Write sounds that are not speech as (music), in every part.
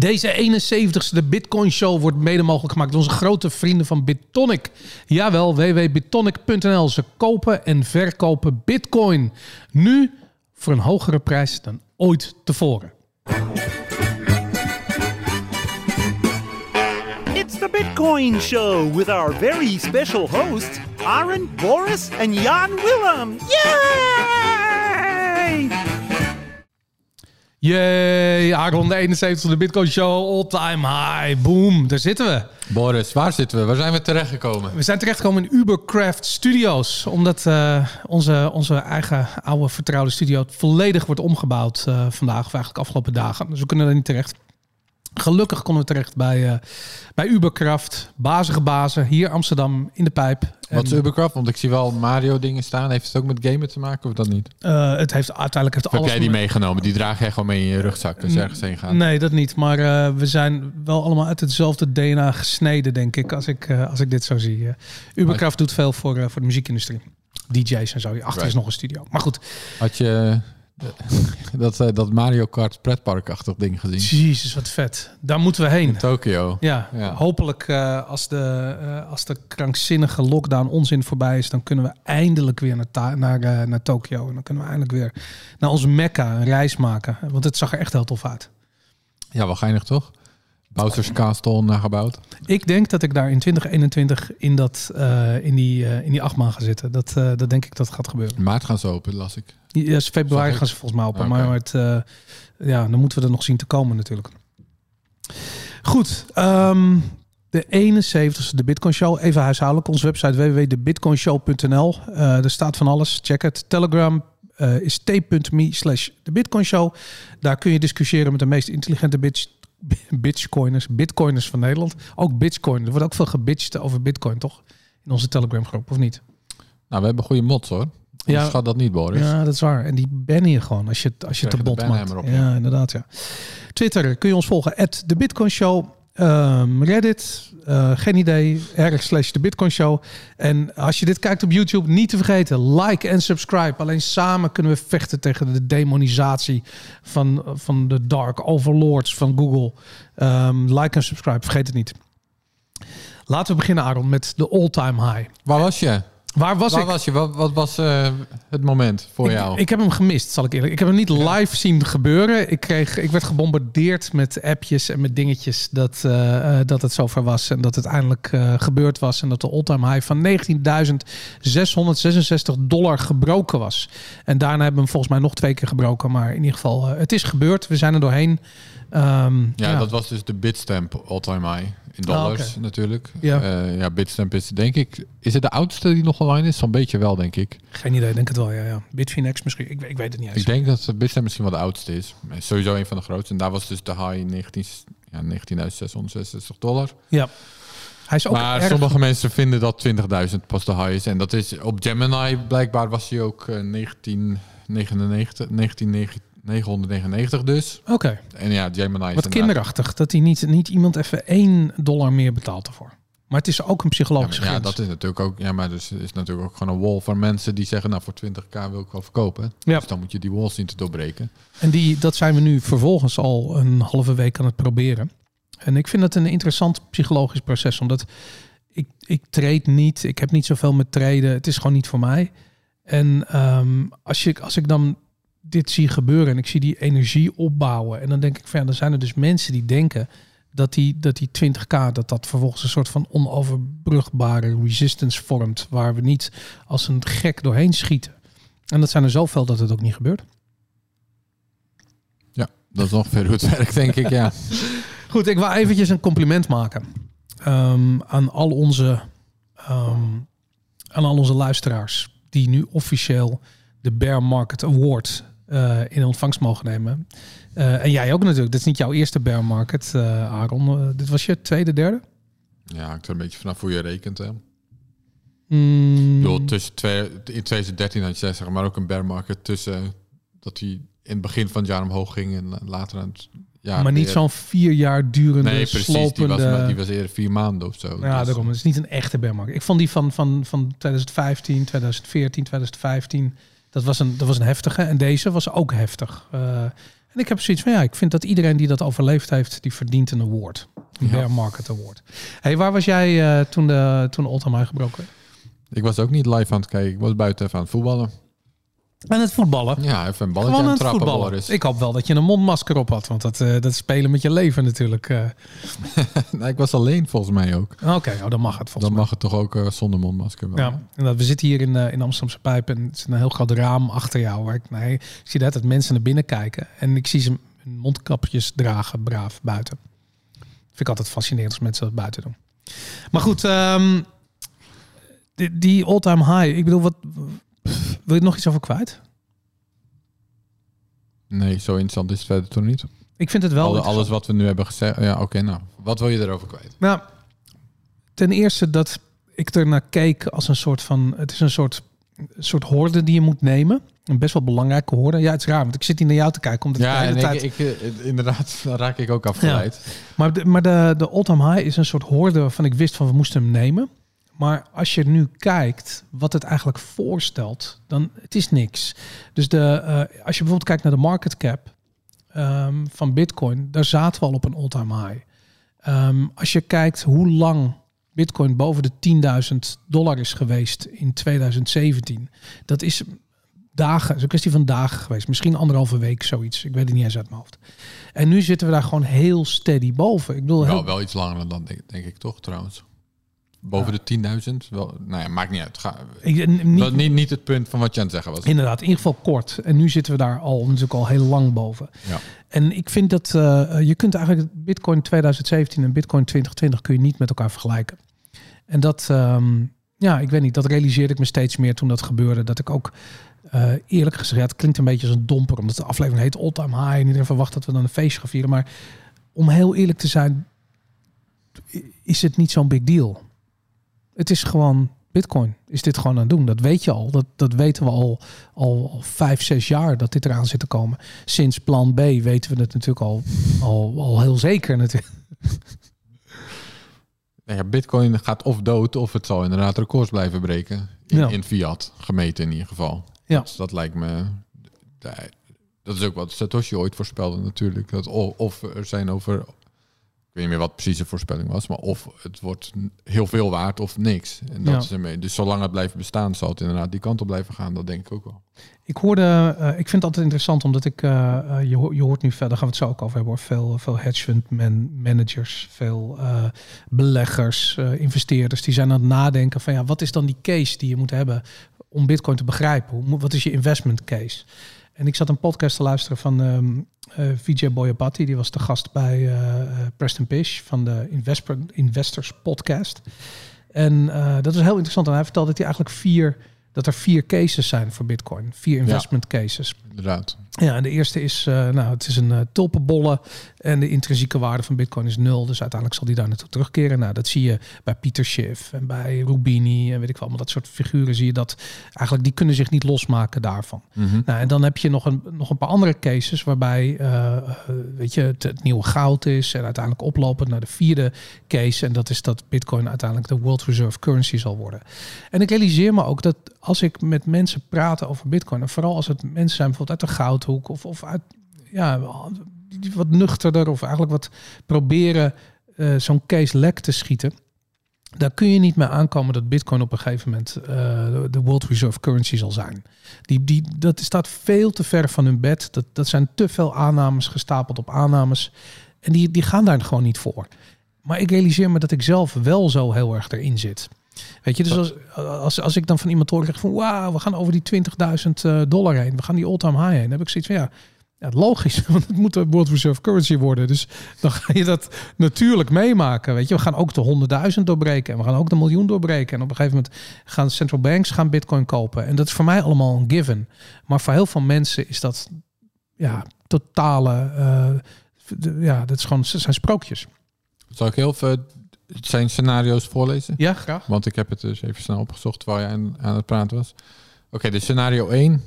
Deze 71ste Bitcoin Show wordt mede mogelijk gemaakt door onze grote vrienden van Bitonic. Jawel, www.bitonic.nl. Ze kopen en verkopen Bitcoin. Nu voor een hogere prijs dan ooit tevoren. It's the Bitcoin Show with our very special hosts, Aaron, Boris, and Jan Willem. Yay! Yay, Aaron, de 71ste Bitcoin Show, all time high. Boom, daar zitten we. Boris, waar zitten we? Waar zijn we terechtgekomen? We zijn terechtgekomen in Ubercraft Studios. Omdat uh, onze, onze eigen oude vertrouwde studio volledig wordt omgebouwd uh, vandaag. Of eigenlijk afgelopen dagen. Dus we kunnen er niet terecht. Gelukkig konden we terecht bij, uh, bij Ubercraft. Bazige bazen, hier Amsterdam, in de pijp. Wat is Ubercraft? Want ik zie wel Mario dingen staan. Heeft het ook met gamen te maken of dat niet? Uh, het heeft uiteindelijk heeft of alles... Heb jij die meegenomen? Die draag jij gewoon mee in je rugzak dus ergens heen gaan? Nee, dat niet. Maar uh, we zijn wel allemaal uit hetzelfde DNA gesneden, denk ik. Als ik, als ik dit zo zie. Ubercraft doet veel voor, voor de muziekindustrie. DJ's en zo. Achter right. is nog een studio. Maar goed. Had je (laughs) dat, dat Mario Kart pretparkachtig ding gezien. Jezus, wat vet. Daar moeten we heen. In Tokio. Ja, ja. hopelijk uh, als, de, uh, als de krankzinnige lockdown onzin voorbij is... dan kunnen we eindelijk weer naar, naar, naar Tokio. En dan kunnen we eindelijk weer naar onze Mekka een reis maken. Want het zag er echt heel tof uit. Ja, wel geinig toch? Bowser's Castle nagebouwd. Ik denk dat ik daar in 2021 in, dat, in, die, in die achtmaan ga zitten. Dat, dat denk ik dat gaat gebeuren. In maart gaan ze open, las ik. Ja, februari gaan ze volgens mij open. Okay. Maar het, ja, dan moeten we er nog zien te komen natuurlijk. Goed, um, de 71ste de Bitcoin Show. Even huishoudelijk. Onze website www.debitcoinshow.nl. er staat van alles. Check het. Telegram, uh, is t.me slash de Bitcoin Show. Daar kun je discussiëren met de meest intelligente bitch bitcoiners, bitcoiners van Nederland. Ook bitcoin. Er wordt ook veel gebitcht over bitcoin, toch? In onze Telegram groep, of niet? Nou, we hebben goede mods hoor. Ja, schat dat niet, Boris. Ja, dat is waar. En die bannen je gewoon als je, als je te bot maakt. Op, ja, ja, inderdaad, ja. Twitter kun je ons volgen. At de Bitcoin Show. Um, Reddit, uh, geen idee, r slash de Bitcoin Show. En als je dit kijkt op YouTube, niet te vergeten, like en subscribe. Alleen samen kunnen we vechten tegen de demonisatie van, van de dark overlords van Google. Um, like en subscribe, vergeet het niet. Laten we beginnen, Aaron, met de all-time high. Waar was je? Waar was Waar ik? was je? Wat, wat was uh, het moment voor ik, jou? Ik heb hem gemist, zal ik eerlijk. Ik heb hem niet live zien gebeuren. Ik, kreeg, ik werd gebombardeerd met appjes en met dingetjes dat, uh, dat het zover was. En dat het eindelijk uh, gebeurd was. En dat de all-time high van 19.666 dollar gebroken was. En daarna hebben we hem volgens mij nog twee keer gebroken. Maar in ieder geval, het is gebeurd. We zijn er doorheen. Um, ja, ja, dat was dus de Bitstamp all-time high. In dollars Ah, oké. natuurlijk. Ja. Ja, Bitstamp is denk ik... Is het de oudste die nog online is? Zo'n beetje wel, denk ik. Geen idee, denk het wel. Ja, ja. Bitfinex misschien. Ik, ik weet het niet eens. Ik denk dat Bitstamp misschien wel de oudste is. Sowieso een van de grootste. En daar was dus de high 19, ja, 19.666 dollar. Ja. Hij is ook Maar erg- sommige mensen vinden dat 20.000 pas de high is. En dat is op Gemini blijkbaar was hij ook eh, 1999, 1999 dus. Oké, En ja, Gemini is wat kinderachtig. Dat hij niet, niet iemand even 1 dollar meer betaalt ervoor. Maar het is ook een Ja, psychologische maar ja, grens. dat is natuurlijk ook. Ja, maar dus is natuurlijk ook gewoon een wall van mensen die zeggen, nou voor 20k wil ik wel verkopen. Ja. Dus dan moet je die wall zien te doorbreken. En die, dat zijn we nu vervolgens al een halve week aan het proberen. En ik vind het een interessant psychologisch proces. Omdat ik, ik trade niet. Ik heb niet zoveel met traden. Het is gewoon niet voor mij. En ehm, als, je, als ik dan dit zie gebeuren en ik zie die energie opbouwen. En dan denk ik van ja, dan zijn er dus mensen die denken dat die, dat die 20k, dat dat vervolgens een soort van onoverbrugbare resistance vormt. Waar we niet als een gek doorheen schieten. En dat zijn er zoveel dat het ook niet gebeurt. Ja, dat is ongeveer hoe het (laughs) werkt, denk ik. Ja. (laughs) Goed, ik wil eventjes een compliment maken ehm, aan al onze ehm, aan al onze luisteraars die nu officieel de Bear Market Award eh, in ontvangst mogen nemen. Eh, en jij ook natuurlijk. Dit is niet jouw eerste Bear Market, eh, Aaron. Eh, dit was je tweede, derde? ja, hangt er een beetje vanaf hoe je rekent. Hè. Mm, Ik bedoel, tussen twee, in 2013 had je zeg maar ook een bear market tussen dat hij in het begin van het jaar omhoog ging en later aan het jaar. maar niet zo'n vier jaar durende, Nee, precies. Die was, die was eerder vier maanden of zo. Ja, Dus- daarom. Het is niet een echte bear market. Ik vond die van, van, van 2015, 2014, 2015. Dat was, een, dat was een heftige. En deze was ook heftig. Eh, En ik heb zoiets van ja, ik vind dat iedereen die dat overleefd heeft, die verdient een award. Een Ja. bear market award. Hey, waar was jij eh, toen de toen de gebroken werd? Ik was ook niet live aan het kijken. Ik was buiten even aan het voetballen. En het voetballen. Ja, even een balletje aan trappen, voetballen. Boris. Ik hoop wel dat je een mondmasker op had, want dat, eh, dat is spelen met je leven natuurlijk. eh. (laughs) Nee, ik was alleen volgens mij ook. Oké, nou, dan mag het volgens Dan mij. mag het toch ook eh, zonder mondmasker wel. Ja, en dat, we zitten hier in, eh, in Amsterdamse Pijp en het is een heel groot raam achter jou. Waar ik, nee, ik zie dat het mensen naar binnen kijken en ik zie ze hun mondkapjes dragen, braaf, buiten. Vind ik altijd fascinerend als mensen dat buiten doen. Maar goed, ehm, die, die all-time high, ik bedoel, wat, wil je er nog iets over kwijt? Nee, zo interessant is het verder toch niet. Ik vind het wel Alle- alles wat we nu hebben gezegd. Ja, oké, nou. Wat wil je erover kwijt? Nou, ten eerste dat ik er naar keek als een soort van... Het is een soort, soort hoorde die je moet nemen. Een best wel belangrijke hoorde. Ja, het is raar, want ik zit hier naar jou te kijken. Omdat Ja, en tijd... ik, ik, eh, inderdaad, (laughs) raak ik ook afgeleid. Maar, de, maar de, de all-time high is een soort hoorde waarvan ik wist van we moesten hem nemen. Maar als je nu kijkt wat het eigenlijk voorstelt, dan het is niks. Dus de, eh, als je bijvoorbeeld kijkt naar de market cap ehm, van Bitcoin, daar zaten we al op een all-time high. Ehm, als je kijkt hoe lang Bitcoin boven de 10.000 dollar is geweest in 2017, dat is dagen, is een kwestie van dagen geweest. Misschien anderhalve week, zoiets. Ik weet het niet eens uit mijn hoofd. En nu zitten we daar gewoon heel steady boven. Ik bedoel, Wel, heel, wel iets langer dan denk, denk ik toch trouwens. Boven de 10.000? Wel, nou ja, maakt niet uit. Ga, ik, dat niet, niet, niet het punt van wat je aan het zeggen was. inderdaad, in ieder geval kort. En nu zitten we daar al natuurlijk al heel lang boven. Ja. En ik vind dat eh, je kunt eigenlijk Bitcoin 2017 en Bitcoin 2020 kun je niet met elkaar vergelijken. En dat, ehm, ja, ik weet niet, dat realiseerde ik me steeds meer toen dat gebeurde. Dat ik ook eh, eerlijk gezegd, het klinkt een beetje als een domper, omdat de aflevering heet All Time High en iedereen verwacht dat we dan een feestje gaan vieren. Maar om heel eerlijk te zijn, is het niet zo'n big deal. Het is gewoon Bitcoin. Is dit gewoon aan het doen? Dat weet je al. Dat, dat weten we al, al, al vijf, zes jaar dat dit eraan zit te komen. Sinds plan B weten we het natuurlijk al, al, al heel zeker. Natuurlijk. Nou ja, Bitcoin gaat of dood of het zal inderdaad records blijven breken. In, Ja. in fiat, gemeten in ieder geval. Ja. Dus dat lijkt me... Dat is ook wat Satoshi ooit voorspelde natuurlijk. Dat of er zijn over... Ik weet niet meer wat precies de voorspelling was. Maar of het wordt heel veel waard of niks. En dat Ja. is ermee. Dus zolang het blijft bestaan zal het inderdaad die kant op blijven gaan. Dat denk ik ook wel. Ik hoorde, eh, ik vind het altijd interessant omdat ik, eh, eh, je, ho- je hoort nu verder, gaan we het zo ook over hebben hoor. Veel, veel hedge fund man, managers, veel beleggers, investeerders, die zijn aan het nadenken van ja, wat is dan die case die je moet hebben om Bitcoin te begrijpen? Hoe, wat is je investment case? En ik zat een podcast te luisteren van ehm eh, Vijay Boyapati, die was de gast bij eh, eh, Preston Pish van de Investor, Investors Podcast. En dat is heel interessant. En hij vertelde dat hij eigenlijk vier, dat er vier cases zijn voor Bitcoin. Vier investment cases. Inderdaad. Ja, en de eerste is, eh, nou, het is een uh, tulpenbolle en de intrinsieke waarde van Bitcoin is nul. Dus uiteindelijk zal die daar naartoe terugkeren. Nou, dat zie je bij Pieter Schiff en bij Rubini en weet ik wel. Maar dat soort figuren zie je dat eigenlijk die kunnen zich niet losmaken daarvan. Mhm. Nou, en dan heb je nog een, nog een paar andere cases waarbij eh, weet je, het, het nieuwe goud is en uiteindelijk oplopend naar de vierde case. En dat is dat Bitcoin uiteindelijk de world reserve currency zal worden. En ik realiseer me ook dat als ik met mensen praat over Bitcoin, en vooral als het mensen zijn bijvoorbeeld uit de goudhoek of, of uit ja, wat nuchterder of eigenlijk wat proberen eh, zo'n case lek te schieten. Daar kun je niet mee aankomen dat Bitcoin op een gegeven moment eh, de world reserve currency zal zijn. Die, die, dat staat veel te ver van hun bed. Dat, dat zijn te veel aannames gestapeld op aannames. En die, die gaan daar gewoon niet voor. Maar ik realiseer me dat ik zelf wel zo heel erg erin zit. Weet je, dus als, als, als ik dan van iemand hoor zeg van wauw, we gaan over die 20.000 dollar heen. We gaan die all-time high heen. Dan heb ik zoiets van ja, ja, logisch, (laughs) want het moet de World Reserve Currency worden. Dus dan ga je dat natuurlijk meemaken. Weet je, we gaan ook de 100.000 doorbreken en we gaan ook de miljoen doorbreken. En op een gegeven moment gaan central banks gaan Bitcoin kopen. En dat is voor mij allemaal een given. Maar voor heel veel mensen is dat ja, totale, uh, ja, dat is gewoon, zijn sprookjes. Zal ik heel veel zijn scenario's voorlezen? Ja, graag. Want ik heb het dus even snel opgezocht terwijl je aan, aan het praten was. Oké, okay, dus scenario 1.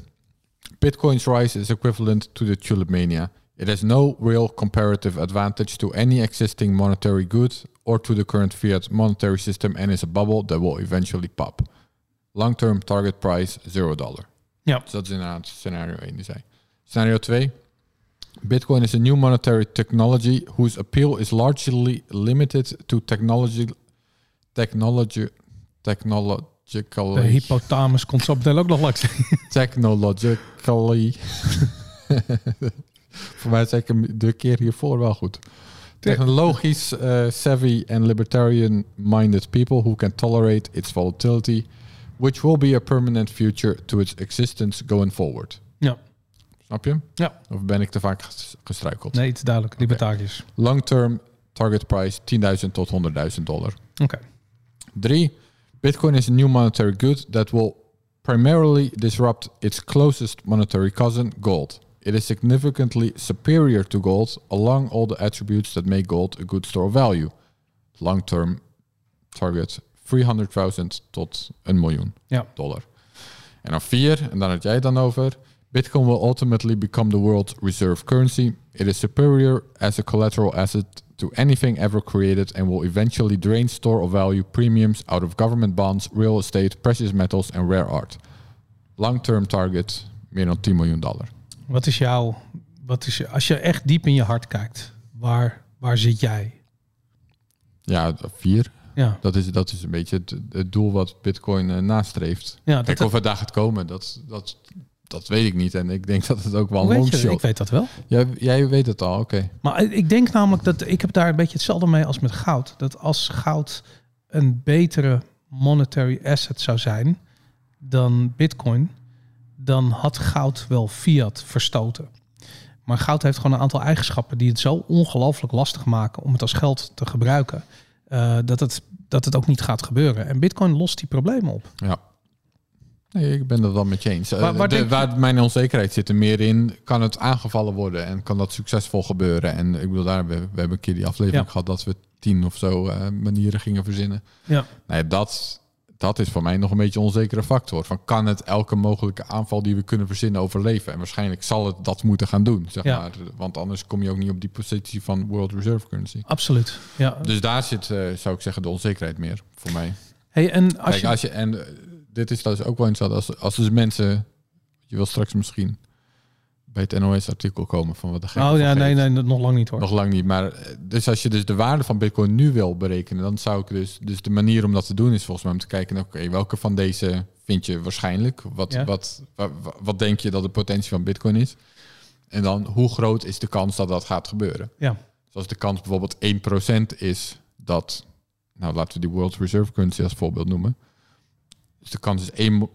Bitcoin's rise is equivalent to the tulip mania. It has no real comparative advantage to any existing monetary good or to the current fiat monetary system and is a bubble that will eventually pop. Long-term target price zero dollar. Ja. Dus dat is inderdaad scenario 1 die zei. Scenario 2. Bitcoin is a new monetary technology whose appeal is largely limited to technology, technology, De technologically, hypothalamus komt zo meteen ook nog langs. (laughs) technologically. (laughs) Voor mij zei ik hem de keer hiervoor wel goed. Technologisch uh, savvy and libertarian-minded people who can tolerate its volatility, which will be a permanent future to its existence going forward. Ja. Snap je? Ja. Of ben ik te vaak ges- gestruikeld? Nee, het is duidelijk. Libertariërs. Long-term target price 10.000 tot 100.000 dollar. Oké. Three, Bitcoin is a new monetary good that will primarily disrupt its closest monetary cousin, gold. It is significantly superior to gold along all the attributes that make gold a good store of value. Long term target 300.000 tot een miljoen Ja. dollar. En dan vier, en daar had jij het dan over. Bitcoin will ultimately become the world's reserve currency. It is superior as a collateral asset to anything ever created and will eventually drain store of value premiums out of government bonds, real estate, precious metals en rare art. Long-term target meer dan 10 miljoen dollar. Wat is jouw... Wat is, als je echt diep in je hart kijkt, waar, waar zit jij? Ja, vier. Ja. Dat is, dat is een beetje het, het doel wat Bitcoin eh, nastreeft. Ja, dat, Kijk, of het daar gaat komen, dat, dat, dat weet ik niet. En ik denk (laughs) dat het ook wel een longshot ik weet dat wel. Jij, jij weet het al, oké. Maar ik denk namelijk dat ik heb daar een beetje hetzelfde mee als met goud. Dat als goud een betere monetary asset zou zijn dan bitcoin, dan had goud wel fiat verstoten. Maar goud heeft gewoon een aantal eigenschappen die het zo ongelooflijk lastig maken om het als geld te gebruiken, eh, dat, het, dat het ook niet gaat gebeuren. En bitcoin lost die problemen op. Ja. Nee, ik ben dat wel met je eens. Eh, Waar- waar de- denk je- waar mijn onzekerheid zit er meer in, kan het aangevallen worden en kan dat succesvol gebeuren? En ik bedoel, daar, we, we hebben een keer die aflevering Ja. gehad dat we tien of zo eh, manieren gingen verzinnen. Ja. Nee, dat, dat is voor mij nog een beetje een onzekere factor. Van kan het elke mogelijke aanval die we kunnen verzinnen overleven? En waarschijnlijk zal het dat moeten gaan doen, zeg Ja. maar. Want anders kom je ook niet op die positie van World Reserve Currency. Absoluut. Ja. Dus daar zit, eh, zou ik zeggen, de onzekerheid meer voor mij. Hey, en als Kijk, je, als je, en dit is dus ook wel eens dat als, als dus mensen, je wil straks misschien bij het NOS-artikel komen van wat de oh ja, nee, nee, nog lang niet hoor. Nog lang niet. Maar eh, dus als je dus de waarde van Bitcoin nu wil berekenen, dan zou ik dus, dus de manier om dat te doen is volgens mij om te kijken, oké, welke van deze vind je waarschijnlijk? Wat, Ja. wat, wat, wat denk je dat de potentie van Bitcoin is? En dan hoe groot is de kans dat dat gaat gebeuren? Ja. Zoals de kans bijvoorbeeld 1% is dat, nou laten we die World Reserve Currency als voorbeeld noemen. Dus de kans is 1,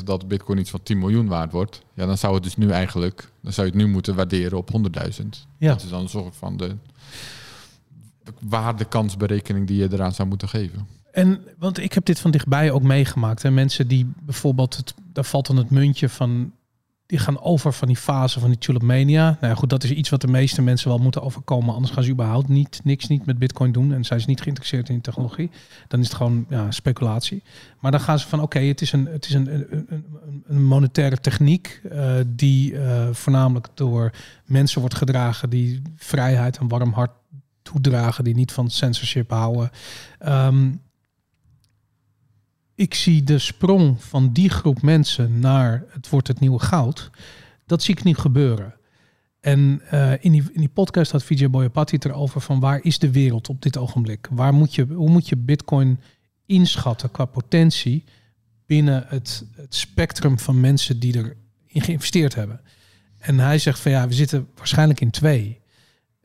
1% dat Bitcoin iets van 10 miljoen waard wordt. Ja, dan zou het dus nu eigenlijk, dan zou je het nu moeten waarderen op 100.000. Ja. Dat is dan een soort van de waardekansberekening die je eraan zou moeten geven. En want ik heb dit van dichtbij ook meegemaakt. En mensen die bijvoorbeeld, het, daar valt dan het muntje van, die gaan over van die fase van die tulipmania. Nou ja, goed, dat is iets wat de meeste mensen wel moeten overkomen. Anders gaan ze überhaupt niet, niks niet met bitcoin doen. En zijn ze niet geïnteresseerd in technologie. Dan is het gewoon ja, speculatie. Maar dan gaan ze van, oké, het is een, het is een, een, een, een monetaire techniek eh, die eh, voornamelijk door mensen wordt gedragen die vrijheid en warm hart toedragen, die niet van censorship houden. Ehm, ik zie de sprong van die groep mensen naar het wordt het nieuwe goud. Dat zie ik niet gebeuren. En eh, in, die, in die podcast had Vijay Boyapati het erover van waar is de wereld op dit ogenblik? Waar moet je, hoe moet je bitcoin inschatten qua potentie binnen het, het spectrum van mensen die erin geïnvesteerd hebben? En hij zegt van ja, we zitten waarschijnlijk in twee.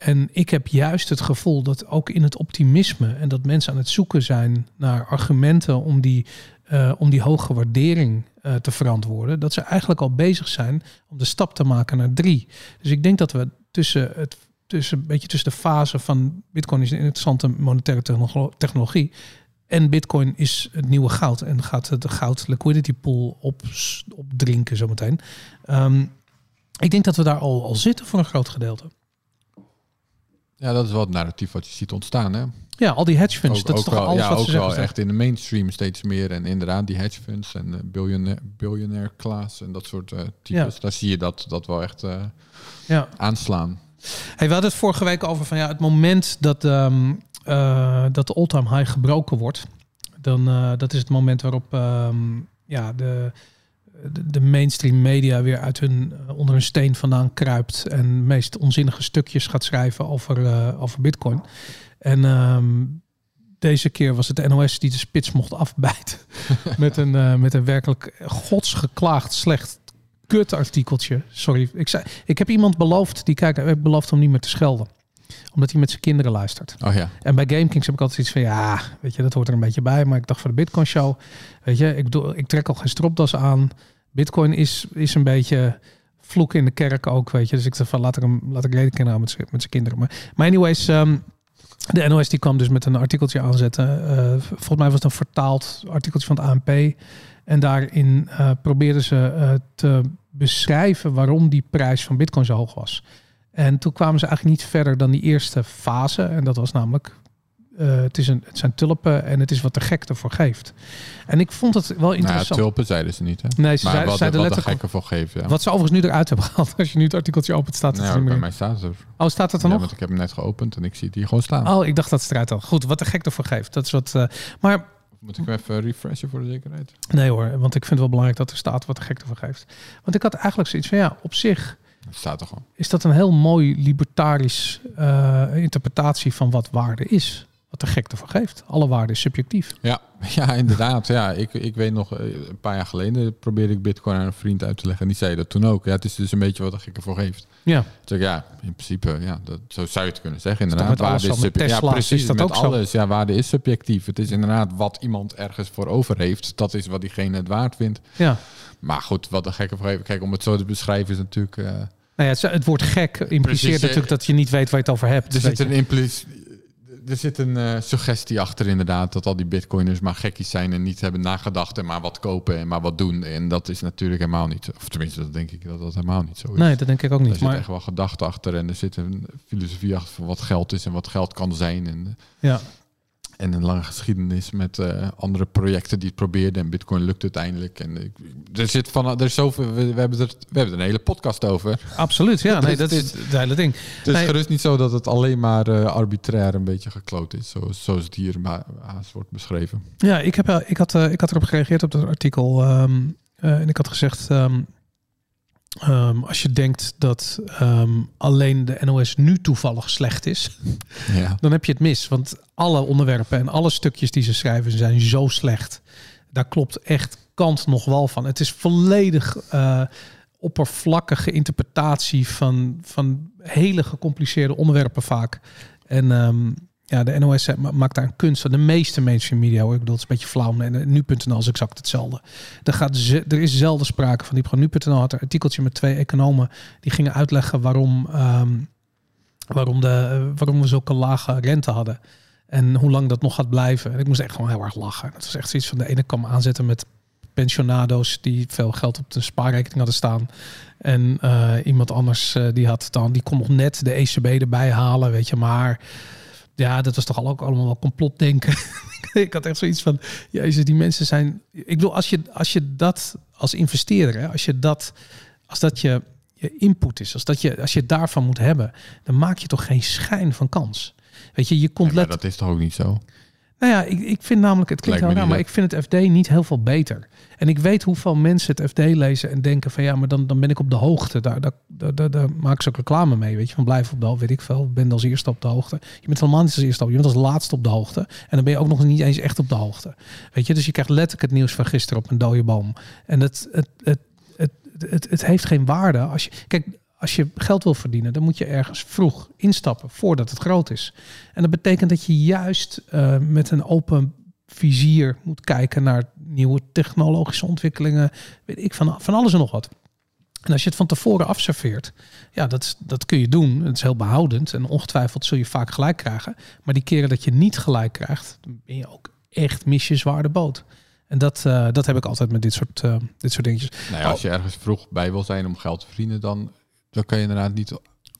En ik heb juist het gevoel dat ook in het optimisme en dat mensen aan het zoeken zijn naar argumenten om die, eh, om die hoge waardering eh, te verantwoorden, dat ze eigenlijk al bezig zijn om de stap te maken naar drie. Dus ik denk dat we tussen het tussen een beetje tussen de fase van Bitcoin is een interessante monetaire technolo- technologie. En Bitcoin is het nieuwe goud en gaat de goud liquidity pool op, opdrinken zometeen. Ehm ik denk dat we daar al, al zitten voor een groot gedeelte. Ja, dat is wel het narratief wat je ziet ontstaan. Hè? Ja, al die hedge funds. Ook, dat is toch wel, alles ja, wat ze zeggen. wel echt in de mainstream steeds meer. En inderdaad, die hedge funds en uh, biljonair, biljonair class en dat soort uh, types. Ja. Daar zie je dat, dat wel echt uh, ja. aanslaan. Hey, we hadden het vorige week over van ja, het moment dat, um, uh, dat de all-time high gebroken wordt. Dan dat is het moment waarop um, ja, de, de, mainstream media weer uit hun eh, onder hun steen vandaan kruipt en meest onzinnige stukjes gaat schrijven over, eh, over Bitcoin. En ehm, deze keer was het de NOS die de spits mocht afbijten (laughs) met een eh, met een werkelijk godsgeklaagd slecht kut artikeltje. Sorry, ik zei, ik heb iemand beloofd die kijkt, ik heb beloofd om niet meer te schelden, omdat hij met zijn kinderen luistert. Oh ja. En bij GameKings heb ik altijd iets van ja, weet je, dat hoort er een beetje bij. Maar ik dacht voor de Bitcoin Show, weet je, ik, doe, ik trek al geen stropdas aan. Bitcoin is, is een beetje vloek in de kerk ook, weet je. Dus ik dacht van laat ik hem, laat ik reden kennen met, met zijn kinderen. Maar, maar anyways, ehm, de NOS die kwam dus met een artikeltje aanzetten. Eh, volgens mij was het een vertaald artikeltje van het ANP. En daarin eh, probeerden ze eh, te beschrijven waarom die prijs van Bitcoin zo hoog was. En toen kwamen ze eigenlijk niet verder dan die eerste fase. En dat was namelijk, eh, het, is een, het zijn tulpen en het is wat de gek ervoor geeft. En ik vond het wel Nou interessant. tulpen zeiden ze niet, hè? nee, ze maar zeiden, wat, zeiden wat de letterlijk... voor geven, ja. Wat ze overigens nu eruit hebben gehaald. (laughs) Als je nu het artikeltje opent, staat het Nou er ja, niet bij mij staat het er. Oh, staat het er Ja, nog? want ik heb hem net geopend en ik zie het hier gewoon staan. Oh, ik dacht dat het eruit had. Goed, wat de gek ervoor geeft. Dat is wat. eh, maar Moet ik hem even refreshen voor de zekerheid? nee hoor, want ik vind het wel belangrijk dat er staat wat de gek ervoor geeft. Want ik had eigenlijk zoiets van ja, op zich Staat is dat een heel mooi libertarisch eh, interpretatie van wat waarde is. Wat de gek ervoor geeft. Alle waarde is subjectief. Ja, (laughs) ja inderdaad. Ja, ik, ik weet nog, eh, een paar jaar geleden probeerde ik Bitcoin aan een vriend uit te leggen. En die zei dat toen ook. Ja, het is dus een beetje wat de gek ervoor geeft. Ja, ik, ja, in principe, ja, dat, zo zou je het kunnen zeggen. Inderdaad, waarde is subjectief. Ja, precies. is dat met ook zo? alles. Ja, waarde is subjectief. Het is inderdaad wat iemand ergens voor over heeft. Dat is wat diegene het waard vindt. ja. Maar goed, wat de gek ervoor heeft. Kijk, om het zo te beschrijven is natuurlijk... eh, Nou ja, het, het woord gek impliceert Precies, eh, natuurlijk dat je niet weet waar je het over hebt. Er zit een, implic- er zit een eh, suggestie achter inderdaad dat al die bitcoiners maar gekkies zijn en niet hebben nagedacht en maar wat kopen en maar wat doen. En dat is natuurlijk helemaal niet. Of tenminste, dat denk ik dat dat helemaal niet zo is. Nee, dat denk ik ook er niet. zit Maar echt wel gedachte achter en er zit een filosofie achter van wat geld is en wat geld kan zijn. En, ja, en een lange geschiedenis met eh, andere projecten die het probeerden. En Bitcoin lukt uiteindelijk. En ik- er zit van, er is zoveel. We, we hebben er, we hebben er een hele podcast over. absoluut. Ja, (laughs) nee, Dus dat het is het hele ding. Het is Nee. gerust niet zo dat het alleen maar eh, arbitrair een beetje gekloot is, zoals, zoals het hier ma- haast wordt beschreven. Ja, ik, heb, ik, had, eh, ik had erop gereageerd op dat artikel. ehm, eh, en ik had gezegd, ehm, ehm, als je denkt dat ehm, alleen de NOS nu toevallig slecht is, (laughs) Ja. dan heb je het mis. Want alle onderwerpen en alle stukjes die ze schrijven zijn zo slecht. Daar klopt echt kant nog wel van. Het is volledig eh, oppervlakkige interpretatie van, van hele gecompliceerde onderwerpen vaak. En ehm, ja, de NOS ma- maakt daar een kunst van. De meeste mainstream media, hoor. ik bedoel, het is een beetje flauw. En nu.nl is exact hetzelfde. Er, gaat er is zelden sprake van. Die nu.nl had een artikeltje met twee economen. Die gingen uitleggen waarom, ehm, waarom, de, eh, waarom we zulke lage rente hadden. En hoe lang dat nog gaat blijven. En ik moest echt gewoon heel erg lachen. Het was echt zoiets van de ene kwam aanzetten met pensionado's die veel geld op de spaarrekening hadden staan. En eh, iemand anders eh, die had dan, die kon nog net de ECB erbij halen, weet je. Maar ja, dat was toch al ook allemaal wel complotdenken. (laughs) ik had echt zoiets van, jezus, die mensen zijn. Ik bedoel, als je, als je dat als investeerder, hè, als je dat, als dat je, je input is, als dat je, als je daarvan moet hebben, dan maak je toch geen schijn van kans. Weet je, je komt Ja, let, dat is toch ook niet zo? Nou ja, ik, ik vind namelijk, het klinkt heel raar, maar ik vind het FD niet heel veel beter. En ik weet hoeveel mensen het FD lezen en denken van ja, maar dan, dan ben ik op de hoogte. Daar, daar, daar, daar, maak ik ze ook reclame mee, weet je. Van blijf op de hoogte, weet ik veel. Ben als eerste op de hoogte. Je bent helemaal niet als eerste op, je bent als laatste op de hoogte. En dan ben je ook nog niet eens echt op de hoogte. Weet je, dus je krijgt letterlijk het nieuws van gisteren op een dode boom. En het, het, het, het, het, het heeft geen waarde. Als je, kijk, als je geld wil verdienen, dan moet je ergens vroeg instappen voordat het groot is. En dat betekent dat je juist eh, met een open vizier moet kijken naar nieuwe technologische ontwikkelingen, weet ik van, van alles en nog wat. En als je het van tevoren afserveert, ja, dat, dat kun je doen. Het is heel behoudend en ongetwijfeld zul je vaak gelijk krijgen. Maar die keren dat je niet gelijk krijgt, dan ben je ook echt mis je zwaar de boot. En dat, eh, dat heb ik altijd met dit soort, eh, dit soort dingetjes. Nou ja, als je ergens vroeg bij wil zijn om geld te verdienen, dan, dan kan je inderdaad niet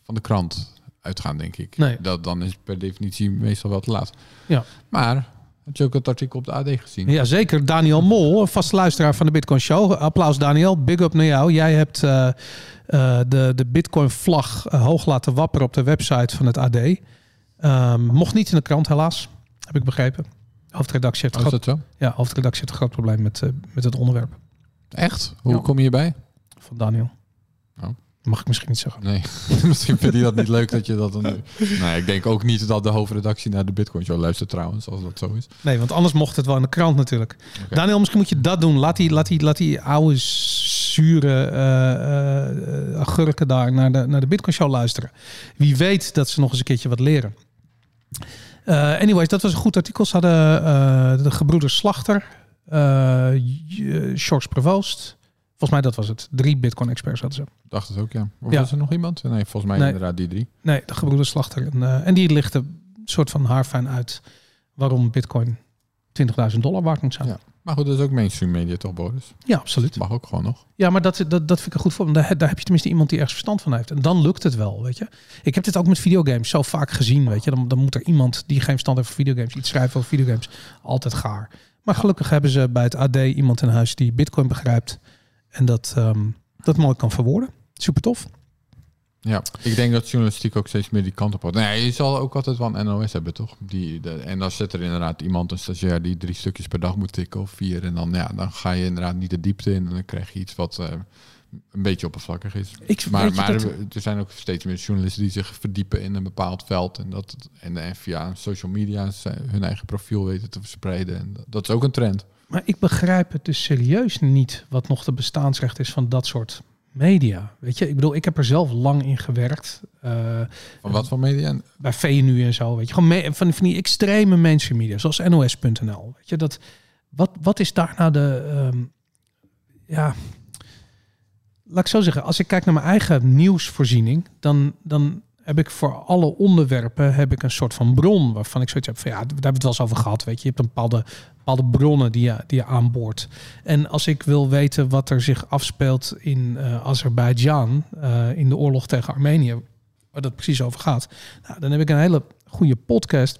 van de krant uitgaan, denk ik. Nee. Dat, dan is het per definitie meestal wel te laat. Ja. Maar, had je ook het artikel op de AD gezien? Ja, zeker. Daniel Mol, vaste luisteraar van de Bitcoin Show. Applaus Daniel, big up naar jou. Jij hebt eh, eh, de, de Bitcoin vlag eh, hoog laten wapperen op de website van het AD. Ehm, mocht niet in de krant helaas, heb ik begrepen. Hoofdredactie heeft, Oh, groot, ja, hoofdredactie heeft een groot probleem met, met het onderwerp. Echt? Hoe Ja. kom je hierbij? Van Daniel. Oh. Mag ik misschien niet zeggen. Nee, (laughs) misschien vind je dat niet leuk dat je dat dan... (laughs) Nee, ik denk ook niet dat de hoofdredactie naar de Bitcoin Show luistert trouwens, als dat zo is. Nee, want anders mocht het wel in de krant natuurlijk. Oké. Daniel, misschien moet je dat doen. Laat die, laat die, laat die oude zure eh, eh, agurken daar naar de, naar de Bitcoin Show luisteren. Wie weet dat ze nog eens een keertje wat leren. Eh, anyways, dat was een goed artikel. Ze hadden eh, de gebroeders Slachter, eh Sjors Prevoost. Volgens mij dat was het. Drie Bitcoin-experts hadden ze. Dacht het ook, ja. Of Ja. was er nog iemand? Nee, volgens mij Nee. inderdaad die drie. Nee, de gebroeders Slachter. En, eh, en die lichten een soort van haarfijn uit waarom Bitcoin 20.000 dollar waard moet zijn. Ja. Maar goed, dat is ook mainstream media toch, Boris? ja absoluut. Mag ook gewoon nog. Ja, maar dat, dat, dat vind ik een goed voorbeeld. Daar, daar heb je tenminste iemand die ergens verstand van heeft. En dan lukt het wel, weet je. Ik heb dit ook met videogames zo vaak gezien, weet je. Dan, dan moet er iemand die geen verstand heeft van videogames iets schrijven over videogames. Altijd gaar. Maar gelukkig hebben ze bij het AD iemand in huis die bitcoin begrijpt. En dat, ehm, dat mooi kan verwoorden. Super tof. Ja, ik denk dat journalistiek ook steeds meer die kant op gaat. Nee, je zal ook altijd wel een NOS hebben, toch? Die, de, en dan zit er inderdaad iemand, een stagiair, die drie stukjes per dag moet tikken of vier. En dan, ja, dan ga je inderdaad niet de diepte in en dan krijg je iets wat eh, een beetje oppervlakkig is. Ik, Maar, maar dat- er zijn ook steeds meer journalisten die zich verdiepen in een bepaald veld. En, dat, en, en via social media zijn- hun eigen profiel weten te verspreiden. En dat, dat is ook een trend. Maar ik begrijp het dus serieus niet wat nog de bestaansrecht is van dat soort media. Weet je, ik bedoel, ik heb er zelf lang in gewerkt. eh, Van wat voor media? bij VNU en zo, weet je, gewoon me- van, van die extreme mainstream media, zoals NOS.nl. Weet je, dat, wat, wat is daar nou de, ehm, ja, laat ik zo zeggen, als ik kijk naar mijn eigen nieuwsvoorziening, dan, dan heb ik voor alle onderwerpen heb ik een soort van bron waarvan ik zoiets heb van ja, daar hebben we het wel eens over gehad, weet je, je hebt een bepaalde, bepaalde bronnen die je, die je aanboort. En als ik wil weten wat er zich afspeelt in eh Azerbeidzjan, eh, in de oorlog tegen Armenië, waar dat precies over gaat, nou, dan heb ik een hele goede podcast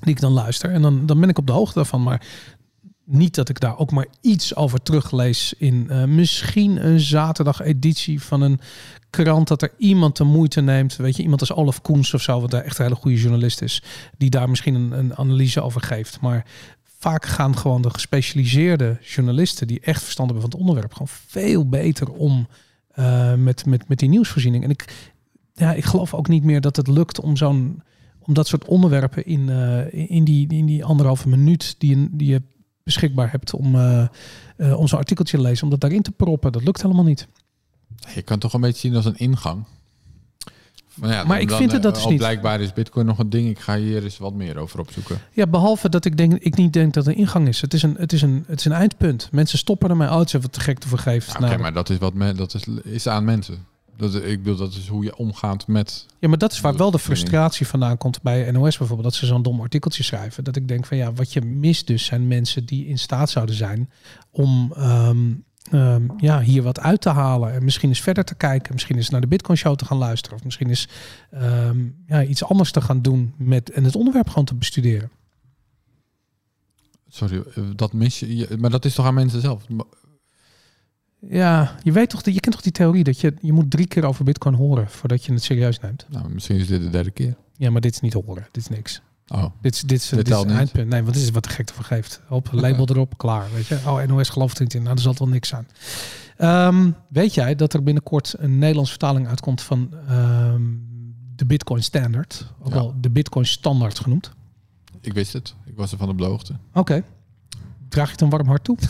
die ik dan luister. En dan, dan ben ik op de hoogte daarvan. Maar niet dat ik daar ook maar iets over teruglees in eh, misschien een zaterdag editie van een krant dat er iemand de moeite neemt. Weet je, iemand als Olaf Koens of zo, wat daar echt een hele goede journalist is, die daar misschien een, een analyse over geeft. Maar vaak gaan gewoon de gespecialiseerde journalisten die echt verstand hebben van het onderwerp gewoon veel beter om eh, met, met, met die nieuwsvoorziening. En ik, ja, ik geloof ook niet meer dat het lukt om zo'n om dat soort onderwerpen in, eh, in, die, in die anderhalve minuut die die je beschikbaar hebt om, eh, eh, om zo'n artikeltje te lezen, om dat daarin te proppen. Dat lukt helemaal niet. Je kan toch een beetje zien als een ingang. Maar, ja, Maar ik vind het dat dus oh, niet. Blijkbaar is Bitcoin nog een ding. Ik ga hier eens wat meer over opzoeken. Ja, behalve dat ik, denk, ik niet denk dat een ingang is. Het is een, het is een, het is een eindpunt. Mensen stoppen ermee uit, ze wat te gek te vergeeft. Ja, Oké, maar dat is wat men, dat is, is aan mensen. Dat, ik bedoel, dat is hoe je omgaat met. Ja, maar dat is waar wel de frustratie vandaan komt bij NOS bijvoorbeeld. Dat ze zo'n dom artikeltje schrijven. Dat ik denk van ja, wat je mist dus zijn mensen die in staat zouden zijn om ehm, ehm, ja, hier wat uit te halen. En misschien eens verder te kijken. Misschien eens naar de Bitcoin Show te gaan luisteren. Of misschien eens ehm, ja, iets anders te gaan doen met en het onderwerp gewoon te bestuderen. Sorry, eh, dat mis je- Maar dat is toch aan mensen zelf? Ja, je weet toch, je kent toch die theorie dat je, je moet drie keer over Bitcoin horen voordat je het serieus neemt. Nou, misschien is dit de derde keer. Ja, maar dit is niet horen. Dit is niks. Oh, Dit is, dit is, dit is een eindpunt. Nee, want dit is wat de gekte vergeeft. Op, label (laughs) erop, klaar. Weet je? Oh, NOS gelooft er niet in. Nou, er zal wel niks aan. Ehm, weet jij dat er binnenkort een Nederlandse vertaling uitkomt van ehm, de Bitcoin Standard? Ook Ja. wel de Bitcoin Standaard genoemd. ik wist het. Ik was er van de hoogte. Oké. Draag je het een warm hart toe? (laughs)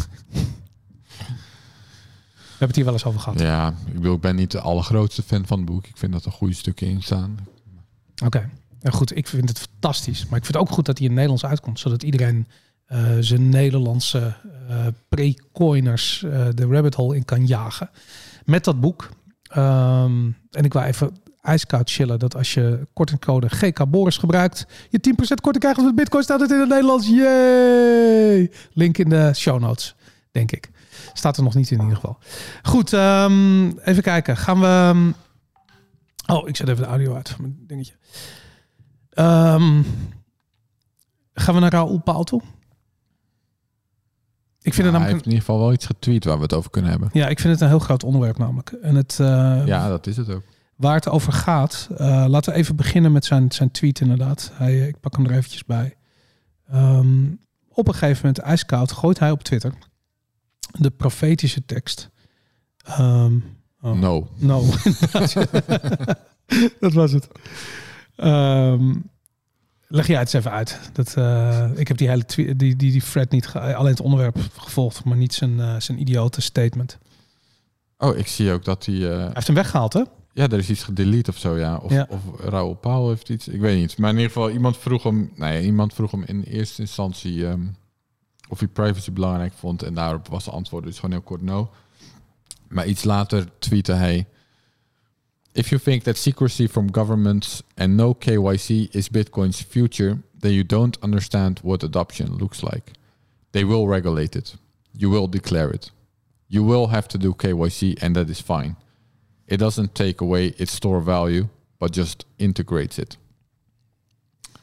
We hebben het hier wel eens over gehad. Ja, ik bedoel, ik ben niet de allergrootste fan van het boek. Ik vind dat er goede stukken in staan. Oké. Ja, goed, ik vind het fantastisch. Maar ik vind het ook goed dat hij in het Nederlands uitkomt. Zodat iedereen eh, zijn Nederlandse eh pre-coiners eh, de rabbit hole in kan jagen. Met dat boek. Ehm, en ik wil even ijskoud chillen dat als je kortingcode GK Boris gebruikt, je 10% korting krijgt op het Bitcoin. Staat het in het Nederlands. Yay! Link in de show notes, denk ik. Staat er nog niet in, in ieder geval. Goed, ehm, even kijken. Gaan we... Oh, ik zet even de audio uit van mijn dingetje. Ehm, gaan we naar Raoul Paul toe? Ik vind Ja, het hij namelijk heeft in ieder geval wel iets getweet waar we het over kunnen hebben. ja, ik vind het een heel groot onderwerp namelijk. En het, Ja, dat is het ook. waar het over gaat, eh, laten we even beginnen met zijn, zijn tweet inderdaad. Hij, ik pak hem er eventjes bij. Ehm, op een gegeven moment, ijskoud, gooit hij op Twitter. De profetische tekst. Ehm, oh. No. No, (laughs) dat was het. Ehm, leg jij het eens even uit. Dat, eh, ik heb die hele die, die, die thread niet, alleen het onderwerp gevolgd, maar niet zijn, eh, zijn idiote statement. Oh, ik zie ook dat hij... eh, Hij heeft hem weggehaald, hè? ja, er is iets gedelete of zo, ja. Of, Ja. of Raoul Pauw heeft iets, ik weet niet. Maar in ieder geval, iemand vroeg hem... Nee, iemand vroeg hem in eerste instantie... ehm, of hij privacy belangrijk vond. En daarop was de antwoord dus gewoon heel kort no. Maar iets later tweette hij... If you think that secrecy from governments and no KYC is Bitcoin's future, then you don't understand what adoption looks like. They will regulate it. You will declare it. You will have to do KYC and that is fine. It doesn't take away its store value, but just integrates it.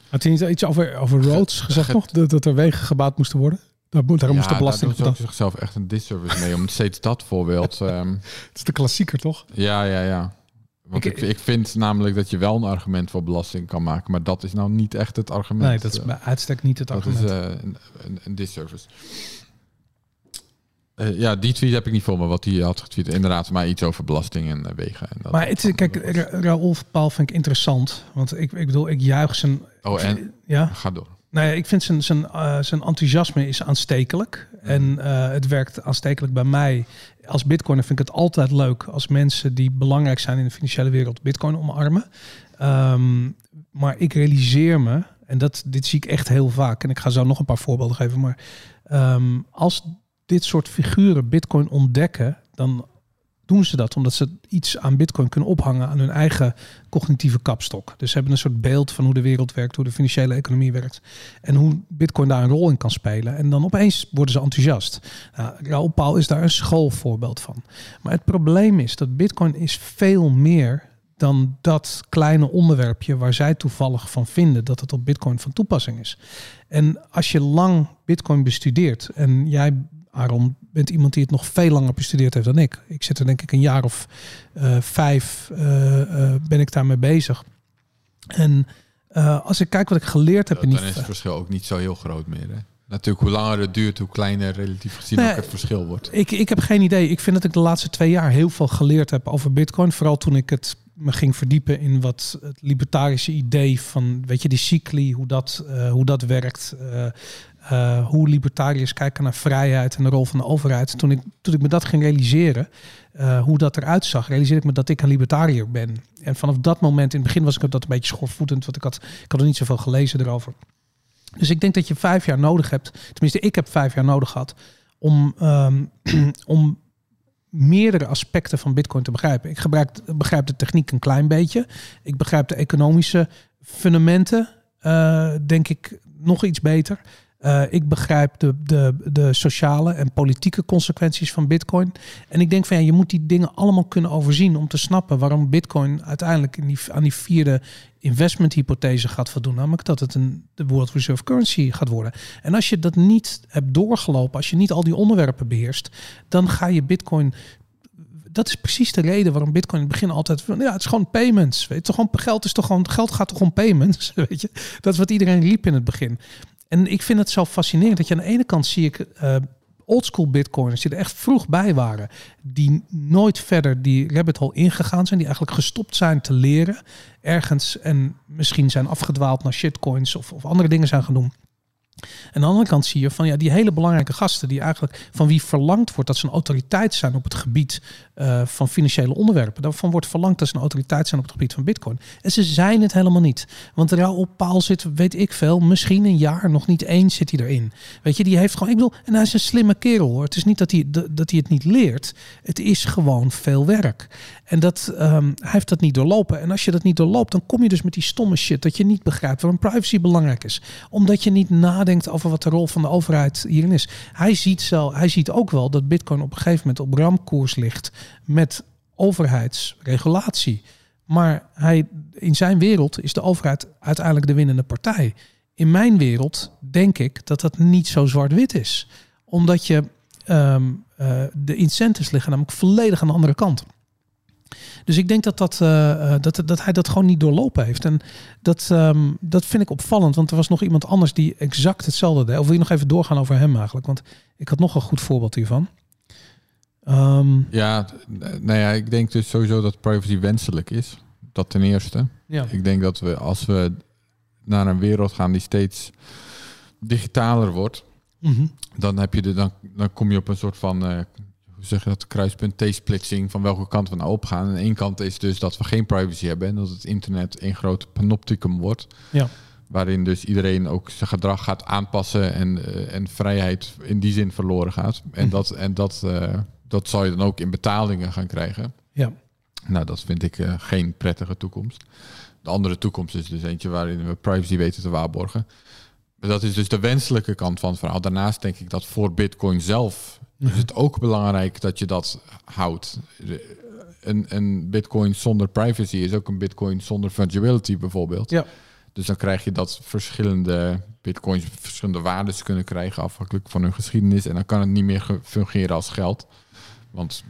Had hij niet iets over, over roads gezegd nog? Dat, dat er wegen gebouwd moesten worden? Daar, moet- daar moest de belasting daar ook zichzelf echt een disservice mee om steeds dat voorbeeld. (laughs) ehm, Het is de klassieker, toch? ja, ja, ja. Want Ik- ik, ik, vind namelijk dat je wel een argument voor belasting kan maken, maar dat is nou niet echt het argument. Nee, dat is Eh, bij uitstek niet het dat is argument. eh, een, een, een disservice. Eh, ja, die tweet heb ik niet voor me, wat hij had getweet. Inderdaad, maar iets over belasting en wegen. En dat, maar het, is- kijk, Ra- Raoul Paul vind ik interessant. Want ik, ik bedoel, ik juich zijn... Oh, en Ja? ga door. Nou ja, ik vind zijn, zijn, eh, zijn enthousiasme is aanstekelijk. En eh, het werkt aanstekelijk bij mij. Als bitcoiner vind ik het altijd leuk als mensen die belangrijk zijn in de financiële wereld bitcoin omarmen. Ehm, maar ik realiseer me, en dat, dit zie ik echt heel vaak, en ik ga zo nog een paar voorbeelden geven, maar ehm, als dit soort figuren bitcoin ontdekken, dan doen ze dat omdat ze iets aan bitcoin kunnen ophangen aan hun eigen cognitieve kapstok. Dus ze hebben een soort beeld van hoe de wereld werkt, hoe de financiële economie werkt en hoe bitcoin daar een rol in kan spelen. En dan opeens worden ze enthousiast. Nou, Raoul Paul is daar een schoolvoorbeeld van. Maar het probleem is dat bitcoin is veel meer dan dat kleine onderwerpje waar zij toevallig van vinden dat het op bitcoin van toepassing is. En als je lang bitcoin bestudeert en jij Aaron bent iemand die het nog veel langer bestudeerd heeft dan ik. Ik zit er denk ik een jaar of eh, vijf eh, eh, ben ik daarmee bezig. En als ik kijk wat ik geleerd heb in die Dan is het verschil ook niet zo heel groot meer. Hè? Natuurlijk, hoe langer het duurt, hoe kleiner relatief gezien Nee, ook het verschil wordt. Ik, ik heb geen idee. Ik vind dat ik de laatste twee jaar heel veel geleerd heb over Bitcoin. Vooral toen ik het me ging verdiepen in wat het libertarische idee van, weet je, die cycli, hoe dat, hoe dat werkt. Eh, hoe libertariërs kijken naar vrijheid en de rol van de overheid. Toen ik, toen ik me dat ging realiseren, eh, hoe dat eruit zag, realiseerde ik me dat ik een libertariër ben. En vanaf dat moment, in het begin was ik dat een beetje schoorvoetend, want ik had, ik had er niet zoveel gelezen erover. Dus ik denk dat je vijf jaar nodig hebt. Tenminste, ik heb vijf jaar nodig gehad om, ehm, (clears throat) om meerdere aspecten van Bitcoin te begrijpen. Ik begrijp de techniek een klein beetje. Ik begrijp de economische fundamenten, eh, denk ik, nog iets beter. Eh, ik begrijp de, de, de sociale en politieke consequenties van Bitcoin. En ik denk van ja, je moet die dingen allemaal kunnen overzien om te snappen waarom Bitcoin uiteindelijk in die, aan die vierde investmenthypothese gaat voldoen. Namelijk dat het een de World Reserve Currency gaat worden. En als je dat niet hebt doorgelopen, als je niet al die onderwerpen beheerst, dan ga je Bitcoin dat is precies de reden waarom Bitcoin in het begin altijd ja, het is gewoon payments. Weet gewoon geld is toch gewoon geld gaat toch om payments, (laughs) weet je? Dat is wat iedereen riep in het begin. En ik vind het zo fascinerend dat je aan de ene kant zie ik uh, oldschool bitcoiners die er echt vroeg bij waren, die nooit verder die rabbit hole ingegaan zijn, die eigenlijk gestopt zijn te leren ergens en misschien zijn afgedwaald naar shitcoins of, of andere dingen zijn gaan doen. Aan de andere kant zie je van ja, die hele belangrijke gasten die eigenlijk van wie verlangd wordt dat ze een autoriteit zijn op het gebied uh, van financiële onderwerpen. Daarvan wordt verlangd dat ze een autoriteit zijn op het gebied van bitcoin. En ze zijn het helemaal niet. Want op paal zit, weet ik veel, misschien een jaar, nog niet eens zit hij erin. Weet je, die heeft gewoon, ik bedoel, en hij is een slimme kerel hoor. Het is niet dat hij, dat hij het niet leert. Het is gewoon veel werk. En dat, um, hij heeft dat niet doorlopen. En als je dat niet doorloopt, dan kom je dus met die stomme shit dat je niet begrijpt waarom privacy belangrijk is. Omdat je niet nadenkt over wat de rol van de overheid hierin is. Hij ziet, zo, hij ziet ook wel dat bitcoin op een gegeven moment op ramkoers ligt met overheidsregulatie. Maar hij, in zijn wereld is de overheid uiteindelijk de winnende partij. In mijn wereld denk ik dat dat niet zo zwart-wit is. Omdat je um, uh, de incentives liggen namelijk volledig aan de andere kant. Dus ik denk dat, dat, uh, dat, dat hij dat gewoon niet doorlopen heeft. En dat, um, dat vind ik opvallend. Want er was nog iemand anders die exact hetzelfde deed. Of wil je nog even doorgaan over hem eigenlijk? Want ik had nog een goed voorbeeld hiervan. Ehm, Ja, nou ja, ik denk dus sowieso dat privacy wenselijk is. Dat ten eerste. ja. Ik denk dat we als we naar een wereld gaan die steeds digitaler wordt, Mhm. dan heb je de, dan, dan kom je op een soort van eh, hoe zeg je dat kruispunt T-splitsing van welke kant we nou opgaan. En één kant is dus dat we geen privacy hebben en dat het internet een groot panopticum wordt. Ja. Waarin dus iedereen ook zijn gedrag gaat aanpassen en, eh, en vrijheid in die zin verloren gaat. En Mhm. dat, en dat, eh, dat zal je dan ook in betalingen gaan krijgen. Ja. Nou, dat vind ik eh, geen prettige toekomst. De andere toekomst is dus eentje waarin we privacy weten te waarborgen. Maar dat is dus de wenselijke kant van het verhaal. Daarnaast denk ik dat voor Bitcoin zelf is het ook belangrijk dat je dat houdt. Een, een Bitcoin zonder privacy is ook een Bitcoin zonder fungibility bijvoorbeeld. Ja. Dus dan krijg je dat verschillende Bitcoins verschillende waardes kunnen krijgen afhankelijk van hun geschiedenis. En dan kan het niet meer ge- fungeren als geld. Want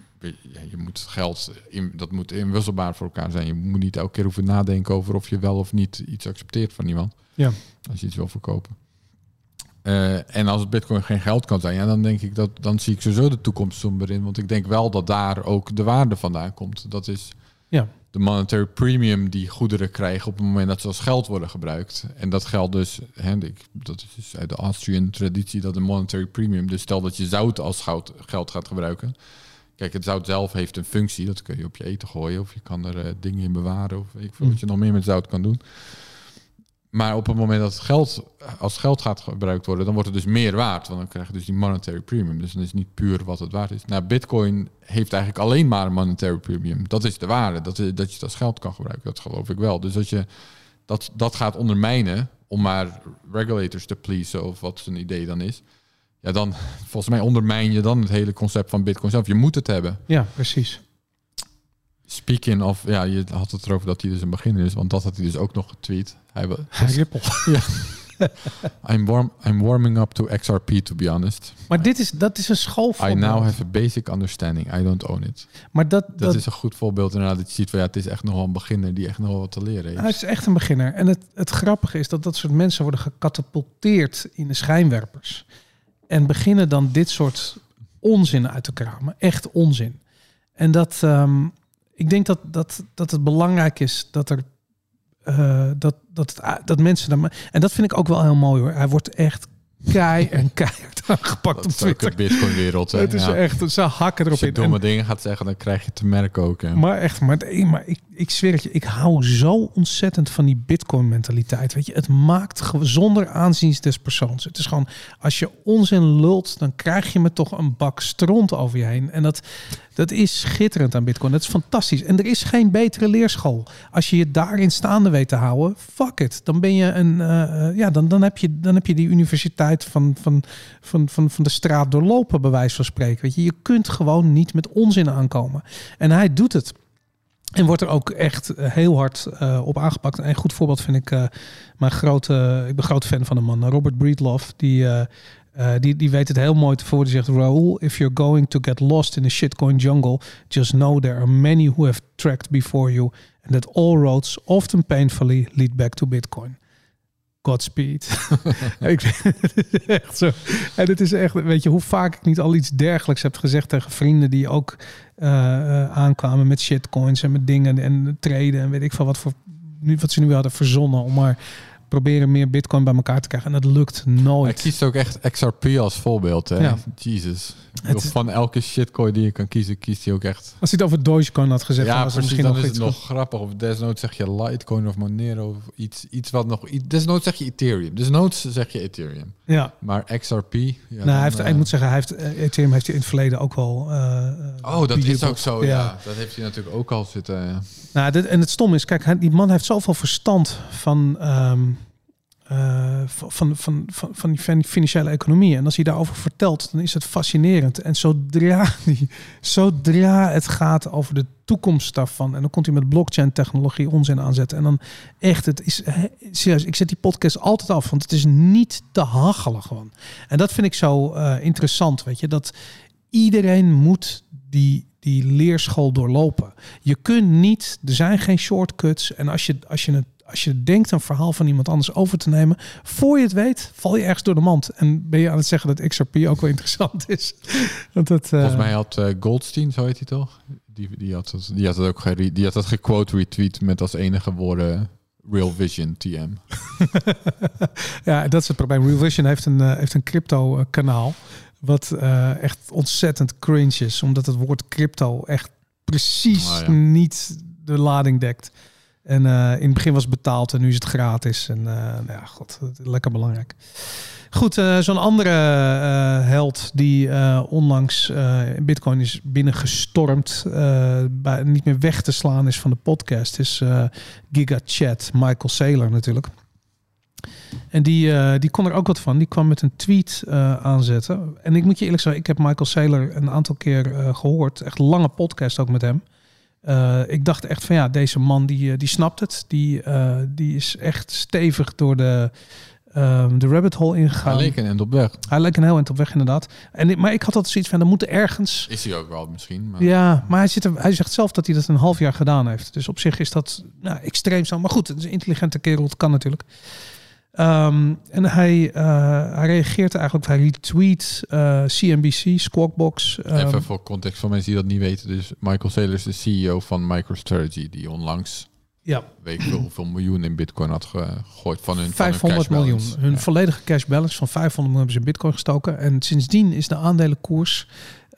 je moet geld, in, dat moet inwisselbaar voor elkaar zijn. Je moet niet elke keer hoeven nadenken over of je wel of niet iets accepteert van iemand. Ja. Als je iets wil verkopen. Eh, en als bitcoin geen geld kan zijn, ja, dan denk ik dat dan zie ik sowieso de toekomst somber in. Want ik denk wel dat daar ook de waarde vandaan komt. Dat is Ja. de monetary premium die goederen krijgen op het moment dat ze als geld worden gebruikt. En dat geldt dus, hè, ik, dat is dus uit de Austrian traditie, dat een monetary premium. Dus stel dat je zout als goud, geld gaat gebruiken. Kijk, het zout zelf heeft een functie. Dat kun je op je eten gooien of je kan er eh, dingen in bewaren of weet ik veel Mm. wat je nog meer met zout kan doen. Maar op het moment dat geld als geld gaat gebruikt worden, dan wordt het dus meer waard. Want dan krijg je dus die monetary premium. Dus dan is het niet puur wat het waard is. Nou, Bitcoin heeft eigenlijk alleen maar een monetary premium. Dat is de waarde. Dat, is- dat je het als geld kan gebruiken. Dat geloof ik wel. Dus als je dat, dat gaat ondermijnen om maar regulators te pleasen of wat zijn idee dan is. Ja, dan (laughs) volgens mij ondermijn je dan het hele concept van Bitcoin zelf. Je moet het hebben. ja, precies. Speaking of, ja, je had het erover dat hij dus een beginner is, want dat had hij dus ook nog getweet. Hij wa- Ripple. (laughs) I'm, warm, I'm warming up to XRP, to be honest. Maar dit is, dat is een I schoolvoorbeeld. now have a basic understanding. I don't own it. maar dat, Dat, dat, is een goed voorbeeld inderdaad. Dat je ziet van ja, het is echt nog wel een beginner die echt nog wel wat te leren heeft. hij is echt een beginner. En het, het grappige is dat dat soort mensen worden gecatapulteerd in de schijnwerpers. En beginnen dan dit soort onzin uit te kramen. Echt onzin. En dat, ehm, ik denk dat, dat, dat het belangrijk is dat er eh, dat, dat, dat mensen dan. En dat vind ik ook wel heel mooi hoor. Hij wordt echt kei en (laughs) keihard aangepakt Dat op is ook Twitter. de Bitcoin-wereld. Het is Ja. echt, ze hakken erop Als je in. domme En- dingen gaat zeggen, dan krijg je te merken ook. hè. maar echt, maar, maar ik, ik zweer het je, ik hou zo ontzettend van die Bitcoin-mentaliteit. Weet je, het maakt zonder aanzien des persoons. Het is gewoon, als je onzin lult, dan krijg je me toch een bak stront over je heen. En dat, dat is schitterend aan Bitcoin. Dat is fantastisch. En er is geen betere leerschool. Als je je daarin staande weet te houden, fuck it. Dan ben je een, eh, eh, ja, dan, dan, heb je, dan heb je die universiteit van, van, van, van, van de straat doorlopen, bij wijze van spreken. Weet je, je kunt gewoon niet met onzin aankomen. En hij doet het. En wordt er ook echt eh, heel hard op aangepakt. En een goed voorbeeld vind ik mijn grote, ik ben groot fan van de man, Robert Breedlove. Die, eh, die, die weet het heel mooi te voor. Die zegt, Raoul, if you're going to get lost in the shitcoin jungle, just know there are many who have tracked before you. And that all roads, often painfully, lead back to Bitcoin. Godspeed. (laughs) ik echt zo. En het is echt, weet je, hoe vaak ik niet al iets dergelijks heb gezegd tegen vrienden die ook eh, eh, aankwamen met shitcoins en met dingen en treden en weet ik veel wat voor nu wat ze nu hadden verzonnen om maar proberen meer bitcoin bij elkaar te krijgen en dat lukt Hij nooit. kiest ook echt XRP als voorbeeld. Hè? Ja. Jesus. Het Van elke shitcoin die je kan kiezen, kiest hij ook echt. Als hij het over Dogecoin had gezegd, dan ja, was het precies. misschien Dan nog is het iets. nog grappig. Of desnoods zeg je Litecoin of Monero. Of iets, iets wat nog... Desnoods zeg je Ethereum. Desnoods zeg je Ethereum. Ja, Maar XRP... Ja, nou, dan, hij, heeft, eh, ik moet zeggen, hij heeft, eh, Ethereum heeft hij in het verleden ook wel. eh, Oh, dat is ook zo. Ja. dat heeft hij natuurlijk ook al zitten. ja. Nou, dit, en het stom is, kijk, hij- die man heeft zoveel verstand van, ehm, eh, van, van, van, van, die fin- financiële economie. En als hij daarover vertelt, dan is het fascinerend. En zodra, (laughs) die, zodra het gaat over de toekomst daarvan, en dan komt hij met blockchain-technologie onzin aanzetten. En dan echt, het is serieus, ik zet die podcast altijd af, want het is niet te hachelen gewoon. En dat vind ik zo eh, interessant, weet je, dat iedereen moet die, die leerschool doorlopen. Je kunt niet, er zijn geen shortcuts. En als je, als je, het, als je denkt een verhaal van iemand anders over te nemen, voor je het weet, val je ergens door de mand. En ben je aan het zeggen dat XRP ook wel interessant is. (laughs) Want dat, eh, Volgens mij had eh, Goldstein, zo heet hij toch? Die, die, had het, die had het ook die had het gequote retweet met als enige woorden Real Vision TM. (laughs) ja, dat is het probleem. Real Vision heeft een, eh, heeft een crypto eh, kanaal. Wat eh, echt ontzettend cringe is. Omdat het woord crypto echt precies Ah, ja. niet de lading dekt. En eh, in het begin was het betaald en nu is het gratis. En eh, nou ja, god, lekker belangrijk. Goed, eh, zo'n andere held die onlangs in Bitcoin is binnengestormd, bij, niet meer weg te slaan is van de podcast, is eh Giga Chat, Michael Saylor natuurlijk. En die, die kon er ook wat van. Die kwam met een tweet aanzetten. En ik moet je eerlijk zeggen, ik heb Michael Saylor een aantal keer eh, gehoord. Echt lange podcast ook met hem. Eh, ik dacht echt van ja, deze man die, eh, die snapt het. Die, eh, die is echt stevig door de, ehm, de rabbit hole Hij ingegaan. leek een end op weg. Hij leek een heel eind op weg inderdaad. En, maar ik had altijd zoiets van, er moet ergens... Is hij ook wel misschien. Maar Ja, maar hij, zit er, hij zegt zelf dat hij dat een half jaar gedaan heeft. Dus op zich is dat nou, extreem zo. Maar goed, het is een intelligente kerel, het kan natuurlijk. Ehm, en hij, hij reageert eigenlijk, hij retweet eh, CNBC, Squawkbox. ehm, Even voor context voor mensen die dat niet weten. Dus Michael Saylor is de CEO van MicroStrategy. Die onlangs, ja, weet ik veel hoeveel miljoen in bitcoin had ge- gegooid van hun van hun 500 cash miljoen. Hun Ja. volledige cash balance van 500 miljoen hebben ze in bitcoin gestoken. En sindsdien is de aandelenkoers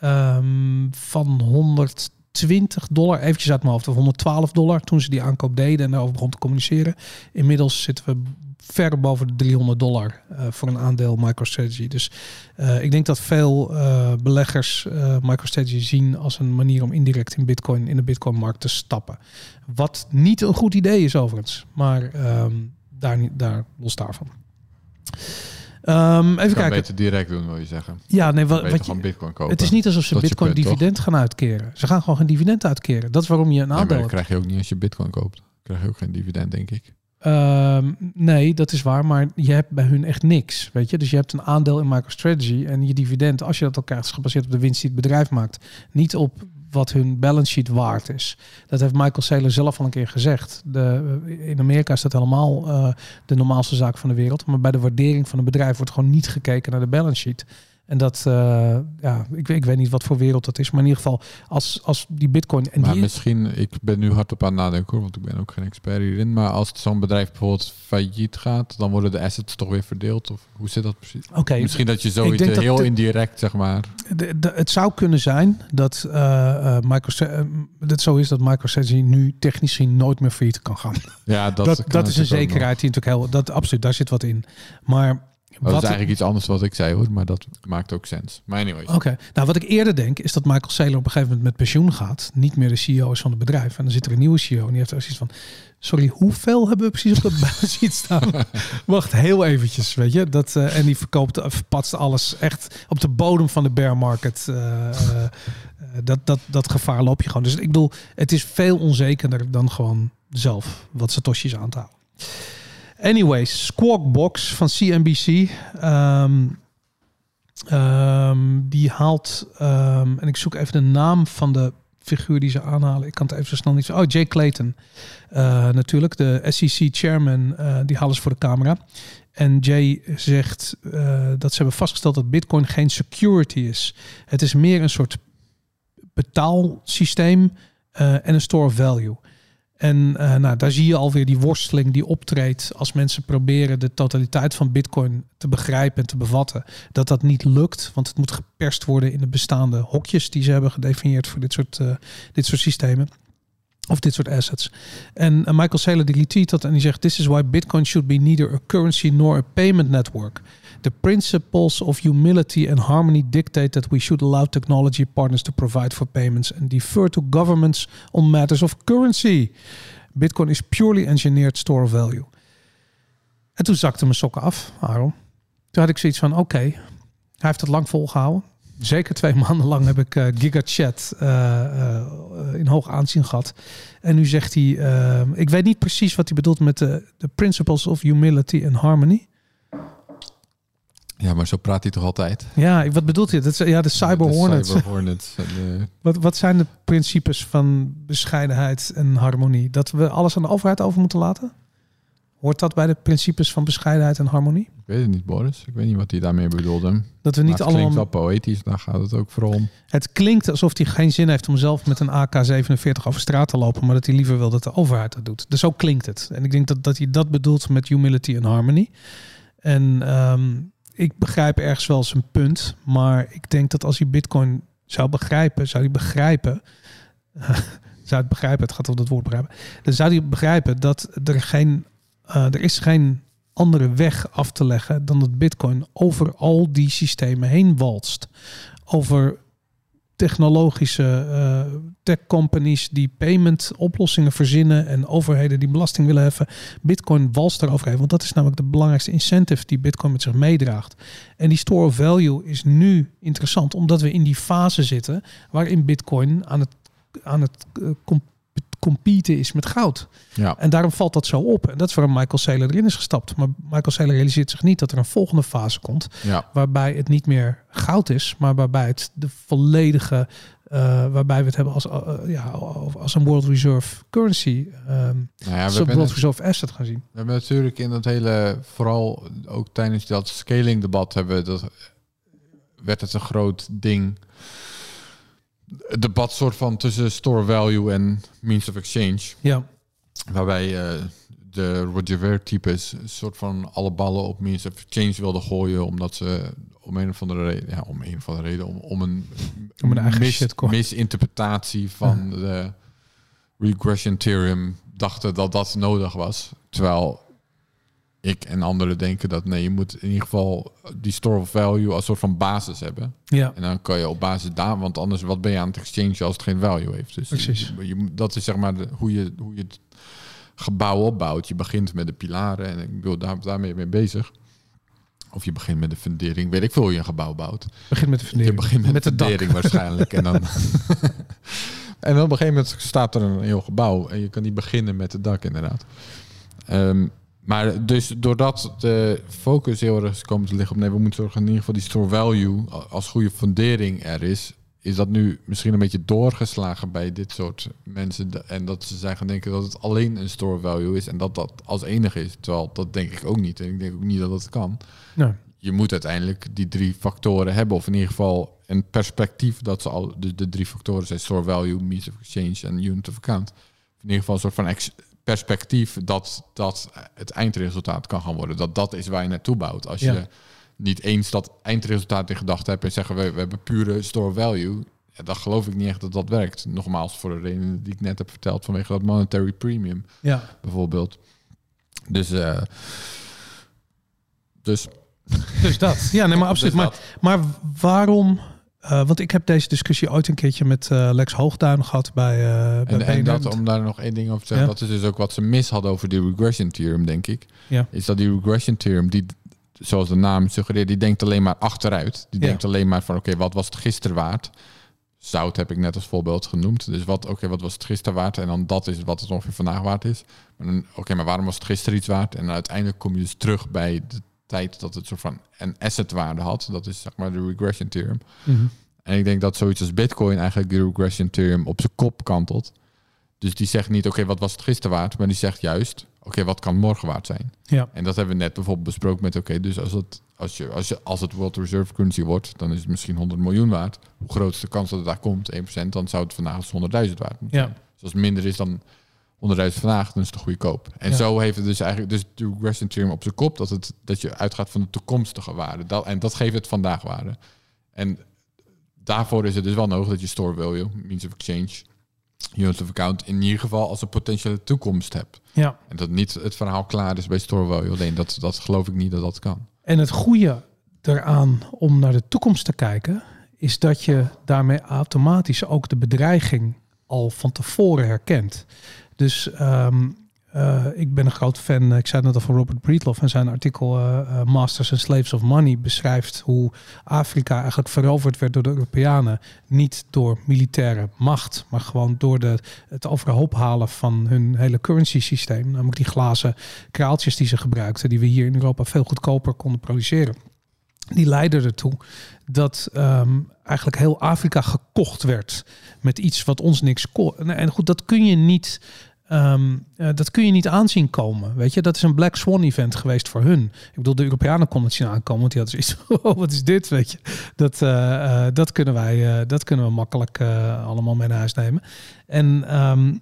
ehm, van 120 dollar, eventjes uit mijn hoofd, of 112 dollar toen ze die aankoop deden en daarover begon te communiceren. Inmiddels zitten we ver boven de 300 dollar eh, voor een aandeel MicroStrategy. Dus eh, ik denk dat veel eh, beleggers MicroStrategy zien als een manier om indirect in Bitcoin in de Bitcoin-markt te stappen. Wat niet een goed idee is overigens, maar ehm, daar, daar los daarvan. Ehm, even Kan kijken. beter direct doen, wil je zeggen. Ja, nee, wat, wat je, gewoon bitcoin kopen. het is niet alsof ze Dat Bitcoin punt, toch? dividend gaan uitkeren. Ze gaan gewoon geen dividend uitkeren. Dat is waarom je een aandeel dat hebt. krijg je ook niet als je bitcoin koopt. krijg je ook geen dividend, denk ik. Ehm, nee, dat is waar, maar je hebt bij hun echt niks, weet je. Dus je hebt een aandeel in MicroStrategy en je dividend, als je dat krijgt, is gebaseerd op de winst die het bedrijf maakt, niet op wat hun balance sheet waard is. Dat heeft Michael Saylor zelf al een keer gezegd. De, in Amerika is dat helemaal eh, de normaalste zaak van de wereld, maar bij de waardering van een bedrijf wordt gewoon niet gekeken naar de balance sheet. En dat, eh, ja, ik, weet- ik weet niet wat voor wereld dat is, maar in ieder geval, als, als die Bitcoin en maar die, misschien, ik ben nu hardop aan het nadenken hoor, want ik ben ook geen expert hierin. Maar als zo'n bedrijf bijvoorbeeld failliet gaat, dan worden de assets toch weer verdeeld? Of hoe zit dat precies? oké, Misschien dat je zoiets dat heel de- indirect, zeg maar. De, de- het zou kunnen zijn dat, eh eh Microsoft, dat zo is dat MicroStrategy nu technisch gezien nooit meer failliet kan gaan. Ja, dat, Dat, dat, is een zekerheid die natuurlijk heel, dat absoluut, daar zit wat in. Maar Dat wat, is eigenlijk iets anders wat ik zei hoor, maar dat maakt ook sens. Maar anyways. Oké, nou wat ik eerder denk is dat Michael Saylor op een gegeven moment met pensioen gaat, niet meer de CEO is van het bedrijf en dan zit er een nieuwe CEO en die heeft er zoiets van, sorry, hoeveel hebben we precies op de (laughs) balance staan? (laughs) Wacht heel eventjes, weet je, dat eh, en die verkoopt, eh, verpatst alles echt op de bodem van de bear market. eh, dat, dat, dat gevaar loop je gewoon. Dus ik bedoel, het is veel onzekerder dan gewoon zelf wat Satoshi's aan te houden. Anyways, Squawkbox van CNBC. ehm, ehm, die haalt, ehm, en ik zoek even de naam van de figuur die ze aanhalen. Ik kan het even zo snel niet zo. Oh, Jay Clayton. Eh, natuurlijk, de SEC chairman, eh, die halen ze voor de camera. En Jay zegt eh, dat ze hebben vastgesteld dat Bitcoin geen security is. Het is meer een soort betaalsysteem en een store of value. En eh, nou, daar zie je alweer die worsteling die optreedt als mensen proberen de totaliteit van Bitcoin te begrijpen en te bevatten. Dat dat niet lukt, want het moet geperst worden in de bestaande hokjes die ze hebben gedefinieerd voor dit soort, eh, dit soort systemen. Of dit soort assets. En eh, Michael Saylor die retweet dat en die zegt: This is why Bitcoin should be neither a currency nor a payment network. The principles of humility and harmony dictate that we should allow technology partners to provide for payments and defer to governments on matters of currency. Bitcoin is purely engineered store of value. En toen zakte mijn sokken af, Aaron. Toen had ik zoiets van: Oké, hij heeft het lang volgehouden. Zeker twee (laughs) maanden lang heb ik eh, GigaChat eh, eh, in hoog aanzien gehad. En nu zegt hij, ik weet niet precies wat hij bedoelt met de, de principles of humility and harmony. Ja, maar zo praat hij toch altijd? Ja, wat bedoelt hij? Dat is, ja, de Cyber De Hornets. Cyber Hornets. de- (laughs) Wat, wat zijn de principes van bescheidenheid en harmonie? Dat we alles aan de overheid over moeten laten? Hoort dat bij de principes van bescheidenheid en harmonie? Ik weet het niet, Boris. Ik weet niet wat hij daarmee bedoelde. Dat we niet het allemaal. klinkt wel poëtisch, daar gaat het ook vooral om. Het klinkt alsof hij geen zin heeft om zelf met een AK-47 over straat te lopen, maar dat hij liever wil dat de overheid dat doet. Dus zo klinkt het. En ik denk dat, dat hij dat bedoelt met humility en harmony. En ehm, ik begrijp ergens wel zijn punt, maar ik denk dat als hij Bitcoin zou begrijpen, zou hij begrijpen. (laughs) zou het begrijpen, het gaat om dat woord begrijpen. Dan zou hij begrijpen dat er geen, eh, er is geen andere weg af te leggen dan dat Bitcoin over al die systemen heen walst. Over technologische eh, tech companies die payment oplossingen verzinnen en overheden die belasting willen heffen. Bitcoin walst eroverheen, want dat is namelijk de belangrijkste incentive die Bitcoin met zich meedraagt. En die store of value is nu interessant omdat we in die fase zitten waarin Bitcoin aan het, aan het eh, competen is met goud. Ja, En daarom valt dat zo op. En dat is waarom Michael Saylor erin is gestapt. Maar Michael Saylor realiseert zich niet dat er een volgende fase komt ja. waarbij het niet meer goud is, maar waarbij het de volledige, eh, waarbij we het hebben als, eh, ja, als een World Reserve currency, ehm Nou ja, we World Reserve asset gaan zien. we hebben natuurlijk in dat hele, vooral ook tijdens dat scaling debat hebben we dat werd het een groot ding. Het debat soort van tussen store value en means of exchange. Ja, Waarbij eh, de Roger Ver types een soort van alle ballen op means of exchange wilden gooien. Omdat ze om een of andere reden, ja, om een of andere reden, om, om een, Om een eigen mis- misinterpretatie van de regression theorem dachten dat dat nodig was. Terwijl ik en anderen denken dat nee, je moet in ieder geval die store of value als soort van basis hebben. ja, En dan kan je op basis daar, want anders wat ben je aan het exchange als het geen value heeft. Dus Precies. Je, je dat is zeg maar de, hoe, je, hoe je het gebouw opbouwt. Je begint met de pilaren en ik bedoel, daar, daarmee mee bezig. Of je begint met de fundering. Weet ik veel hoe je een gebouw bouwt. begin met de Je fundering. begint met, met de het dak. waarschijnlijk. en, dan (laughs) (laughs) en op een gegeven moment staat er een heel gebouw. En je kan niet beginnen met het dak inderdaad. Ehm, maar dus doordat de focus heel erg komen te liggen op... nee, we moeten zorgen in ieder geval die store value... als goede fundering er is... is dat nu misschien een beetje doorgeslagen bij dit soort mensen. En dat ze zijn gaan denken dat het alleen een store value is... en dat dat als enige is. Terwijl dat denk ik ook niet. En ik denk ook niet dat dat kan je moet uiteindelijk die drie factoren hebben. Of in ieder geval een perspectief dat ze al de, de drie factoren zijn: store value, means of exchange en unit of account. In ieder geval een soort van ex- perspectief dat dat het eindresultaat kan gaan worden. Dat dat is waar je naartoe bouwt. Als Ja. je niet eens dat eindresultaat in gedachten hebt en zeggen we, we hebben pure store value. Ja, dan geloof ik niet echt dat dat werkt. Nogmaals, voor de reden die ik net heb verteld, vanwege dat monetary premium ja. bijvoorbeeld. Dus, eh, dus Dus dat. Ja, nee, maar (laughs) absoluut. Dus maar, maar waarom... eh, want ik heb deze discussie ooit een keertje met eh, Lex Hoogduin gehad bij, bij En, BNR. dat, om daar nog één ding over te zeggen, Ja. dat is dus ook wat ze mis hadden over die regression theorem, denk ik. Ja. Is dat die regression theorem, die, zoals de naam suggereert, die denkt alleen maar achteruit. Die Ja. denkt alleen maar van, oké, wat was het gisteren waard? Zout heb ik net als voorbeeld genoemd. Dus wat, oké, wat was het gisteren waard? En dan dat is wat het ongeveer vandaag waard is. Oké, maar waarom was het gisteren iets waard? En uiteindelijk kom je dus terug bij de tijd dat het soort van een assetwaarde had. Dat is zeg maar de regression theorem. Mhm. En ik denk dat zoiets als Bitcoin eigenlijk de regression theorem op zijn kop kantelt. Dus die zegt niet, oké, wat was het gisteren waard? Maar die zegt juist, oké, wat kan morgen waard zijn? Ja. En dat hebben we net bijvoorbeeld besproken met, oké, dus als het, als, je, als, je, als het World Reserve Currency wordt, dan is het misschien 100 miljoen waard. Hoe groot is de kans dat het daar komt? 1%, dan zou het vandaag als 100.000 waard moeten Ja. zijn. Dus als het minder is dan 100.000 vandaag, dan is het goede koop. En Ja. zo heeft het dus eigenlijk dus de regression theorem op zijn kop, dat, het, dat je uitgaat van de toekomstige waarde. Dat, en dat geeft het vandaag waarde. En daarvoor is het dus wel nodig dat je store value, means of exchange, unit of account, in ieder geval als een potentiële toekomst hebt. ja. En dat niet het verhaal klaar is bij store value. Alleen dat, dat geloof ik niet dat dat kan. En het goede eraan om naar de toekomst te kijken, is dat je daarmee automatisch ook de bedreiging al van tevoren herkent. Dus ehm, eh, ik ben een groot fan, ik zei net al van Robert Breedlove en zijn artikel eh, eh, Masters and Slaves of Money beschrijft hoe Afrika eigenlijk veroverd werd door de Europeanen. Niet door militaire macht, maar gewoon door de, het overhoop halen van hun hele currency systeem. Namelijk die glazen kraaltjes die ze gebruikten, die we hier in Europa veel goedkoper konden produceren. Die leidden ertoe dat ehm, eigenlijk heel Afrika gekocht werd met iets wat ons niks kost. En goed, dat kun je niet Ehm, eh, dat kun je niet aanzien komen. Weet je, dat is een Black Swan event geweest voor hun. Ik bedoel, de Europeanen konden het zien aankomen, want die hadden zoiets. (laughs) Oh, wat is dit? Weet je, dat, eh, eh, dat kunnen wij, dat kunnen we makkelijk allemaal mee naar huis nemen. En ehm,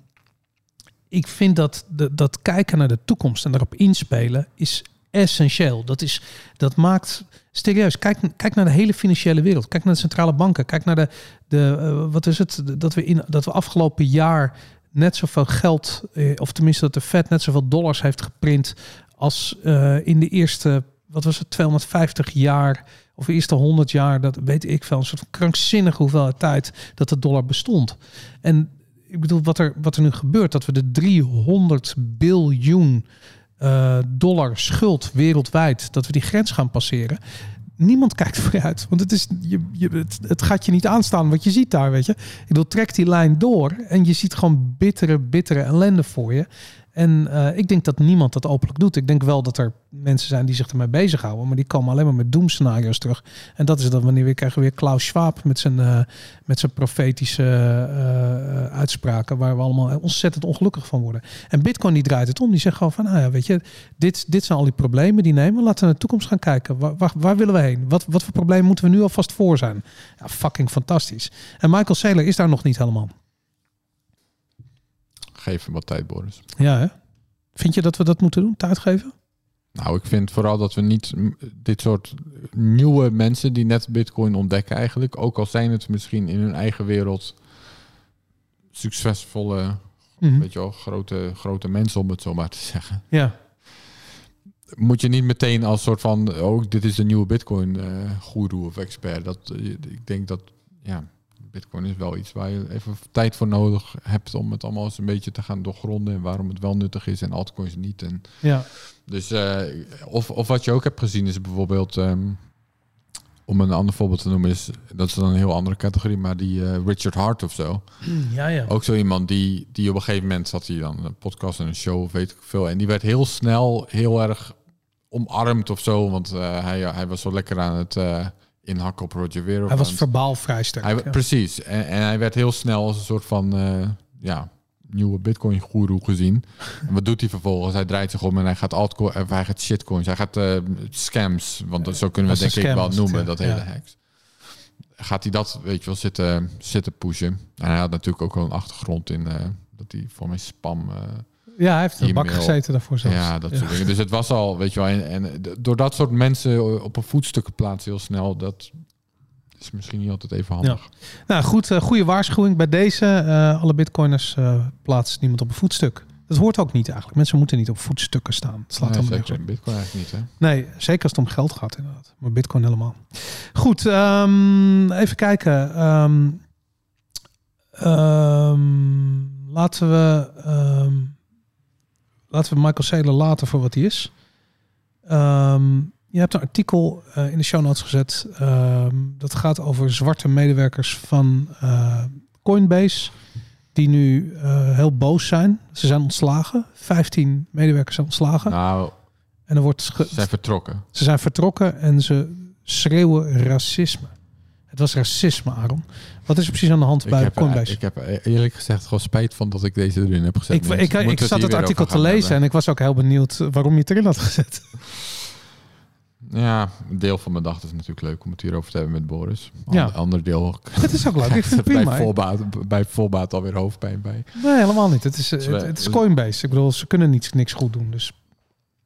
ik vind dat dat kijken naar de toekomst en daarop inspelen is essentieel. Dat, is, dat maakt serieus. Kijk, kijk naar de hele financiële wereld. Kijk naar de centrale banken. Kijk naar de, de wat is het? Dat we in dat we afgelopen jaar net zoveel geld, eh, of tenminste dat de Fed net zoveel dollars heeft geprint als uh, in de eerste, wat was het, 250 jaar of de eerste 100 jaar, dat weet ik veel, een soort krankzinnige hoeveelheid tijd dat de dollar bestond. En ik bedoel, wat er, wat er nu gebeurt, dat we de 300 biljoen uh, dollar schuld wereldwijd, dat we die grens gaan passeren niemand kijkt (laughs) vooruit. Want het, is, je, je, het, het, gaat je niet aanstaan wat je ziet daar, weet je. Ik bedoel, trek die lijn door en je ziet gewoon bittere, bittere ellende voor je. En uh, ik denk dat niemand dat openlijk doet. Ik denk wel dat er mensen zijn die zich ermee bezighouden, maar die komen alleen maar met doemscenario's terug. En dat is dan wanneer we krijgen weer Klaus Schwab met zijn, uh, met zijn profetische uh, uitspraken, waar we allemaal ontzettend ongelukkig van worden. En Bitcoin die draait het om. Die zegt gewoon van, nou ja, weet je, dit, dit zijn al die problemen die nemen. Laten we naar de toekomst gaan kijken. Waar, waar, waar willen we heen? Wat, wat voor problemen moeten we nu alvast voor zijn? Ja, fucking fantastisch. En Michael Saylor is daar nog niet helemaal. Geef hem wat tijd, Boris. Ja, hè? Vind je dat we dat moeten doen? Tijd geven? Nou, ik vind vooral dat we niet dit soort nieuwe mensen die net Bitcoin ontdekken, eigenlijk, ook al zijn het misschien in hun eigen wereld succesvolle, mm weet je wel, grote, grote mensen, om het zo maar te zeggen. Ja. Moet je niet meteen als soort van, oh, dit is de nieuwe Bitcoin-goeroe of expert. Dat, ik denk dat, ja, Bitcoin is wel iets waar je even tijd voor nodig hebt om het allemaal eens een beetje te gaan doorgronden en waarom het wel nuttig is en altcoins niet. En ja. Dus uh, of, of wat je ook hebt gezien is bijvoorbeeld, um, om een ander voorbeeld te noemen, is dat is dan een heel andere categorie, maar die uh, Richard Hart of zo. (clears throat) Ja, ja. Ook zo iemand die, die op een gegeven moment zat hij dan een podcast en een show, weet ik veel, en die werd heel snel heel erg omarmd of zo, want uh, hij, hij was zo lekker aan het inhakken op Roger. Hij was verbaal vrij sterk. Hij, Precies. En, en, hij werd heel snel als een soort van uh, ja, nieuwe bitcoin guru gezien. en wat doet hij vervolgens? Hij draait zich om en hij gaat altcoin, hij gaat shitcoins, hij gaat uh, scams, want dat, zo kunnen we denk ik wel noemen, dat hele hacks. Gaat hij dat, weet je wel, zitten, zitten pushen? En hij had natuurlijk ook wel een achtergrond in dat hij voor mij spam ja, hij heeft een bak gezeten daarvoor zelfs. Ja, dat soort dingen. Dus het was al, weet je wel, en, en, door dat soort mensen op een voetstuk plaatsen heel snel, dat is misschien niet altijd even handig. Ja. Nou goed, uh, goede waarschuwing bij deze. Uh, alle bitcoiners uh, plaatsen niemand op een voetstuk. Dat hoort ook niet eigenlijk. Mensen moeten niet op voetstukken staan. Het slaat nee, zeker bitcoin eigenlijk niet, hè? Nee, zeker als het om geld gaat inderdaad. Maar bitcoin helemaal. Goed, um, even kijken. Um, um, laten we laten we Michael Saylor laten voor wat hij is. Um, je hebt een artikel uh, in de show notes gezet. Um, dat gaat over zwarte medewerkers van uh, Coinbase. Die nu uh, heel boos zijn. Ze zijn ontslagen. 15 medewerkers zijn ontslagen. Nou, en er wordt ze zijn vertrokken. Ze zijn vertrokken en ze schreeuwen racisme. Het was racisme, Aaron. Wat is er precies aan de hand bij heb, Coinbase? Ik heb eerlijk gezegd gewoon spijt van dat ik deze erin heb gezet. Ik, ik, ik, zat het artikel te lezen en ik was ook heel benieuwd waarom je het erin had gezet. (laughs) Ja, een deel van mijn dag is natuurlijk leuk om het hierover te hebben met Boris. Ja. Ander deel. (laughs) Het is ook leuk. Ik vind het prima. Bij voorbaat, bij voorbaat alweer hoofdpijn bij. Nee, helemaal niet. Het is, het, het is Coinbase. Ik bedoel, ze kunnen niets, niks goed doen. Dus.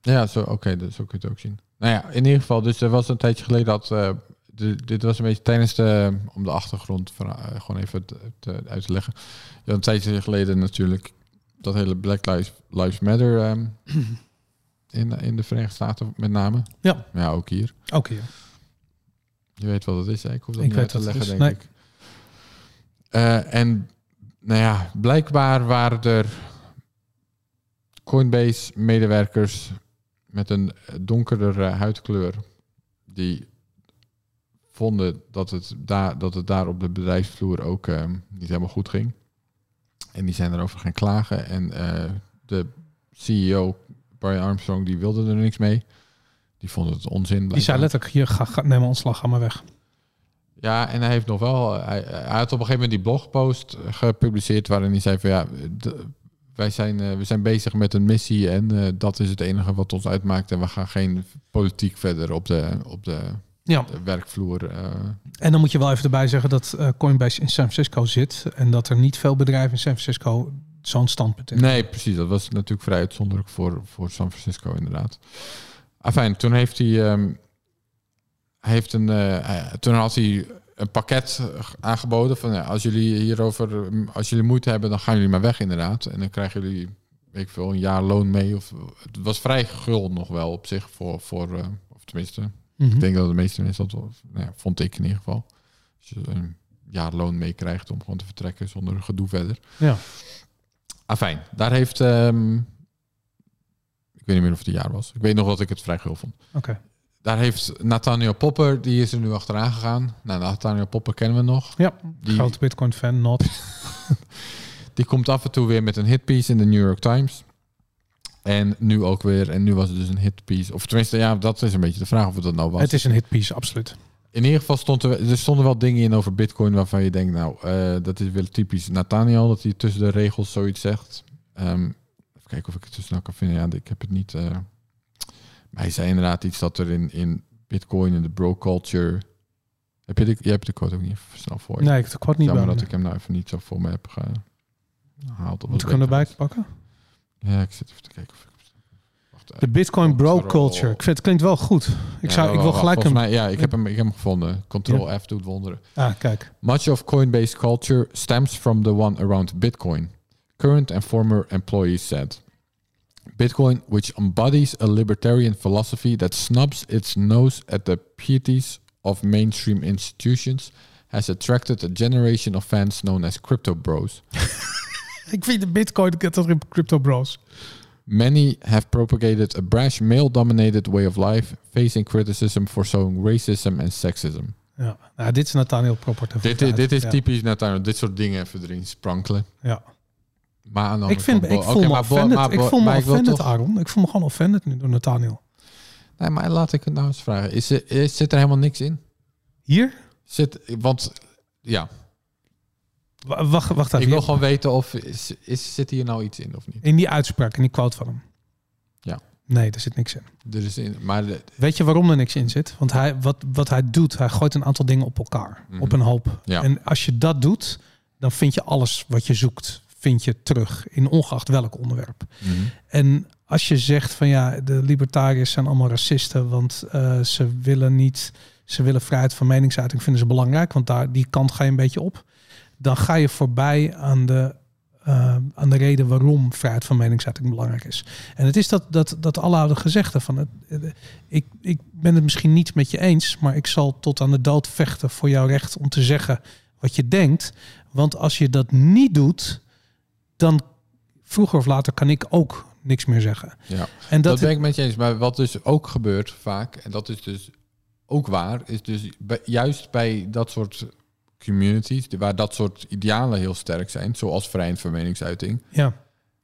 Ja, zo, oké, dus zo kun je het ook zien. Nou ja, in ieder geval, dus er was een tijdje geleden dat uh, dit was een beetje tijdens de, om de achtergrond van, uh, gewoon even te, uit te leggen. Ja, een tijdje geleden natuurlijk dat hele Black Lives, Lives Matter um, (clears throat) in, in de Verenigde Staten met name. Ja. Ja, ook hier. Ook hier. Je weet wat het is, hè? ik hoef dat ik niet uit te leggen, denk nee. ik. Uh, en nou ja, blijkbaar waren er Coinbase-medewerkers met een donkerder huidkleur die vonden dat het, daar, dat het daar op de bedrijfsvloer ook uh, niet helemaal goed ging. En die zijn erover gaan klagen. En uh, de CEO, Brian Armstrong, die wilde er niks mee. Die vond het onzin. Blijkbaar. Die zei letterlijk, je ga, ga, neem ontslag, ga maar weg. Ja, en hij heeft nog wel... Hij, hij, had op een gegeven moment die blogpost gepubliceerd... waarin hij zei van ja... De, wij zijn, eh, we zijn bezig met een missie en eh, dat is het enige wat ons uitmaakt. En we gaan geen politiek verder op de, op de, Ja. werkvloer. eh. En dan moet je wel even erbij zeggen dat eh, Coinbase in San Francisco zit en dat er niet veel bedrijven in San Francisco zo'n standpunt hebben. Nee, precies. Dat was natuurlijk vrij uitzonderlijk voor, voor San Francisco inderdaad. Afijn, toen heeft hij... ehm, heeft een, eh, toen had hij een pakket aangeboden van ja, als jullie hierover, als jullie moeite hebben, dan gaan jullie maar weg inderdaad. En dan krijgen jullie, weet ik veel, een jaar loon mee. Of, het was vrij gul nog wel op zich voor, voor of tenminste, Mhm. ik denk dat de meeste mensen dat wel, nou ja, vond ik in ieder geval. Als je een jaar loon meekrijgt om gewoon te vertrekken zonder gedoe verder. Ja. Afijn, daar heeft, ehm, ik weet niet meer of het een jaar was. Ik weet nog dat ik het vrij gul vond. Oké. Daar heeft Nathaniel Popper, die is er nu achteraan gegaan. Nou, Nathaniel Popper kennen we nog. Ja, Die, grote Bitcoin fan, not. (laughs) die komt af en toe weer met een hitpiece in de New York Times. En nu ook weer. En nu was het dus een hitpiece. Of tenminste, ja, dat is een beetje de vraag of het dat nou was. Het is een hitpiece, absoluut. In ieder geval stond er, er stonden wel dingen in over Bitcoin waarvan je denkt, nou, eh, dat is wel typisch Nathaniel, dat hij tussen de regels zoiets zegt. Ehm, even kijken of ik het zo snel kan vinden. Ja, ik heb het niet. eh, maar hij zei inderdaad iets dat er in, in Bitcoin en de bro culture. Heb je de, jij hebt de code ook niet even snel voor je. Nee, ik heb de kwart niet Jammer dat ik hem nou even niet zo voor me heb gehaald. Moet ik hem erbij pakken? Ja, ik zit even te kijken of ik. Wacht, De Bitcoin bro culture. Ik vind het klinkt wel goed. Ik, Ja, zou, ik wil gelijk een... Mij, ja, ik heb, hem, ik heb hem gevonden. Control F doet wonderen. Ah, kijk. Much of Coinbase culture stems from the one around Bitcoin. Current and former employees said. Bitcoin, which embodies a libertarian philosophy that snubs its nose at the pieties of mainstream institutions, has attracted a generation of fans known as crypto bros. (laughs) (laughs) Ik vind de Bitcoin categorie crypto bros. Many have propagated a brash, male-dominated way of life, facing criticism for showing racism and sexism. Ja, nou, dit is Nathaniel Proper. Dit, dit, dit is typisch aan dit soort dingen even erin sprankelen. Ja. Maar aan de Ik, vind, ik voel me offended. maar ik voel me ik offended, Aaron. Ik voel me gewoon offended nu door Nathaniel. Nee, maar laat ik het nou eens vragen. Is, er- is, zit er helemaal niks in? Hier? Zit, want ja, Wacht, wacht even. ik wil gewoon weten of is, is, zit hier nou iets in of niet. In die uitspraak, in die quote van hem. Ja. Nee, er zit niks in. Er is in, maar de- Weet je waarom er niks in zit? Want hij, wat, wat hij doet, hij gooit een aantal dingen op elkaar. Mhm. Op een hoop. Ja. En als je dat doet, dan vind je alles wat je zoekt, vind je terug. In ongeacht welk onderwerp. mhm. En als je zegt van ja, de libertariërs zijn allemaal racisten, want eh, ze willen niet, ze willen vrijheid van meningsuiting, vinden ze belangrijk, want daar die kant ga je een beetje op. Dan ga je voorbij aan de, eh, aan de reden waarom vrijheid van meningsuiting belangrijk is. En het is dat, dat, dat aloude gezegde van het, eh, ik, ik ben het misschien niet met je eens, maar ik zal tot aan de dood vechten voor jouw recht om te zeggen wat je denkt. Want als je dat niet doet, dan vroeger of later kan ik ook niks meer zeggen. ja. En Dat, dat, ben ik met je eens. Maar wat dus ook gebeurt vaak, en dat is dus ook waar, is dus bij- juist bij dat soort communities, waar dat soort idealen heel sterk zijn, zoals vrijheid van meningsuiting. ja.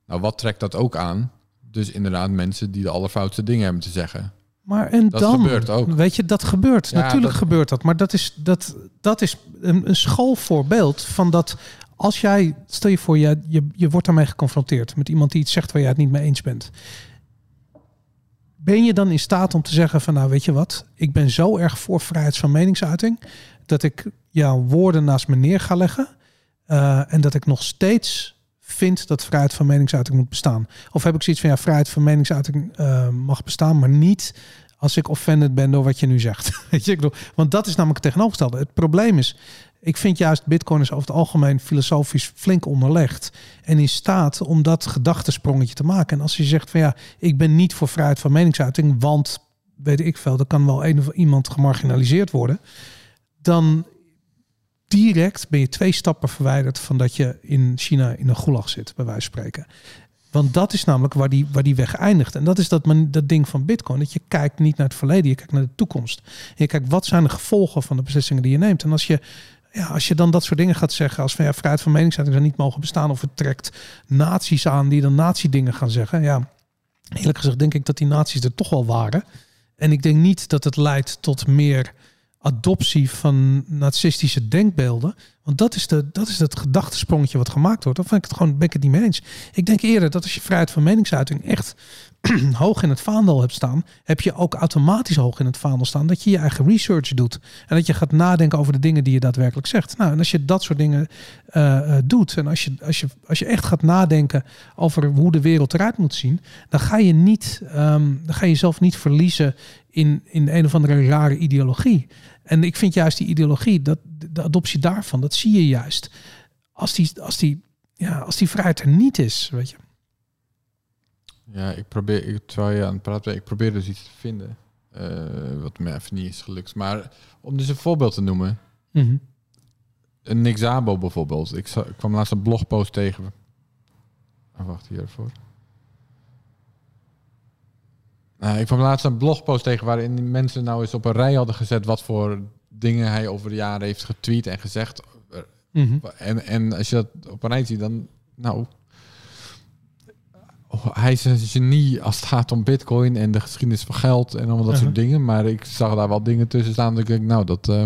Nou, wat trekt dat ook aan? Dus inderdaad mensen die de allerfoutste dingen hebben te zeggen. Maar en Dat dan, gebeurt ook. weet je, dat gebeurt. Ja, Natuurlijk dat- gebeurt dat. Maar dat is, dat, dat is een, een schoolvoorbeeld van dat als jij, stel je voor, je, je, je wordt daarmee geconfronteerd met iemand die iets zegt waar jij het niet mee eens bent. Ben je dan in staat om te zeggen van nou weet je wat, ik ben zo erg voor vrijheid van meningsuiting dat ik jouw woorden naast me neer ga leggen eh, en dat ik nog steeds vind dat vrijheid van meningsuiting moet bestaan. Of heb ik zoiets van ja, vrijheid van meningsuiting eh, mag bestaan, maar niet als ik offended ben door wat je nu zegt. (laughs) Want dat is namelijk het tegenovergestelde. Het probleem is, ik vind juist Bitcoin is over het algemeen filosofisch flink onderlegd en in staat om dat gedachtesprongetje te maken. En als je zegt van ja, ik ben niet voor vrijheid van meningsuiting, want weet ik veel, er kan wel een of iemand gemarginaliseerd worden, dan direct ben je twee stappen verwijderd van dat je in China in een gulag zit, bij wijze van spreken. Want dat is namelijk waar die, waar die weg eindigt. En dat is dat, dat ding van Bitcoin. Dat je kijkt niet naar het verleden, je kijkt naar de toekomst. En je kijkt wat zijn de gevolgen van de beslissingen die je neemt. En als je, ja, als je dan dat soort dingen gaat zeggen, als van ja, vrijheid van meningsuiting zou niet mogen bestaan, of het trekt naties aan die dan nazi-dingen gaan zeggen. Ja, eerlijk gezegd denk ik dat die naties er toch wel waren. En ik denk niet dat het leidt tot meer adoptie van narcistische denkbeelden. Want dat is, de, dat is het gedachtesprongetje wat gemaakt wordt. Dan vind ik het gewoon, ben ik het niet mee eens. Ik denk eerder dat als je vrijheid van meningsuiting echt (clears throat) hoog in het vaandel hebt staan, heb je ook automatisch hoog in het vaandel staan dat je je eigen research doet. En dat je gaat nadenken over de dingen die je daadwerkelijk zegt. Nou, en als je dat soort dingen uh, doet en als je, als, je, als je echt gaat nadenken over hoe de wereld eruit moet zien, dan ga je, niet, um, dan ga je jezelf niet verliezen in, in een of andere rare ideologie. En ik vind juist die ideologie, dat, de adoptie daarvan, dat zie je juist. Als die, als die, ja, als die vrijheid er niet is, weet je. Ja, ik probeer, ik, terwijl je aan het praten ik probeer dus iets te vinden. Uh, wat me even niet is gelukt. Maar om dus een voorbeeld te noemen. Mhm. Een Nick Zabo bijvoorbeeld. Ik, ik kwam laatst een blogpost tegen. Oh, wacht hiervoor. Nou, ik kwam laatst een blogpost tegen waarin mensen nou eens op een rij hadden gezet wat voor dingen hij over de jaren heeft getweet en gezegd. Mhm. En, en als je dat op een rij ziet, dan nou. oh, hij is een genie als het gaat om bitcoin en de geschiedenis van geld en allemaal dat Uh-huh. soort dingen. Maar ik zag daar wel dingen tussen staan dat ik denk, nou, dat eh,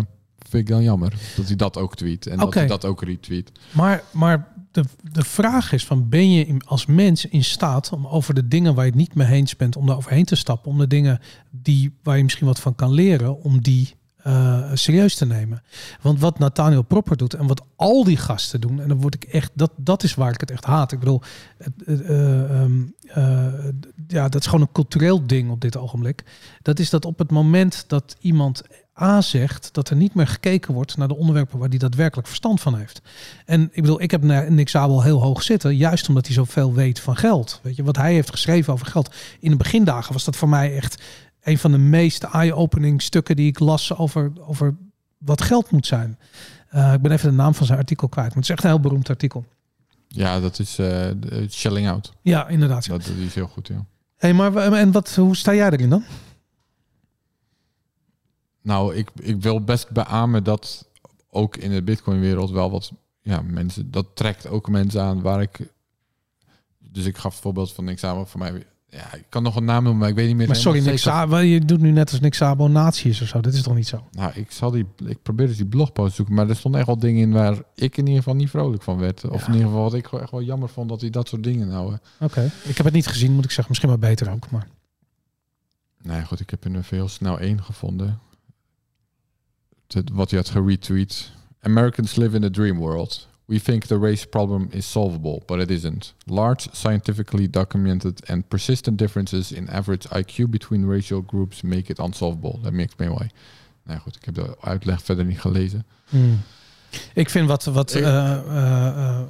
vind ik dan jammer. Dat hij dat ook tweet en dat hij dat ook retweet. Maar, maar de, de vraag is van ben je als mens in staat om over de dingen waar je het niet mee eens bent, om daar overheen te stappen, om de dingen die waar je misschien wat van kan leren, om die eh, serieus te nemen. Want wat Nathaniel Propper doet en wat al die gasten doen, en dan word ik echt, dat, dat is waar ik het echt haat. Ik bedoel, eh, ehm, eh, ja, dat is gewoon een cultureel ding op dit ogenblik. Dat is dat op het moment dat iemand A zegt, dat er niet meer gekeken wordt naar de onderwerpen waar hij daadwerkelijk verstand van heeft. En ik bedoel, ik heb Nick Zabel heel hoog zitten, juist omdat hij zoveel weet van geld. Weet je, wat hij heeft geschreven over geld. In de begindagen was dat voor mij echt een van de meest eye-opening stukken die ik las over, over wat geld moet zijn. Eh, ik ben even de naam van zijn artikel kwijt, maar het is echt een heel beroemd artikel. Ja, dat is de shelling out. Ja, inderdaad. Dat, dat is heel goed, ja. Hey, maar en wat, hoe sta jij erin dan? Nou, ik, ik wil best beamen dat ook in de Bitcoin-wereld wel wat ja, mensen, dat trekt ook mensen aan waar ik. Dus ik gaf het voorbeeld van aan voor mij. Ja, ik kan nog een naam noemen, maar ik weet niet meer. Maar sorry. Sabo, je doet nu net als Nick Sabo nazi's of zo. Dit is toch niet zo? Nou, ik zal die, ik probeer dus die blogpost te zoeken, maar er stonden echt wel dingen in waar ik in ieder geval niet vrolijk van werd. Of Ja. in ieder geval wat ik gewoon echt wel jammer vond dat hij dat soort dingen nou. eh, Oké. Ik heb het niet gezien, moet ik zeggen. Misschien maar beter ook. Maar Nee, goed, ik heb er veel snel één gevonden. Wat hij had geretweet. Americans live in a dream world. We think the race problem is solvable, but it isn't. Large, scientifically documented and persistent differences in average IQ between racial groups make it unsolvable. Let me explain why. Nou goed, ik heb de uitleg verder niet gelezen. Hmm. ik vind wat, wat Ik- eh, eh,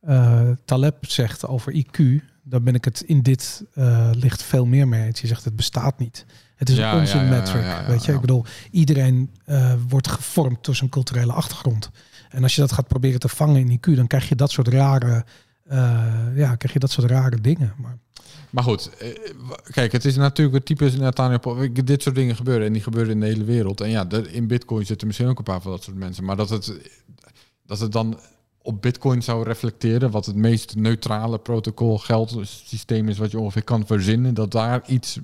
eh, (laughs) Taleb zegt over IQ, daar ben ik het in dit eh, licht veel meer mee eens. Je zegt het bestaat niet. Het is een ja, ja, weet je, ik bedoel, iedereen eh, wordt gevormd door zijn culturele achtergrond. En als je dat gaat proberen te vangen in IQ, dan krijg je dat soort rare, eh, ja, krijg je dat soort rare dingen. Maar Maar goed, eh, kijk, het is natuurlijk het type Nathaniel Dit soort dingen gebeuren en die gebeuren in de hele wereld. En ja, in Bitcoin zitten misschien ook een paar van dat soort mensen. Maar dat het, dat het dan op Bitcoin zou reflecteren, wat het meest neutrale protocol geldsysteem is wat je ongeveer kan verzinnen, dat daar iets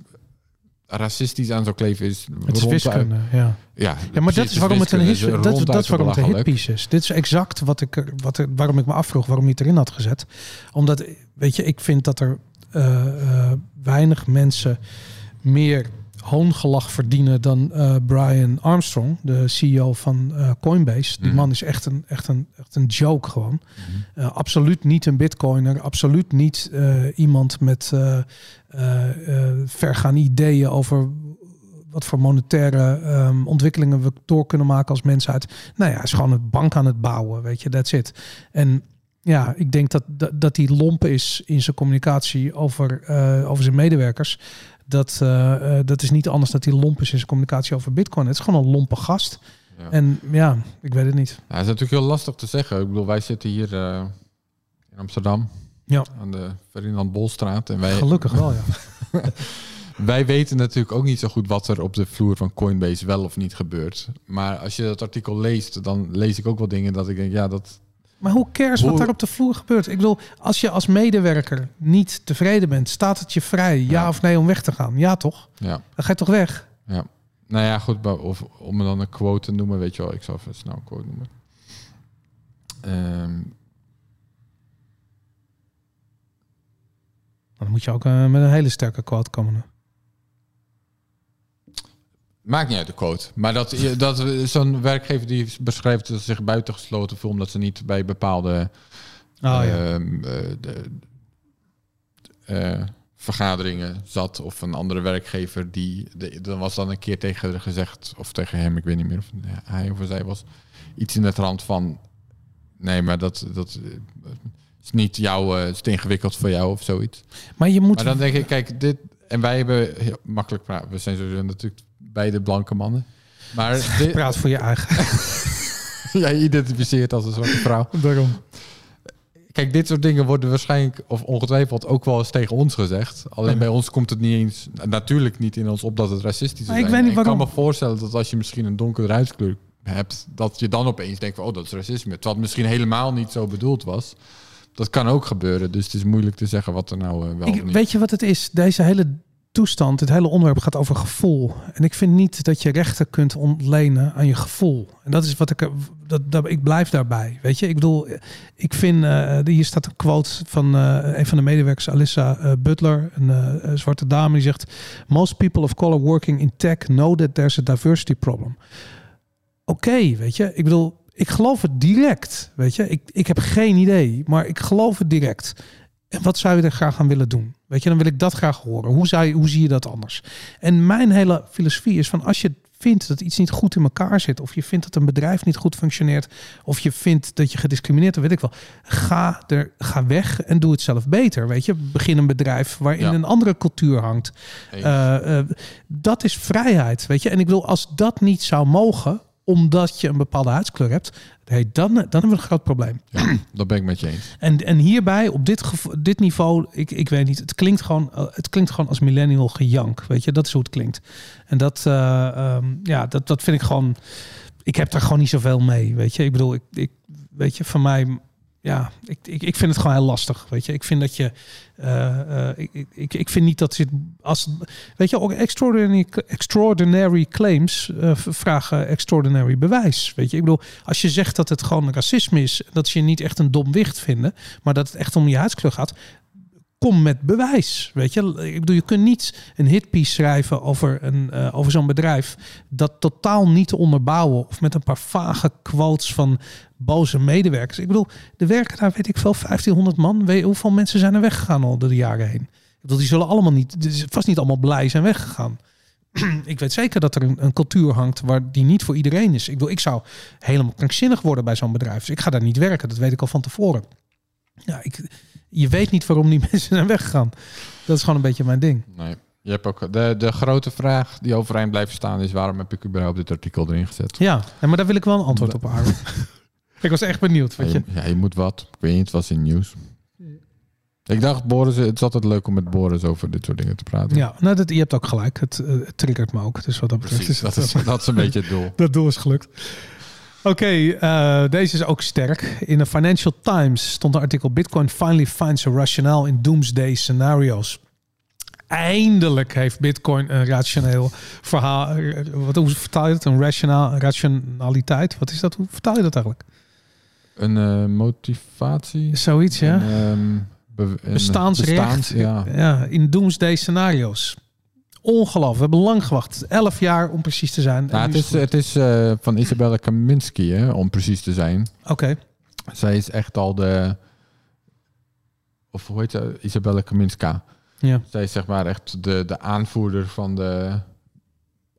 racistisch aan zou kleven is. het is wiskunde, ja. Ja, Ja, maar dat is waarom het een hit, dat, dat is waarom het een hitpiece is. Dit is exact wat ik, wat waarom ik me afvroeg waarom hij het erin had gezet. Omdat, weet je, ik vind dat er eh, eh, weinig mensen meer hoongelach verdienen dan eh, Brian Armstrong, de CEO van eh, Coinbase. Die Mhm. man is echt een, echt een, echt een joke gewoon. Eh, absoluut niet een bitcoiner. Absoluut niet iemand met vergaande ideeën over wat voor monetaire ehm, ontwikkelingen we door kunnen maken als mensheid. Nou ja, hij is gewoon een bank aan het bouwen, weet je, that's it. En ja, ik denk dat, dat, dat hij lomp is in zijn communicatie over, over zijn medewerkers. Dat, eh, eh, dat is niet anders dat hij lomp is in zijn communicatie over bitcoin. Het is gewoon een lompe gast. Ja. En ja, ik weet het niet. Ja, het is natuurlijk heel lastig te zeggen. Ik bedoel, wij zitten hier eh, in Amsterdam. Ja. Aan de Ferdinand Bolstraat. En wij, Gelukkig wel, ja. (laughs) (laughs) wij weten natuurlijk ook niet zo goed wat er op de vloer van Coinbase wel of niet gebeurt. Maar als je dat artikel leest, dan lees ik ook wel dingen dat ik denk, ja, dat... Maar hoe cares wat daar op de vloer gebeurt? Ik bedoel, als je als medewerker niet tevreden bent, staat het je vrij, ja, Ja. of nee, om weg te gaan? Ja, toch? Ja, Dan ga je toch weg? ja. Nou ja, goed, of om me dan een quote te noemen, weet je wel, ik zal even snel een quote noemen. Ehm, Dan moet je ook eh, met een hele sterke quote komen. Maakt niet uit de quote, maar dat, dat zo'n werkgever die beschrijft dat ze zich buitengesloten voelt omdat ze niet bij bepaalde Oh ja. eh, de, eh, vergaderingen zat of een andere werkgever die de, dan was dan een keer tegen haar gezegd of tegen hem, ik weet niet meer of hij of zij was iets in het rand van nee, maar dat dat eh, is niet jouw, eh, het is te ingewikkeld voor jou of zoiets. Maar je moet... Maar dan denk ik, kijk, dit en wij hebben heel makkelijk praten. We zijn sowieso natuurlijk beide blanke mannen. Maar (laughs) dit, Praat voor je eigen. (laughs) jij identificeert als een zwarte vrouw. Daarom. Kijk, dit soort dingen worden waarschijnlijk of ongetwijfeld ook wel eens tegen ons gezegd. Alleen Ja. bij ons komt het niet eens, natuurlijk niet in ons op dat het racistisch is. Maar ik weet niet Ik kan me voorstellen dat als je misschien een donkere huidskleur hebt, dat je dan opeens denkt van, oh, dat is racisme. Terwijl het misschien helemaal niet zo bedoeld was. Dat kan ook gebeuren, dus het is moeilijk te zeggen wat er nou eh, wel Ik, niet. weet je wat het is? Deze hele toestand, dit hele onderwerp gaat over gevoel. En ik vind niet dat je rechten kunt ontlenen aan je gevoel. En dat is wat ik dat, ik blijf daarbij. Weet je, ik bedoel, ik vind, eh, hier staat een quote van eh, een van de medewerkers, Alyssa eh, Butler, een zwarte dame, die zegt: Most people of color working in tech know that there's a diversity problem. Oké, weet je, ik bedoel, ik geloof het direct. Weet je, ik, ik heb geen idee, maar ik geloof het direct. En wat zou je er graag aan willen doen? Weet je, dan wil ik dat graag horen. Hoe, zou je, hoe zie je dat anders? En mijn hele filosofie is van als je vindt dat iets niet goed in elkaar zit, of je vindt dat een bedrijf niet goed functioneert, of je vindt dat je gediscrimineerd wordt, weet ik wel. Ga er, ga weg en doe het zelf beter. Weet je, begin een bedrijf waarin Ja. een andere cultuur hangt. Eh, eh, dat is vrijheid, weet je. En ik wil als dat niet zou mogen, omdat je een bepaalde huidskleur hebt, hey, dan, dan hebben we een groot probleem. Ja, dat ben ik met je eens. En, en hierbij, op dit, dit niveau, ik, ik weet niet, het klinkt, gewoon, eh, het klinkt gewoon als millennial gejank. Weet je, dat is hoe het klinkt. En dat, eh, ehm, ja, dat, dat vind ik gewoon, ik heb daar gewoon niet zoveel mee. Weet je, ik bedoel, ik, ik, weet je, van mij, ja, ik, ik, ik vind het gewoon heel lastig. Weet je, ik vind dat je, eh, eh, ik, ik, ik vind niet dat zit als, weet je, ook extraordinary, extraordinary claims eh, vragen extraordinary bewijs. Weet je, ik bedoel, als je zegt dat het gewoon racisme is, dat ze je niet echt een dom wicht vinden, maar dat het echt om je huidskleur gaat, kom met bewijs. Weet je, ik bedoel, je kunt niet een hitpiece schrijven over, een, over zo'n bedrijf dat totaal niet onderbouwen of met een paar vage quotes van boze medewerkers. Ik bedoel, er werken daar, weet ik veel, 1500 man. Weet hoeveel mensen zijn er weggegaan al door de jaren heen? Ik bedoel, die zullen allemaal niet, die vast niet allemaal blij zijn weggegaan. (clears throat) ik weet zeker dat er een, een cultuur hangt waar die niet voor iedereen is. Ik bedoel, ik zou helemaal krankzinnig worden bij zo'n bedrijf. Dus ik ga daar niet werken. Dat weet ik al van tevoren. Ja, ik, je weet niet waarom die (laughs) mensen zijn weggegaan. Dat is gewoon een beetje mijn ding. Nee. Je hebt ook de, de grote vraag die overeind blijft staan is waarom heb ik überhaupt dit artikel erin gezet? Ja, maar daar wil ik wel een antwoord op. (laughs) ik was echt benieuwd. Ja, Weet je. ja, je moet wat. Ik weet niet, het was in nieuws. Ik dacht, Boris, het is altijd leuk om met Boris over dit soort dingen te praten. Ja, nou, dat, je hebt ook gelijk. Het, eh, het triggert me ook. Dus wat dat betreft precies. is Dat is, dat is een beetje het doel. (laughs) Dat doel is gelukt. Oké, eh, deze is ook sterk. In de Financial Times stond een artikel... Bitcoin finally finds a rationale in doomsday scenario's. Eindelijk heeft Bitcoin een rationeel verhaal. eh, Wat, hoe vertaal je dat? Een rationaal, rationaliteit? Wat is dat? Hoe vertaal je dat eigenlijk? Een eh, motivatie. Zoiets, ja? Een, be- een Bestaansrecht. bestaans- ja. ja, in doomsday scenario's. Ongelooflijk. We hebben lang gewacht. Elf jaar om precies te zijn. Nou, het is het het is eh, van Isabella Kaminski, hè, om precies te zijn. Oké. Zij is echt al de... Of hoe heet ze? Isabella Kaminska. Ja. Zij is zeg maar echt de, de aanvoerder van de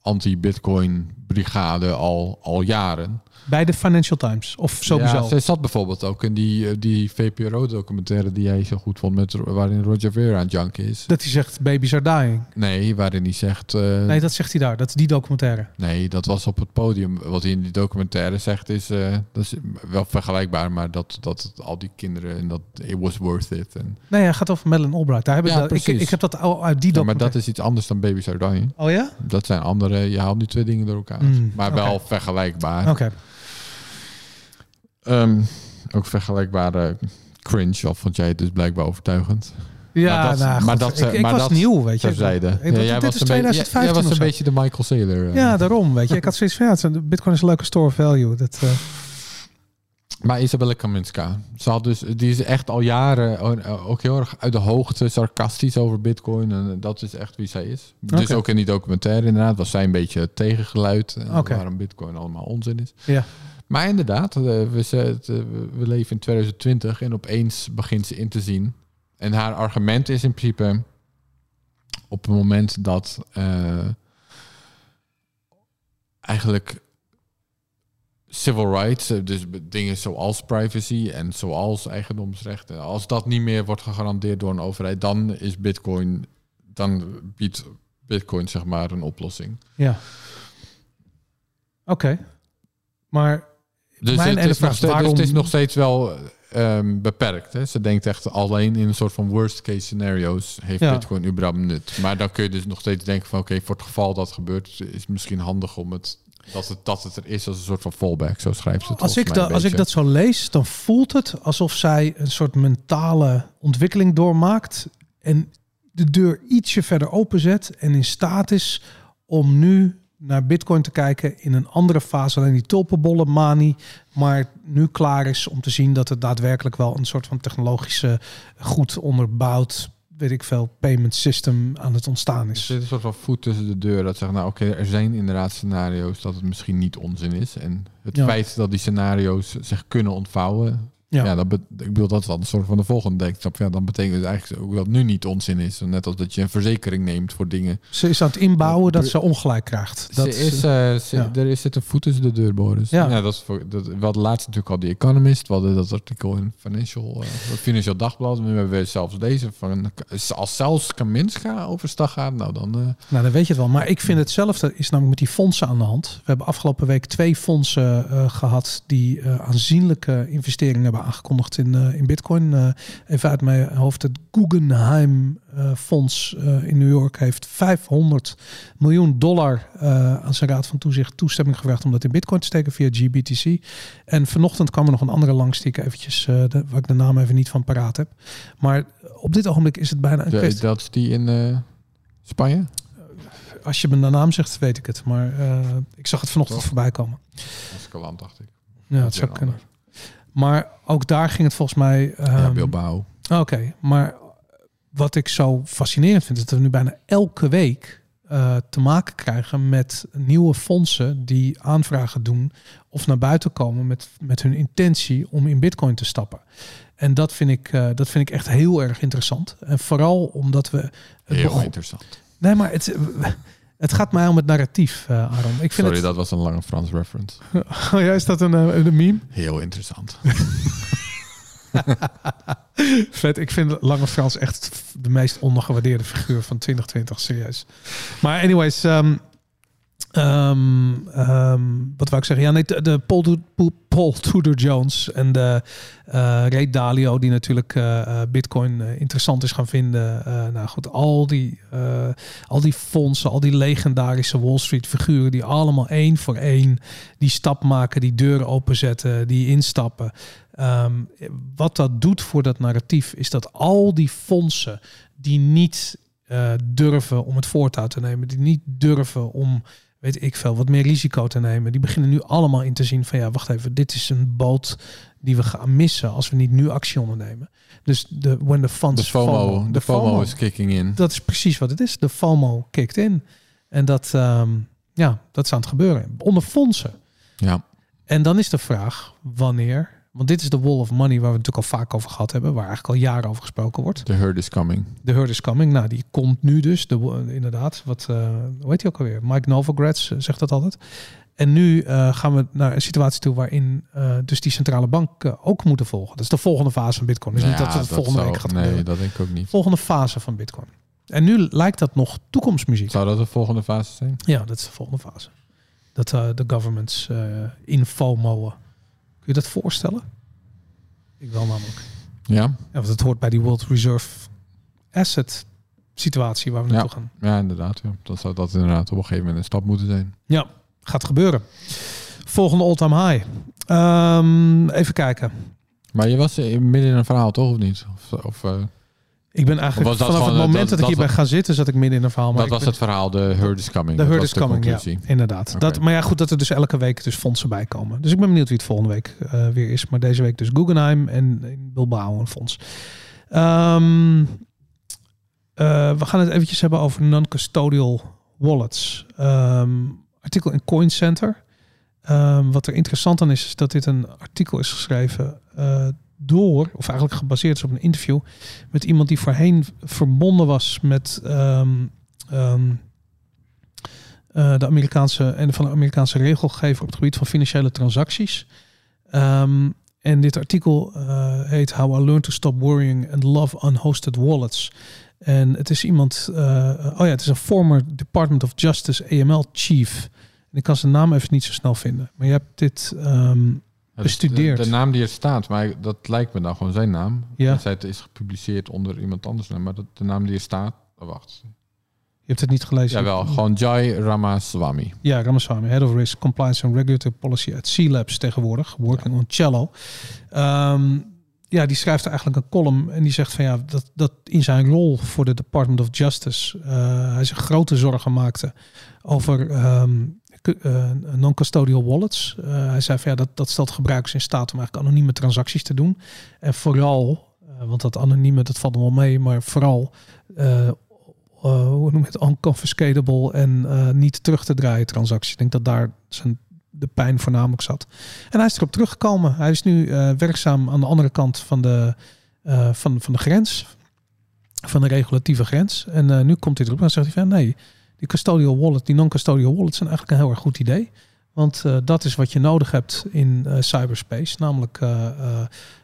anti-Bitcoin brigade al, al jaren. Bij de Financial Times. Of sowieso. Ja, zij zat bijvoorbeeld ook in die, eh, die VPRO-documentaire die jij zo goed vond, met, waarin Roger Ver aan junk is. Dat hij zegt babies are dying. Nee, waarin hij zegt... eh, Nee, dat zegt hij daar. Dat is die documentaire. Nee, dat was op het podium. Wat hij in die documentaire zegt is, eh, dat is wel vergelijkbaar, maar dat, dat al die kinderen en dat it was worth it. En, Nee, hij gaat over Madeleine Albright. Daar heb ik, Ja, dat, ik, precies. ik heb dat al uit die ja, maar dat is iets anders dan Baby Are Dying. Oh ja? Dat zijn andere, je haalt die twee dingen door elkaar. Mm, maar wel vergelijkbaar. Oké. Ehm, ook vergelijkbare cringe, al vond jij het dus blijkbaar overtuigend. Ja, Maar dat- nou, maar dat, ik, ik maar was dat nieuw, weet je. Terzijde. Ik, Ja, dit jij is was een beetje- 2015 jij was of een beetje de Michael Saylor. eh. Ja, daarom, weet je. Ik had zoiets van, ja, is Bitcoin is een leuke store of value. Dat, eh, Maar Isabelle Kaminska, ze had dus, die is echt al jaren eh, ook heel erg uit de hoogte, sarcastisch over Bitcoin. En dat is echt wie zij is. Dus Oké. ook in die documentaire inderdaad was zij een beetje tegengeluid Oké. waarom Bitcoin allemaal onzin is. ja. Maar inderdaad, eh, we, eh, we leven in 2020 en opeens begint ze in te zien. En haar argument is in principe op het moment dat eh, eigenlijk civil rights, dus dingen zoals privacy en zoals eigendomsrechten, als dat niet meer wordt gegarandeerd door een overheid, dan is Bitcoin, dan biedt Bitcoin zeg maar een oplossing. ja. Oké. Maar Dus Mijn het, is vraag nog steeds, dus het is nog steeds wel ehm, beperkt. Hè? Ze denkt echt alleen in een soort van worst case scenario's heeft Ja. Bitcoin überhaupt nut. Maar dan kun je dus nog steeds denken van oké, voor het geval dat gebeurt, is het misschien handig om het dat het, dat het er is als een soort van fallback. Zo schrijft ze het. als ik, dat, als ik dat zo lees, dan voelt het alsof zij een soort mentale ontwikkeling doormaakt. En de deur ietsje verder openzet. En in staat is om nu naar Bitcoin te kijken in een andere fase. Alleen die tulpenbollen manie. Maar nu klaar is om te zien dat het daadwerkelijk wel een soort van technologische, goed onderbouwd, weet ik veel, payment system aan het ontstaan is. zit een soort van voet tussen de deur. Dat zegt, nou oké, er zijn inderdaad scenario's dat het misschien niet onzin is. En het Ja. feit dat die scenario's zich kunnen ontvouwen. Ja. Ja, dat be- ik bedoel, dat is dan een soort van de volgende denkstap. Ja, dan betekent het eigenlijk ook dat nu niet onzin is. Net als dat je een verzekering neemt voor dingen. Ze is aan het inbouwen dat ze ongelijk krijgt. Dat ze is, eh, ze- ja. Er is zit een voet tussen de deur, Boris. Ja. Ja. dat is voor, dat, we hadden laatst natuurlijk al die Economist. We hadden dat artikel in Financial, eh, Financial Dagblad. Nu hebben we zelfs deze. Van, als zelfs Kaminska overstag gaat, nou dan... eh, Nou, dan weet je het wel. Maar ik vind hetzelfde is namelijk met die fondsen aan de hand. We hebben afgelopen week twee fondsen eh, gehad die eh, aanzienlijke investeringen hebben aangekondigd in, eh, in Bitcoin. Eh, even uit mijn hoofd, het Guggenheim eh, Fonds eh, in New York heeft 500 miljoen dollar eh, aan zijn raad van toezicht toestemming gevraagd om dat in Bitcoin te steken via GBTC. En vanochtend kwam er nog een andere langs die ik eventjes, eh, de, waar ik de naam even niet van paraat heb. Maar op dit ogenblik is het bijna een kwestie. dat is die in eh, Spanje. Als je me de naam zegt, weet ik het. Maar eh, ik zag het vanochtend Toch? voorbij komen. Askeland, dacht ik. Ja, Dat zou kunnen. Maar ook daar ging het volgens mij... ja, ehm, Bilbao. Oké, maar wat ik zo fascinerend vind... is dat we nu bijna elke week eh, te maken krijgen met nieuwe fondsen... die aanvragen doen of naar buiten komen met, met hun intentie om in bitcoin te stappen. En dat vind, ik, eh, dat vind ik echt heel erg interessant. En vooral omdat we... het Heel begon- interessant. Nee, maar het, het gaat mij om het narratief, eh Aaron. Ik vind Sorry, het, dat was een lange Frans reference. (laughs) Oh ja, is dat een, eh, een meme? Heel interessant. (laughs) Vet, ik vind Lange Frans echt de meest ondergewaardeerde figuur van 2020, serieus. Maar anyways, ehm, ehm, ehm, wat wou ik zeggen? Ja, nee, de, de Paul, Do- Paul- Paul Tudor Jones en de eh Ray Dalio, die natuurlijk eh, eh, Bitcoin interessant is gaan vinden. Nou goed, al die, al die fondsen, al die legendarische Wall Street figuren, die allemaal één voor één die stap maken, die deuren openzetten, die instappen. Ehm, wat dat doet voor dat narratief is dat al die fondsen die niet durven om het voortouw te nemen, die niet durven om, weet ik veel, wat meer risico te nemen, die beginnen nu allemaal in te zien van ja, wacht even, dit is een boot die we gaan missen als we niet nu actie ondernemen. Dus de when the funds De FOMO, de FOMO is kicking in. dat is precies wat het is. De FOMO kikt in. En dat, ehm, ja, dat is aan het gebeuren. Onder fondsen. Ja. En dan is de vraag wanneer. Want dit is de wall of money waar we het natuurlijk al vaak over gehad hebben. Waar eigenlijk al jaren over gesproken wordt. The herd is coming. De herd is coming. Nou, die komt nu dus. De, inderdaad. Wat, eh hoe heet hij ook alweer? Mike Novogratz eh, zegt dat altijd. En nu eh, gaan we naar een situatie toe waarin dus die centrale banken ook moeten volgen. Dat is de volgende fase van Bitcoin. Dus niet dat het volgende zou- week gaat Nee, gebeuren. dat denk ik ook niet. Volgende fase van Bitcoin. En nu lijkt dat nog toekomstmuziek. Zou dat de volgende fase zijn? Ja, dat is de volgende fase. Dat de governments eh infomoen. Kun je dat voorstellen? Ik wel namelijk. Ja, Ja, want het hoort bij die World Reserve Asset situatie waar we Ja. naartoe gaan. ja inderdaad. Ja. Dan zou dat inderdaad op een gegeven moment een stap moeten zijn. Ja, gaat gebeuren. Volgende all-time high. Ehm, even kijken. Maar je was midden in een verhaal, toch? Of niet? Of, of, eh, Ik ben eigenlijk Was dat vanaf het eh, moment dat, dat- ik hierbij dat- ga zitten, zat ik midden in een verhaal. Maar dat was ben- het verhaal, de herd is coming. De herd is coming, ja, inderdaad. Dat, maar ja, goed dat er dus elke week dus fondsen bij komen. Dus ik ben benieuwd wie het volgende week eh, weer is. Maar deze week dus Guggenheim en Bilbao een fonds. Ehm, eh, we gaan het eventjes hebben over non-custodial wallets. Ehm, artikel in Coin Center. Ehm, wat er interessant aan is, is dat dit een artikel is geschreven door, of eigenlijk gebaseerd is op een interview met iemand die voorheen verbonden was met ehm, ehm, eh, de Amerikaanse en van de Amerikaanse regelgever op het gebied van financiële transacties. Ehm, en dit artikel eh, heet How I Learned to Stop Worrying and Love Unhosted Wallets. En het is iemand, eh, oh ja, het is een former Department of Justice AML chief. En ik kan zijn naam even niet zo snel vinden. Maar je hebt dit, bestudeerd. De, de naam die er staat, maar dat lijkt me dan gewoon zijn naam. Ja. Het is gepubliceerd onder iemand anders naam, maar dat, de naam die er staat... Oh, wacht. je hebt het niet gelezen. Jawel, gewoon Jai Ramaswamy. Ja, Ramaswamy, Head of Risk, Compliance and Regulatory Policy at C-Labs tegenwoordig, working on cello. Ehm, ja, die schrijft eigenlijk een column en die zegt van ja, dat, dat in zijn rol voor de Department of Justice eh, hij zich grote zorgen maakte over ehm, cu- eh, non-custodial wallets. Eh, hij zei van ja, dat, dat stelt gebruikers in staat om eigenlijk anonieme transacties te doen. En vooral, eh, want dat anonieme, dat valt wel mee, maar vooral eh, eh, hoe noem je het, unconfiscatable en eh, niet terug te draaien transacties. Ik denk dat daar zijn, de pijn voornamelijk zat. En hij is erop teruggekomen. Hij is nu eh, werkzaam aan de andere kant van de, eh, van, van de grens, van de regulatieve grens. En eh, nu komt hij erop en zegt hij van nee, die custodial wallet, die non-custodial wallets zijn eigenlijk een heel erg goed idee. Want eh, dat is wat je nodig hebt in eh, cyberspace. Namelijk eh,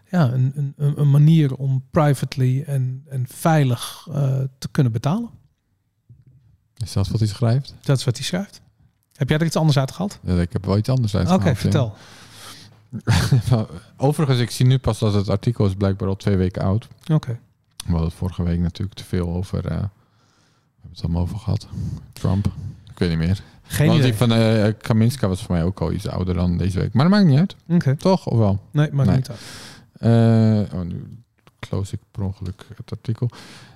ja, een, een, een- manier om privately en, en veilig te kunnen betalen. Is dat wat hij schrijft? Dat is wat hij schrijft. Heb jij er iets anders uit gehad? Ja, ik heb wel iets anders uit. Oké, vertel. (laughs) Overigens, ik zie nu pas dat het artikel is blijkbaar al twee weken oud. Oké. We hadden het vorige week natuurlijk te veel over... eh, we hebben het allemaal over gehad. Trump. Ik weet niet meer. Geen Want idee. die van eh Kaminska was voor mij ook al iets ouder dan deze week. Maar dat maakt niet uit. Toch? Of wel? Nee, maakt Nee. niet uit. Eh, oh, nu close ik per ongeluk het artikel.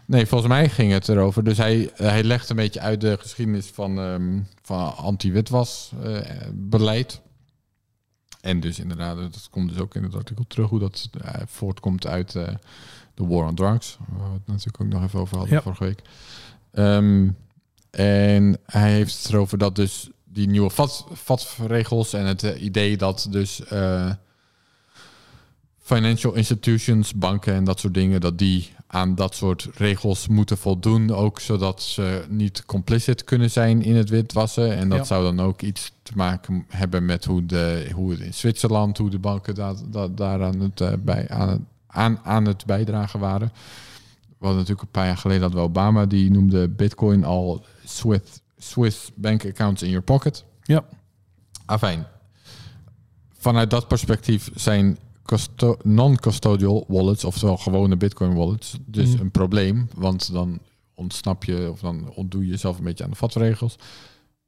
Nee, volgens mij ging het erover. Dus hij, hij legt een beetje uit de geschiedenis van, ehm, van anti-witwas eh, beleid. En dus inderdaad, dat komt dus ook in het artikel terug, hoe dat eh, voortkomt uit eh, de war on drugs. Waar we het natuurlijk ook nog even over hadden Ja. vorige week. Ehm, en hij heeft het erover dat dus die nieuwe vat- vatregels en het eh, idee dat dus eh, financial institutions, banken en dat soort dingen, dat die aan dat soort regels moeten voldoen, ook zodat ze niet complicit kunnen zijn in het witwassen. En dat Ja. zou dan ook iets te maken hebben met hoe, de, hoe het in Zwitserland, hoe de banken daar, daar, daar aan, het, eh, bij, aan, aan, aan het bijdragen waren. We hadden natuurlijk een paar jaar geleden dat we Obama, die noemde Bitcoin al Swiss, Swiss bank accounts in your pocket. Ja. Afijn. Vanuit dat perspectief zijn custo- non-custodial wallets, oftewel gewone Bitcoin wallets, dus Mhm. een probleem. Want dan ontsnap je of dan ontdoe je jezelf een beetje aan de vatregels.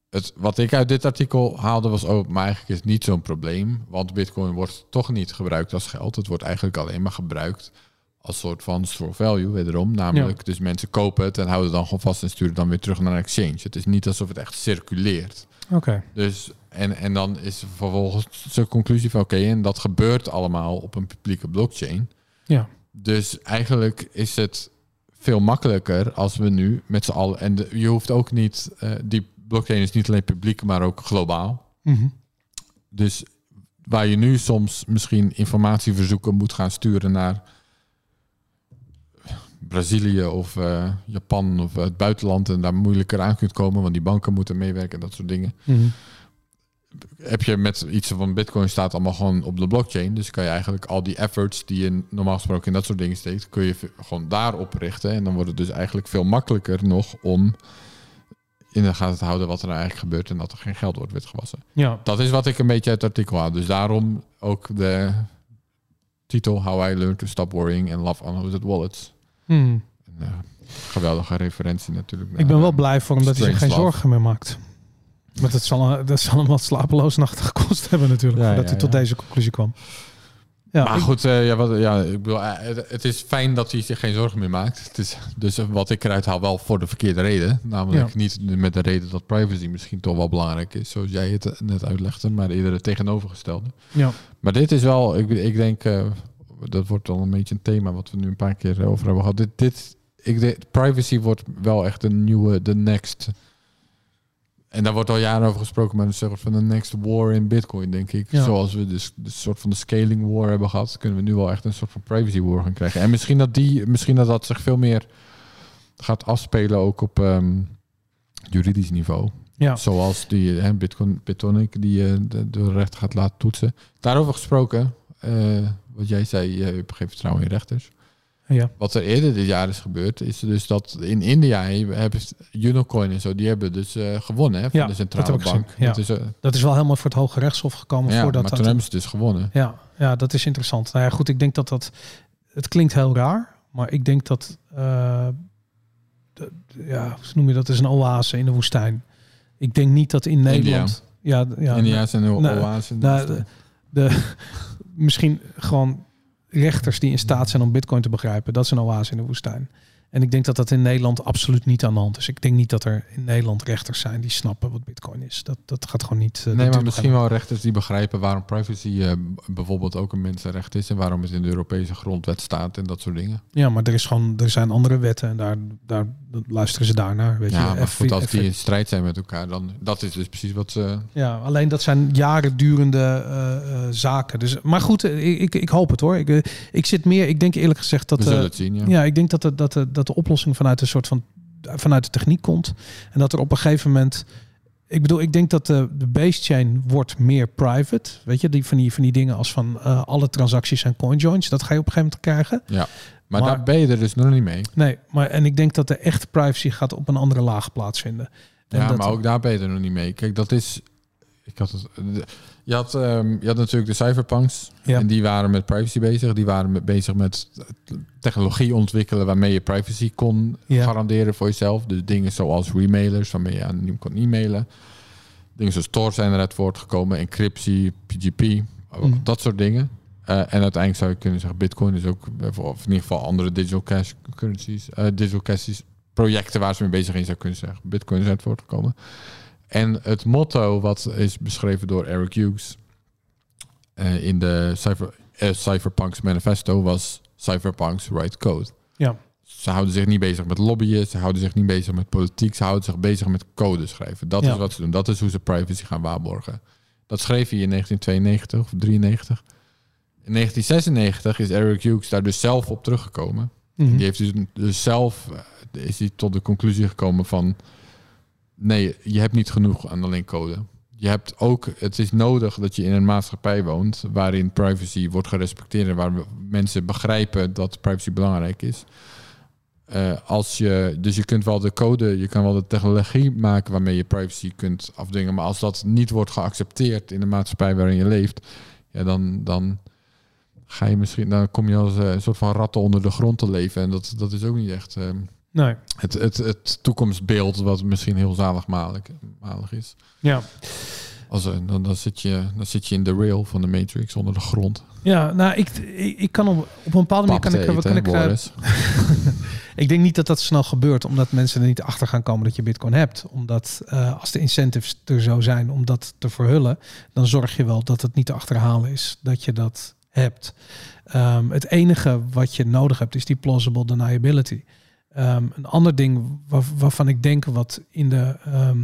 Het, wat ik uit dit artikel haalde was ook, maar eigenlijk is het niet zo'n probleem. Want Bitcoin wordt toch niet gebruikt als geld. Het wordt eigenlijk alleen maar gebruikt als soort van store value, wederom. Namelijk, dus mensen kopen het en houden het dan gewoon vast en sturen het dan weer terug naar een exchange. Het is niet alsof het echt circuleert. Oké. Dus, en, en dan is vervolgens zijn conclusie van oké, en dat gebeurt allemaal op een publieke blockchain. Ja. Dus eigenlijk is het veel makkelijker als we nu met z'n allen. En de- je hoeft ook niet. eh, die blockchain is niet alleen publiek, maar ook globaal. Mhm. Dus waar je nu soms misschien informatieverzoeken moet gaan sturen naar Brazilië of eh, Japan of het buitenland en daar moeilijker aan kunt komen, want die banken moeten meewerken en dat soort dingen. Mhm. Heb je met iets van Bitcoin staat allemaal gewoon op de blockchain, dus kan je eigenlijk al die efforts die je normaal gesproken in dat soort dingen steekt, kun je gewoon daarop richten en dan wordt het dus eigenlijk veel makkelijker nog om in de gaten te houden wat er nou eigenlijk gebeurt en dat er geen geld wordt witgewassen. Ja. Dat is wat ik een beetje uit het artikel haal. Dus daarom ook de titel How I Learned to Stop Worrying and Love Unhosted Wallets. Mhm. Een, eh, geweldige referentie natuurlijk. Ik ben wel blij voor hem dat hij zich geen zorgen meer maakt. Want het zal, dat zal hem wat slapeloze nachten gekost hebben natuurlijk. Ja, voordat ja, hij tot ja. deze conclusie kwam. Ja, maar ik- goed, eh, ja, wat, ja, ik bedoel, eh, het, het is fijn dat hij zich geen zorgen meer maakt. Het is, dus wat ik eruit haal, wel voor de verkeerde reden. Namelijk Ja. niet met de reden dat privacy misschien toch wel belangrijk is, zoals jij het net uitlegde, maar eerder het tegenovergestelde. ja. Maar dit is wel, ik, ik denk, eh, dat wordt al een beetje een thema wat we nu een paar keer over hebben gehad. Dit, dit, ik denk, privacy wordt wel echt een nieuwe, de next. En daar wordt al jaren over gesproken, maar een soort van de next war in Bitcoin, denk ik. Ja. Zoals we dus de soort van de scaling war hebben gehad, kunnen we nu wel echt een soort van privacy war gaan krijgen. En misschien dat die, misschien dat dat zich veel meer gaat afspelen ook op ehm, juridisch niveau. ja. Zoals die hè, Bitcoin, Bitonic die eh, de, de rechter gaat laten toetsen. Daarover gesproken, eh, wat jij zei, je hebt geen vertrouwen in rechters. ja. Wat er eerder dit jaar is gebeurd, is dus dat in India hebben Unicoin en zo, die hebben dus eh, gewonnen hè, van Ja, de dat centrale ik bank. ja. Dat is, eh, Dat is wel helemaal voor het Hoge Rechtshof gekomen ja, voordat maar dat... toen hebben ze dus gewonnen. Ja, ja, dat is interessant. Nou ja, goed, ik denk dat dat... Het klinkt heel raar, maar ik denk dat... eh, de- ja, hoe noem je dat? Is een oase in de woestijn. Ik denk niet dat in Nederland... Ja, d- ja, India zijn een nou, oase. nou, de, de, misschien gewoon rechters die in staat zijn om bitcoin te begrijpen. Dat is een oase in de woestijn. En ik denk dat dat in Nederland absoluut niet aan de hand is. Ik denk niet dat er in Nederland rechters zijn die snappen wat bitcoin is. Dat, dat gaat gewoon niet... eh, Nee, maar misschien wel rechters die begrijpen waarom privacy eh, bijvoorbeeld ook een mensenrecht is en waarom het in de Europese grondwet staat en dat soort dingen. Ja, maar er, is gewoon, er zijn andere wetten en daar, daar dat luisteren ze daar naar. Weet Ja, je, maar goed, als die in strijd zijn met elkaar, dan dat is dus precies wat ze. ja, alleen dat zijn jaren durende eh, eh, zaken. Dus, maar goed, ik, ik, ik hoop het hoor. Ik, eh, ik zit meer, ik denk eerlijk gezegd dat. we zullen het zien. Ja. ja, ik denk dat de, dat, de, dat de oplossing vanuit een soort van vanuit de techniek komt. En dat er op een gegeven moment. Ik bedoel, ik denk dat de, de base chain wordt meer private. Weet je, die van die, van die dingen als van alle transacties zijn coin joins. Dat ga je op een gegeven moment krijgen. Ja. Maar, Maar- daar ben je er dus nog niet mee. Nee, maar en ik denk dat de echte privacy gaat op een andere laag plaatsvinden. En Ja, dat- maar ook daar ben je er nog niet mee. Kijk, dat is. Ik had het. Je had, ehm, je had natuurlijk de cyberpunks. Ja. En die waren met privacy bezig. Die waren met, bezig met technologie ontwikkelen waarmee je privacy kon Ja. garanderen voor jezelf. Dus dingen zoals remailers, waarmee je anoniem kon e-mailen. Dingen zoals Tor zijn eruit voortgekomen, encryptie, PGP, Mhm. dat soort dingen. Eh, en uiteindelijk zou je kunnen zeggen, Bitcoin is ook, eh, of in ieder geval andere digital cash currencies, eh, digital cash projecten waar ze mee bezig zijn, zou kunnen zeggen. Bitcoin is uit voortgekomen. En het motto wat is beschreven door Eric Hughes in de Cypher, eh, Cypherpunks manifesto was Cypherpunks write code. Ja. Ze houden zich niet bezig met lobbyen, ze houden zich niet bezig met politiek, ze houden zich bezig met code schrijven. Dat Ja. is wat ze doen, dat is hoe ze privacy gaan waarborgen. Dat schreef hij in 1992 of 93. In 1996 is Eric Hughes daar dus zelf op teruggekomen. Mhm. Die heeft dus, dus zelf eh, is hij tot de conclusie gekomen van nee, je hebt niet genoeg aan alleen code. Je hebt ook, het is nodig dat je in een maatschappij woont waarin privacy wordt gerespecteerd en waar mensen begrijpen dat privacy belangrijk is. Eh, als je, dus je kunt wel de code, je kan wel de technologie maken waarmee je privacy kunt afdwingen, maar als dat niet wordt geaccepteerd in de maatschappij waarin je leeft, ja, dan, dan ga je misschien, dan kom je als eh, een soort van ratten onder de grond te leven en dat, dat is ook niet echt. eh, Nee. het, het, het toekomstbeeld wat misschien heel zaligmalig malig is. Ja. Als, eh, dan, dan, zit je, dan zit je in de rail van de Matrix onder de grond. Ja, nou, ik, ik, ik kan op, op een bepaalde manier kan ik, eten, kan (laughs) ik, ik denk niet dat dat snel gebeurt, omdat mensen er niet achter gaan komen dat je Bitcoin hebt. Omdat eh, als de incentives er zo zijn om dat te verhullen, dan zorg je wel dat het niet te achterhalen is dat je dat hebt. Ehm, het enige wat je nodig hebt is die plausible deniability. Ehm, een ander ding waar- waarvan ik denk wat in de ehm,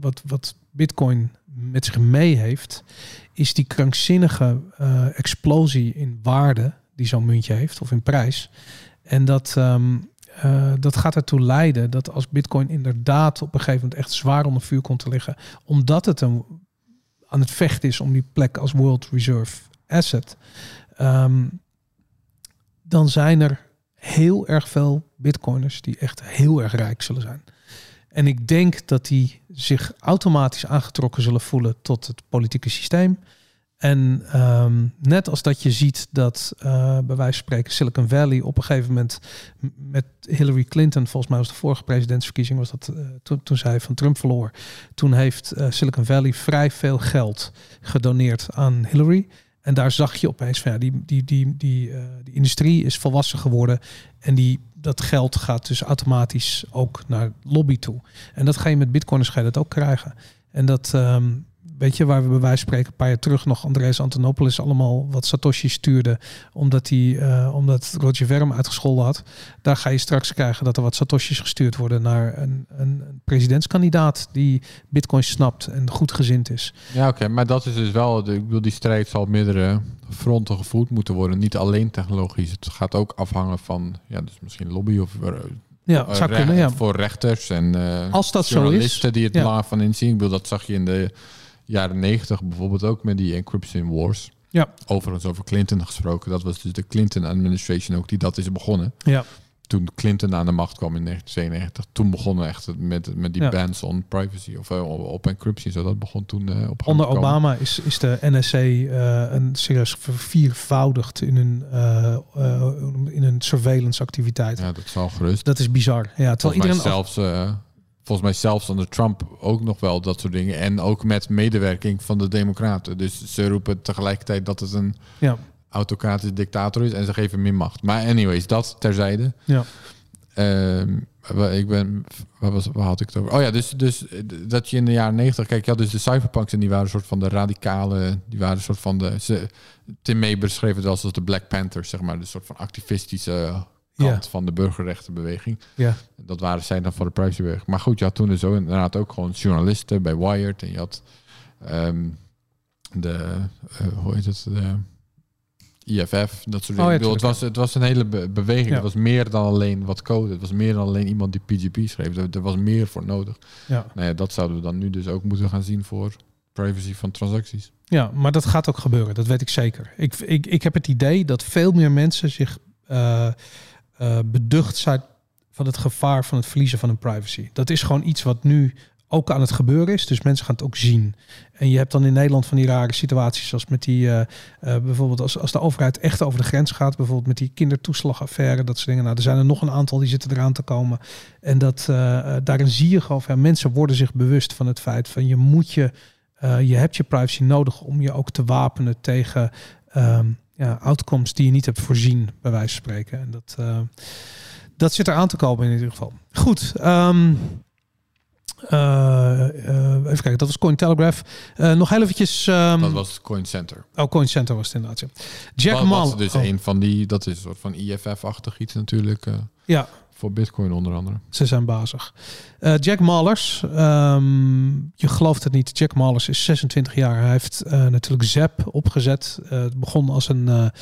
wat, wat Bitcoin met zich mee heeft, is die krankzinnige eh, explosie in waarde die zo'n muntje heeft of in prijs. En dat, eh, dat gaat ertoe leiden dat als Bitcoin inderdaad op een gegeven moment echt zwaar onder vuur komt te liggen, omdat het een, aan het vechten is om die plek als World Reserve Asset, ehm, dan zijn er heel erg veel Bitcoiners die echt heel erg rijk zullen zijn. En ik denk dat die zich automatisch aangetrokken zullen voelen tot het politieke systeem. En ehm, net als dat je ziet dat eh, bij wijze van spreken Silicon Valley op een gegeven moment met Hillary Clinton, volgens mij was de vorige presidentsverkiezing, was dat eh, toen, toen zij van Trump verloor. Toen heeft eh, Silicon Valley vrij veel geld gedoneerd aan Hillary. En daar zag je opeens van ja, die, die, die, die, eh, die industrie is volwassen geworden. En die, dat geld gaat dus automatisch ook naar lobby toe. En dat ga je met bitcoiners ga je dat ook krijgen. En dat, ehm, weet je, waar we bij wijze van spreken een paar jaar terug nog Andreas Antonopoulos allemaal wat Satoshi stuurde, omdat hij, eh, omdat Roger Verm uitgescholden had. Daar ga je straks krijgen dat er wat Satoshis gestuurd worden naar een, een presidentskandidaat die bitcoin snapt en goed gezind is. Ja, oké, maar dat is dus wel, ik bedoel, die strijd zal meerdere fronten gevoerd moeten worden. Niet alleen technologisch. Het gaat ook afhangen van, ja, dus misschien lobby of eh, Ja, eh, zou kunnen, ja. voor rechters en eh, Als dat zo is, journalisten die het ja. belang van inzien. Ik bedoel, dat zag je in de jaren negentig bijvoorbeeld ook met die encryption wars. Ja. Overigens over Clinton gesproken. Dat was dus de Clinton administration ook die dat is begonnen. Ja, Toen Clinton aan de macht kwam in 1992. Toen begonnen echt met, met die Ja. bans on privacy of uh, op encryption. Zo dat begon toen uh, op Onder. Obama is, is de NSA uh, een serieus verviervoudigd in hun, in hun surveillance activiteit. Ja, dat zal gerust. Dat is bizar. Ja, terwijl volgens, iedereen zelfs, volgens mij zelfs onder Trump ook nog wel dat soort dingen. En ook met medewerking van de democraten. Dus ze roepen tegelijkertijd dat het een ja. autocratische dictator is. En ze geven meer macht. Maar anyways, dat terzijde. Ja. Ehm, ik ben, waar, was, waar had ik het over? Oh ja, dus, dus dat je in de jaren negentig, kijk, had dus de cyberpunks en die waren een soort van de radicale, die waren een soort van de, ze, Tim May beschreef het wel als de Black Panthers, zeg maar, de soort van activistische kant Ja. van de burgerrechtenbeweging. Ja. Dat waren zij dan voor de privacyweg. Maar goed, je had toen dus ook inderdaad ook gewoon journalisten bij Wired en je had ehm, de, eh, hoe heet het, de IFF, dat soort dingen. Oh, ja, Ik bedoel, het, was, het was een hele be- beweging. Ja. Het was meer dan alleen wat code. Het was meer dan alleen iemand die PGP schreef. Er, er was meer voor nodig. Ja. Nou ja, dat zouden we dan nu dus ook moeten gaan zien voor privacy van transacties. ja, maar dat gaat ook gebeuren. Dat weet ik zeker. Ik, ik, ik heb het idee dat veel meer mensen zich eh, eh, beducht zijn van het gevaar van het verliezen van hun privacy. Dat is gewoon iets wat nu ook aan het gebeuren is. Dus mensen gaan het ook zien. En je hebt dan in Nederland van die rare situaties zoals met die eh, eh, bijvoorbeeld als, als de overheid echt over de grens gaat, bijvoorbeeld met die kindertoeslagaffaire, dat soort dingen. Nou, er zijn er nog een aantal die zitten eraan te komen. En dat daarin zie je gewoon, ja, mensen worden zich bewust van het feit van je moet je, je hebt je privacy nodig om je ook te wapenen tegen ehm, ja, outcomes die je niet hebt voorzien, bij wijze van spreken. En dat, eh, dat zit er aan te komen in ieder geval. Goed. ehm, uh, uh, even kijken, dat was Cointelegraph. Uh, nog heel eventjes... Um, dat was Coin Center. Oh, Coin Center was het inderdaad. Ja. Jack wat, Mal. Wat dus oh. een van die, dat is een soort van IFF-achtig iets natuurlijk. ja. Voor Bitcoin onder andere. Ze zijn bazig. Uh, Jack Mallers, um, je gelooft het niet. Jack Mallers is 26 jaar. Hij heeft uh, natuurlijk Zap opgezet. Uh, het begon als een...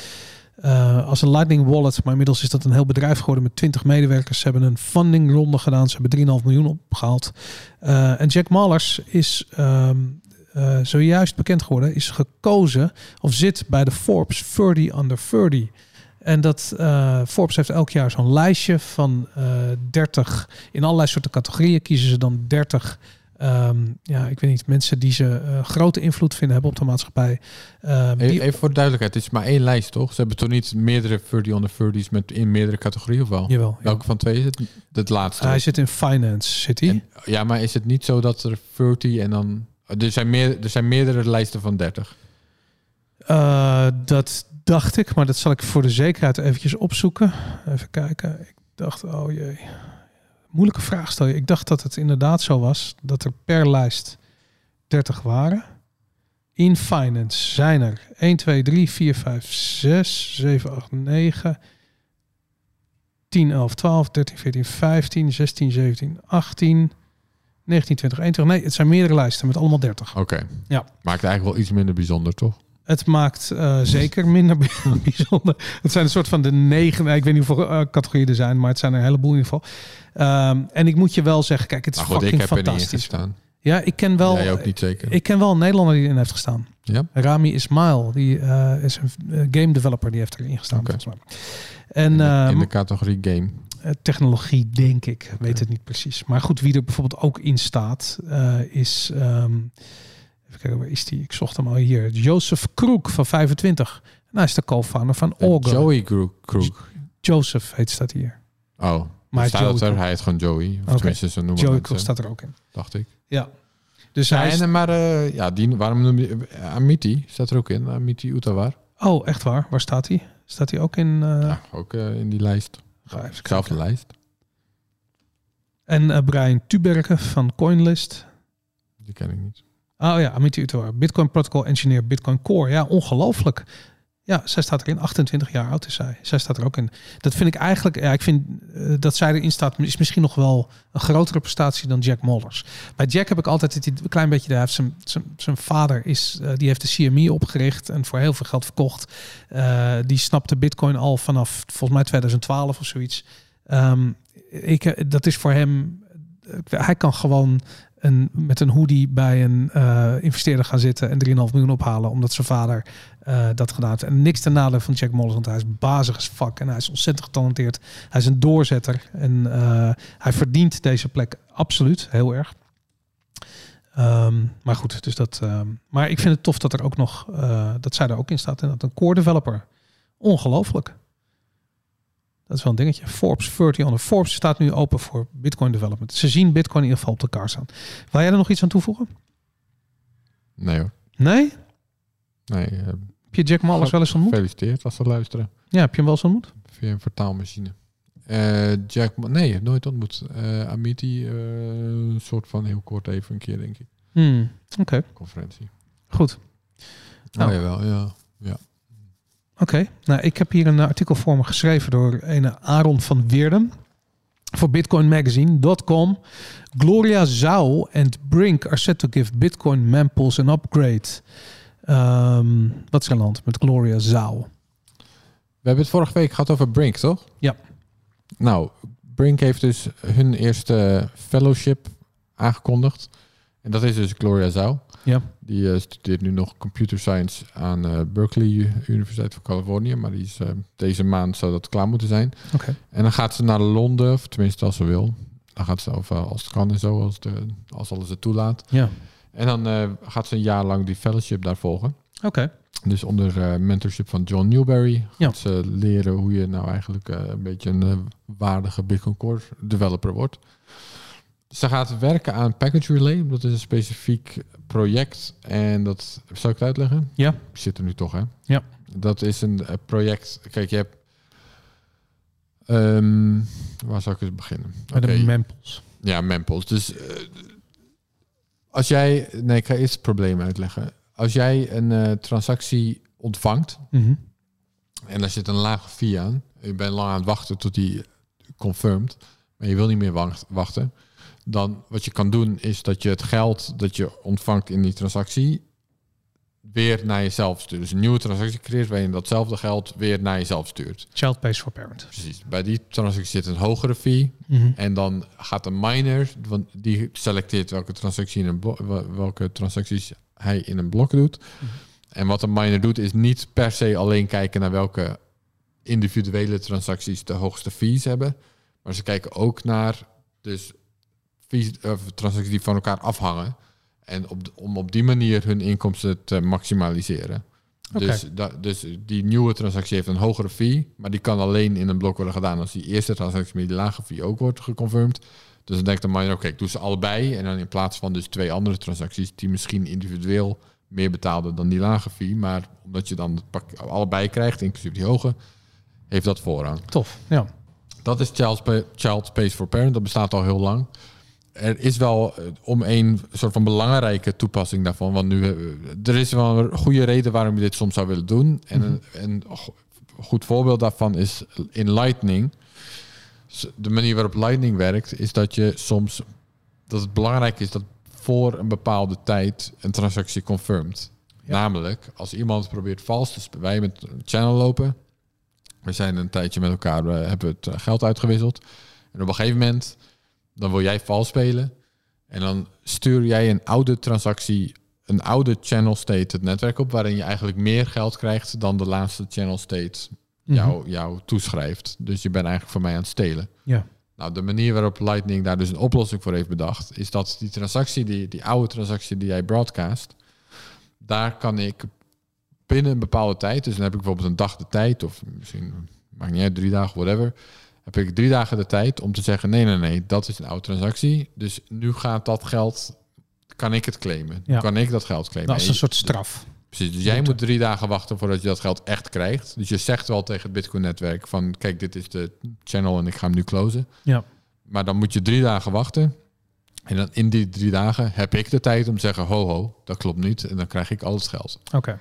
Als een Lightning Wallet, maar inmiddels is dat een heel bedrijf geworden met 20 medewerkers. Ze hebben een funding ronde gedaan, ze hebben 3,5 miljoen opgehaald. En Jack Mallers is um, uh, zojuist bekend geworden, is gekozen of zit bij de Forbes 30 under 30. En dat uh, Forbes heeft elk jaar zo'n lijstje van 30, in allerlei soorten categorieën kiezen ze dan 30 Um, ja, ik weet niet, mensen die ze uh, grote invloed vinden hebben op de maatschappij. Um, die... Even voor de duidelijkheid, het is maar één lijst, toch? Ze hebben toch niet meerdere 30 onder 30's met in meerdere categorieën of wel? Jawel. Welke ja. van twee is het? Het laatste. Hij zit in finance, zit hij. En, ja, maar is het niet zo dat er 30 en dan... Er zijn, meer, er zijn meerdere lijsten van 30. Uh, dat dacht ik, maar dat zal ik voor de zekerheid eventjes opzoeken. Even kijken. Ik dacht, oh jee moeilijke vraag stel je. Ik dacht dat het inderdaad zo was dat er per lijst 30 waren. In finance zijn er 1, 2, 3, 4, 5, 6, 7, 8, 9, 10, 11, 12, 13, 14, 15, 16, 17, 18, 19, 20, 21. Nee, het zijn meerdere lijsten met allemaal 30. Oké. Okay. Ja. Maakt eigenlijk wel iets minder bijzonder, toch? Het maakt uh, zeker minder (laughs) bijzonder. Het zijn een soort van de negen, ik weet niet hoeveel uh, categorieën er zijn, maar het zijn er een heleboel in ieder geval. Um, en ik moet je wel zeggen, kijk, het is nou goed, fucking ik heb fantastisch. Er niet gestaan. Ja, ik ken wel. Jij ook niet zeker. Ik ken wel een Nederlander die erin heeft gestaan. Ja. Rami Ismail, die uh, is een game developer, die heeft erin gestaan. Okay. Volgens mij. En, in, de, um, in de categorie game. Technologie, denk ik. Weet het niet precies. Maar goed, wie er bijvoorbeeld ook in staat, uh, is. Um, even kijken, waar is die? Ik zocht hem al hier. Joseph Kroek van 25. En hij is de co-founder van Augur. Joey Kroek. Joseph heet staat hier. Oh, maar staat er? Hij heet gewoon Joey. Of okay. tenminste, zo noemen Joey. Kroek staat er ook in. Dacht ik. Ja. Dus Ja, hij is... en, maar eh, ja, die, waarom noem je eh, Amiti? Staat er ook in, Amiti Utawar. Oh, echt waar? Waar staat hij? Staat hij ook in... eh, Ja, ook eh, in die lijst. ga Zelfde lijst. En eh, Brian Tuberke van Coinlist. Die ken ik niet. Oh ja, Amity Utawar. Bitcoin Protocol Engineer, Bitcoin Core. Ja, ongelooflijk. Ja, zij staat erin. 28 jaar oud is zij. Zij staat er ook in. Dat vind ik eigenlijk... Ja, ik vind eh, dat zij erin staat... is misschien nog wel een grotere prestatie dan Jack Mollers. Bij Jack heb ik altijd het klein beetje... Heeft zijn, zijn, zijn vader is... eh, die heeft de CME opgericht... en voor heel veel geld verkocht. Eh, die snapte Bitcoin al vanaf volgens mij 2012 of zoiets. Ehm, ik, dat is voor hem... Hij kan gewoon met een hoodie bij een eh, investeerder gaan zitten en 3,5 miljoen ophalen, omdat zijn vader eh, dat gedaan heeft. En niks ten nadele van Jack Mollers, want hij is bazig als fuck en hij is ontzettend getalenteerd. Hij is een doorzetter en eh, hij verdient deze plek absoluut heel erg. Ehm, maar goed, dus dat. ehm, maar ik vind het tof dat er ook nog dat zij er ook in staat en dat een core developer. Ongelooflijk. Dat is wel een dingetje. Forbes 30 onder. Forbes staat nu open voor Bitcoin development. Ze zien Bitcoin in ieder geval op elkaar staan. Wil jij er nog iets aan toevoegen? Nee hoor. Nee? Nee, eh, Heb je Jack Ma alles wel eens ontmoet? gefeliciteerd als ze luisteren. Ja, heb je hem wel eens ontmoet? Via een vertaalmachine. Eh, Jack, Ma- nee, nooit ontmoet. Eh Amity, een soort van heel kort even een keer, denk ik. Hmm, Oké, Conferentie. goed. Nou. Oh jawel, ja. Oké, nou ik heb hier een artikel voor me geschreven door een Aaron van Weerden voor bitcoinmagazine.com. Gloria Zhao and Brink are set to give Bitcoin mempools an upgrade. Ehm, wat is er hand met Gloria Zhao? We hebben het vorige week gehad over Brink, toch? Ja. Nou, Brink heeft dus hun eerste fellowship aangekondigd. En dat is dus Gloria Zhao. Ja. Die eh, studeert nu nog computer science aan eh, Berkeley Universiteit van Californië. Maar die is eh, deze maand zou dat klaar moeten zijn. Oké. En dan gaat ze naar Londen, of tenminste als ze wil. Dan gaat ze, of als het kan en zo, als, de, als alles het toelaat. Ja. En dan gaat ze een jaar lang die fellowship daar volgen. Oké. Dus onder mentorship van John Newberry Ja. gaat ze leren hoe je nou eigenlijk een beetje een waardige Bitcoin Core developer wordt. Ze gaat werken aan Package Relay. Dat is een specifiek project. En dat, zal ik het uitleggen? Ja. Zit er nu toch, hè? Ja. Dat is een eh, project. Kijk, je hebt... ehm, waar zou ik eens beginnen? Bij de mempels. ja, mempels. Dus eh, als jij... Nee, ik ga eerst het probleem uitleggen. Als jij een eh, transactie ontvangt... Mhm. en daar zit een lage fee aan... je bent lang aan het wachten tot die confirmed... maar je wil niet meer wacht- wachten... dan wat je kan doen is dat je het geld dat je ontvangt in die transactie... weer naar jezelf stuurt. Dus een nieuwe transactie creëert... waarin je datzelfde geld weer naar jezelf stuurt. Child pays for parent. Precies. Bij die transactie zit een hogere fee... Mhm. En dan gaat de miner, want die selecteert welke, transactie in een welke transacties hij in een blok doet. En wat een miner doet, is niet per se alleen kijken naar welke individuele transacties de hoogste fees hebben. Maar ze kijken ook naar dus transacties die van elkaar afhangen. En op, om op die manier hun inkomsten te maximaliseren. Dus, da, dus die nieuwe transactie heeft een hogere fee, maar die kan alleen in een blok worden gedaan als die eerste transactie met die lage fee ook wordt geconfirmed. Dus dan denkt de miner, oké, ik doe ze allebei. En dan in plaats van dus twee andere transacties die misschien individueel meer betaalden dan die lage fee, maar omdat je dan het pak allebei krijgt, inclusief die hoge, heeft dat voorrang. Tof. Ja. Dat is Child Space for Parent. Dat bestaat al heel lang. Er is wel eh, om een soort van belangrijke toepassing daarvan. Want nu, eh, er is wel een goede reden waarom je dit soms zou willen doen. En een, een go- goed voorbeeld daarvan is in Lightning. De manier waarop Lightning werkt, is dat je soms dat het belangrijk is dat voor een bepaalde tijd een transactie confirmed. Ja. Namelijk, als iemand probeert vals te spelen, wij met een channel lopen, we zijn een tijdje met elkaar, eh, hebben het geld uitgewisseld. En op een gegeven moment, dan wil jij vals spelen. En dan stuur jij een oude transactie, een oude channel state het netwerk op, waarin je eigenlijk meer geld krijgt dan de laatste channel state jou, jou toeschrijft. Dus je bent eigenlijk van mij aan het stelen. Ja. Nou, de manier waarop Lightning daar dus een oplossing voor heeft bedacht, is dat die transactie, die, die oude transactie die jij broadcast, daar kan ik binnen een bepaalde tijd, dus dan heb ik bijvoorbeeld een dag de tijd, of misschien, maakt niet uit, drie dagen, whatever, heb ik drie dagen de tijd om te zeggen, nee, nee, nee, dat is een oude transactie. Dus nu gaat dat geld, kan ik het claimen. Ja. Kan ik dat geld claimen. Dat is En een soort straf. Precies, dus jij moet drie dagen wachten voordat je dat geld echt krijgt. Dus je zegt wel tegen het Bitcoin-netwerk van... kijk, dit is de channel en ik ga hem nu closen. Ja. Maar dan moet je drie dagen wachten. En dan in die drie dagen heb ik de tijd om te zeggen... ho, ho, dat klopt niet. En dan krijg ik al het geld. Oké.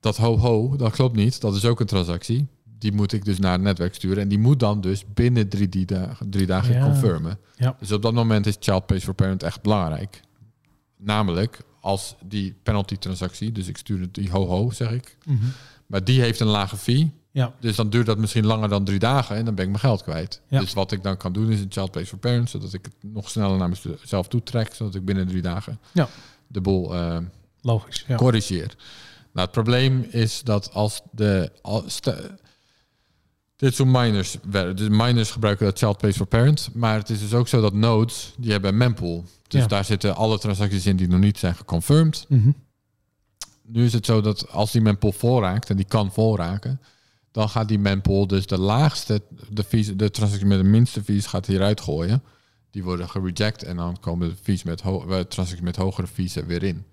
Dat ho, ho, dat klopt niet. Dat is ook een transactie. Die moet ik dus naar het netwerk sturen. En die moet dan dus binnen drie, die dagen, drie dagen Ja. confirmen. Ja. Dus op dat moment is child pays for parent echt belangrijk. Namelijk als die penalty transactie, dus ik stuur het die ho ho, zeg ik. Mhm. Maar die heeft een lage fee. Ja. Dus dan duurt dat misschien langer dan drie dagen en dan ben ik mijn geld kwijt. Ja. Dus wat ik dan kan doen is een child pays for parent, zodat ik het nog sneller naar mezelf toe trek, zodat ik binnen drie dagen Ja. de boel eh, Logisch. Ja. corrigeer. Nou, het probleem is dat als de... dit soort miners, de miners gebruiken dat child pays for parent, maar het is dus ook zo dat nodes, die hebben een mempool. Dus Ja. daar zitten alle transacties in die nog niet zijn geconfirmed. Mhm. Nu is het zo dat als die mempool volraakt, en die kan volraken, dan gaat die mempool dus de laagste, de, fees, de transactie met de minste fees gaat hieruit gooien. Die worden gereject en dan komen de fees met ho- eh, transacties met hogere fees er weer in.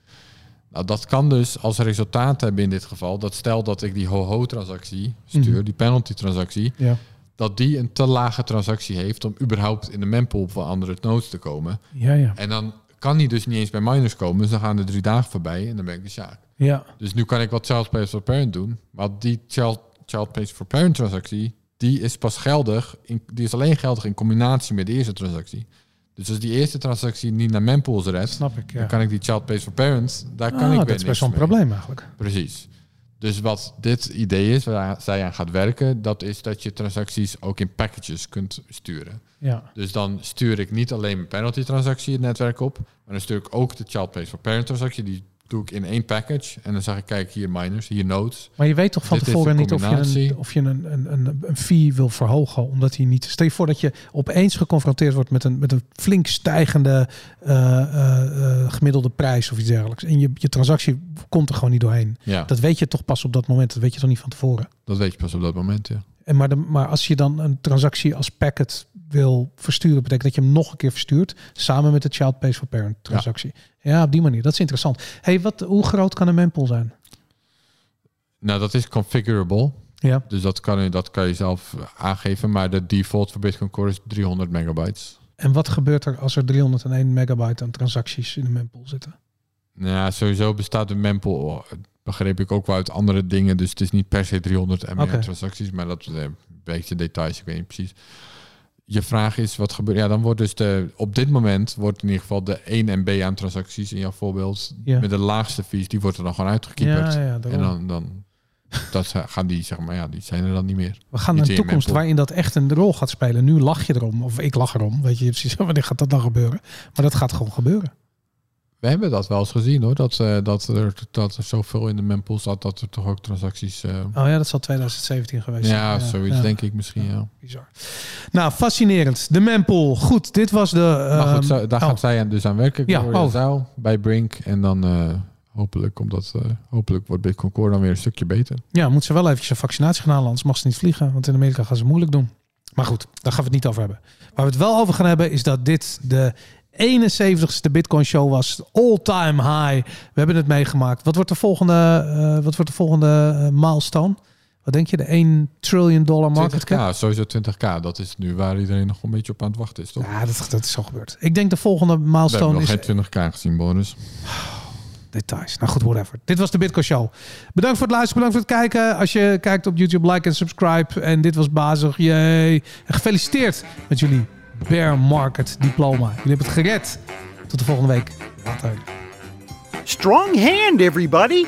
Nou, dat kan dus als resultaat hebben in dit geval, dat stel dat ik die ho-ho-transactie stuur, Mhm. die penalty-transactie, Ja. dat die een te lage transactie heeft om überhaupt in de mempool van andere nodes te komen. Ja, ja. En dan kan die dus niet eens bij miners komen, dus dan gaan de drie dagen voorbij en dan ben ik de sjaak. Ja. Dus nu kan ik wat child pays for parent doen. Maar die child, child pays for parent transactie, die is pas geldig. In, die is alleen geldig in combinatie met de eerste transactie. Dus als die eerste transactie niet naar mempools redt, Snap ik. Ja. dan kan ik die child pays for parent, daar kan Ah, ik weer dat is best wel een probleem eigenlijk. Precies. Dus wat dit idee is, waar zij aan gaat werken, dat is dat je transacties ook in packages kunt sturen. Ja. Dus dan stuur ik niet alleen mijn penalty transactie het netwerk op, maar dan stuur ik ook de child pays for parent transactie. Die doe ik in één package. En dan zeg ik, kijk hier miners, hier nodes. Maar je weet toch van Dit tevoren niet of je, een, of je een, een, een, een fee wil verhogen, omdat hij niet. Stel je voor dat je opeens geconfronteerd wordt met een, met een flink stijgende eh, eh, eh, gemiddelde prijs of iets dergelijks. En je, je transactie komt er gewoon niet doorheen. Ja, dat, Dat weet je toch pas op dat moment. Dat weet je toch niet van tevoren. weet je pas op dat moment, ja. En maar, de, maar als je dan een transactie als packet wil versturen, betekent dat je hem nog een keer verstuurt. Samen met de child pays for parent transactie. Ja, op die manier. Dat is interessant. Hey, wat, hoe groot kan een mempool zijn? Nou, dat is configurable. Ja. Dus dat kan, je, dat kan je zelf aangeven. Maar de default voor Bitcoin Core is 300 megabytes. En wat gebeurt er als er 301 megabyte aan transacties in de mempool zitten? Nou, ja, sowieso bestaat de mempool, begreep ik ook wel uit andere dingen. Dus het is niet per se 300 MB transacties, maar dat is een beetje details, ik weet niet precies. Je vraag is, wat gebeurt? Ja, dan wordt dus de, op dit moment wordt in ieder geval de 1 MB aan transacties in jouw voorbeeld, Ja. met de laagste fees, die wordt er dan gewoon uitgekieperd. Ja, ja, en dan, dan dat gaan die, zeg maar, ja, die zijn er dan niet meer. We gaan naar een in toekomst waarin dat echt een rol gaat spelen. Nu lach je erom, of ik lach erom. Weet je, precies, (laughs) wanneer gaat dat dan gebeuren? Maar dat gaat gewoon gebeuren. We hebben dat wel eens gezien hoor, dat, eh, dat, er, dat er zoveel in de mempool zat dat er toch ook transacties... eh, Oh ja, dat zal 2017 geweest ja, zijn. zoiets ja. denk ik misschien, ja. Bizar. Nou, fascinerend. De mempool. Goed, dit was de... Maar goed, ehm, daar oh, gaat zij aan, dus aan werken. Ja, oh. Bij Brink. En dan eh, hopelijk, omdat, hopelijk wordt Bitcoin Core dan weer een stukje beter. Ja, moet ze wel eventjes een vaccinatie gaan halen, anders mag ze niet vliegen. Want in Amerika gaan ze moeilijk doen. Maar goed, daar gaan we het niet over hebben. Waar we het wel over gaan hebben, is dat dit de 71ste Bitcoin Show was. All-time high. We hebben het meegemaakt. Wat wordt de volgende, eh, wat wordt de volgende eh, milestone? Wat denk je? De 1 trillion dollar market 20k, cap? sowieso 20k. Dat is nu waar iedereen nog een beetje op aan het wachten is, toch? Ja, dat, dat is zo gebeurd. Ik denk de volgende We hebben milestone nog is geen 20k gezien, bonus. (sighs) details. Nou goed, whatever. Dit was de Bitcoin Show. Bedankt voor het luisteren, bedankt voor het kijken. Als je kijkt op YouTube, like en subscribe. En dit was Bazig. Jee. En gefeliciteerd met jullie Bear Market diploma. Jullie hebben het gered. Tot de volgende week. Later. Strong hand, everybody!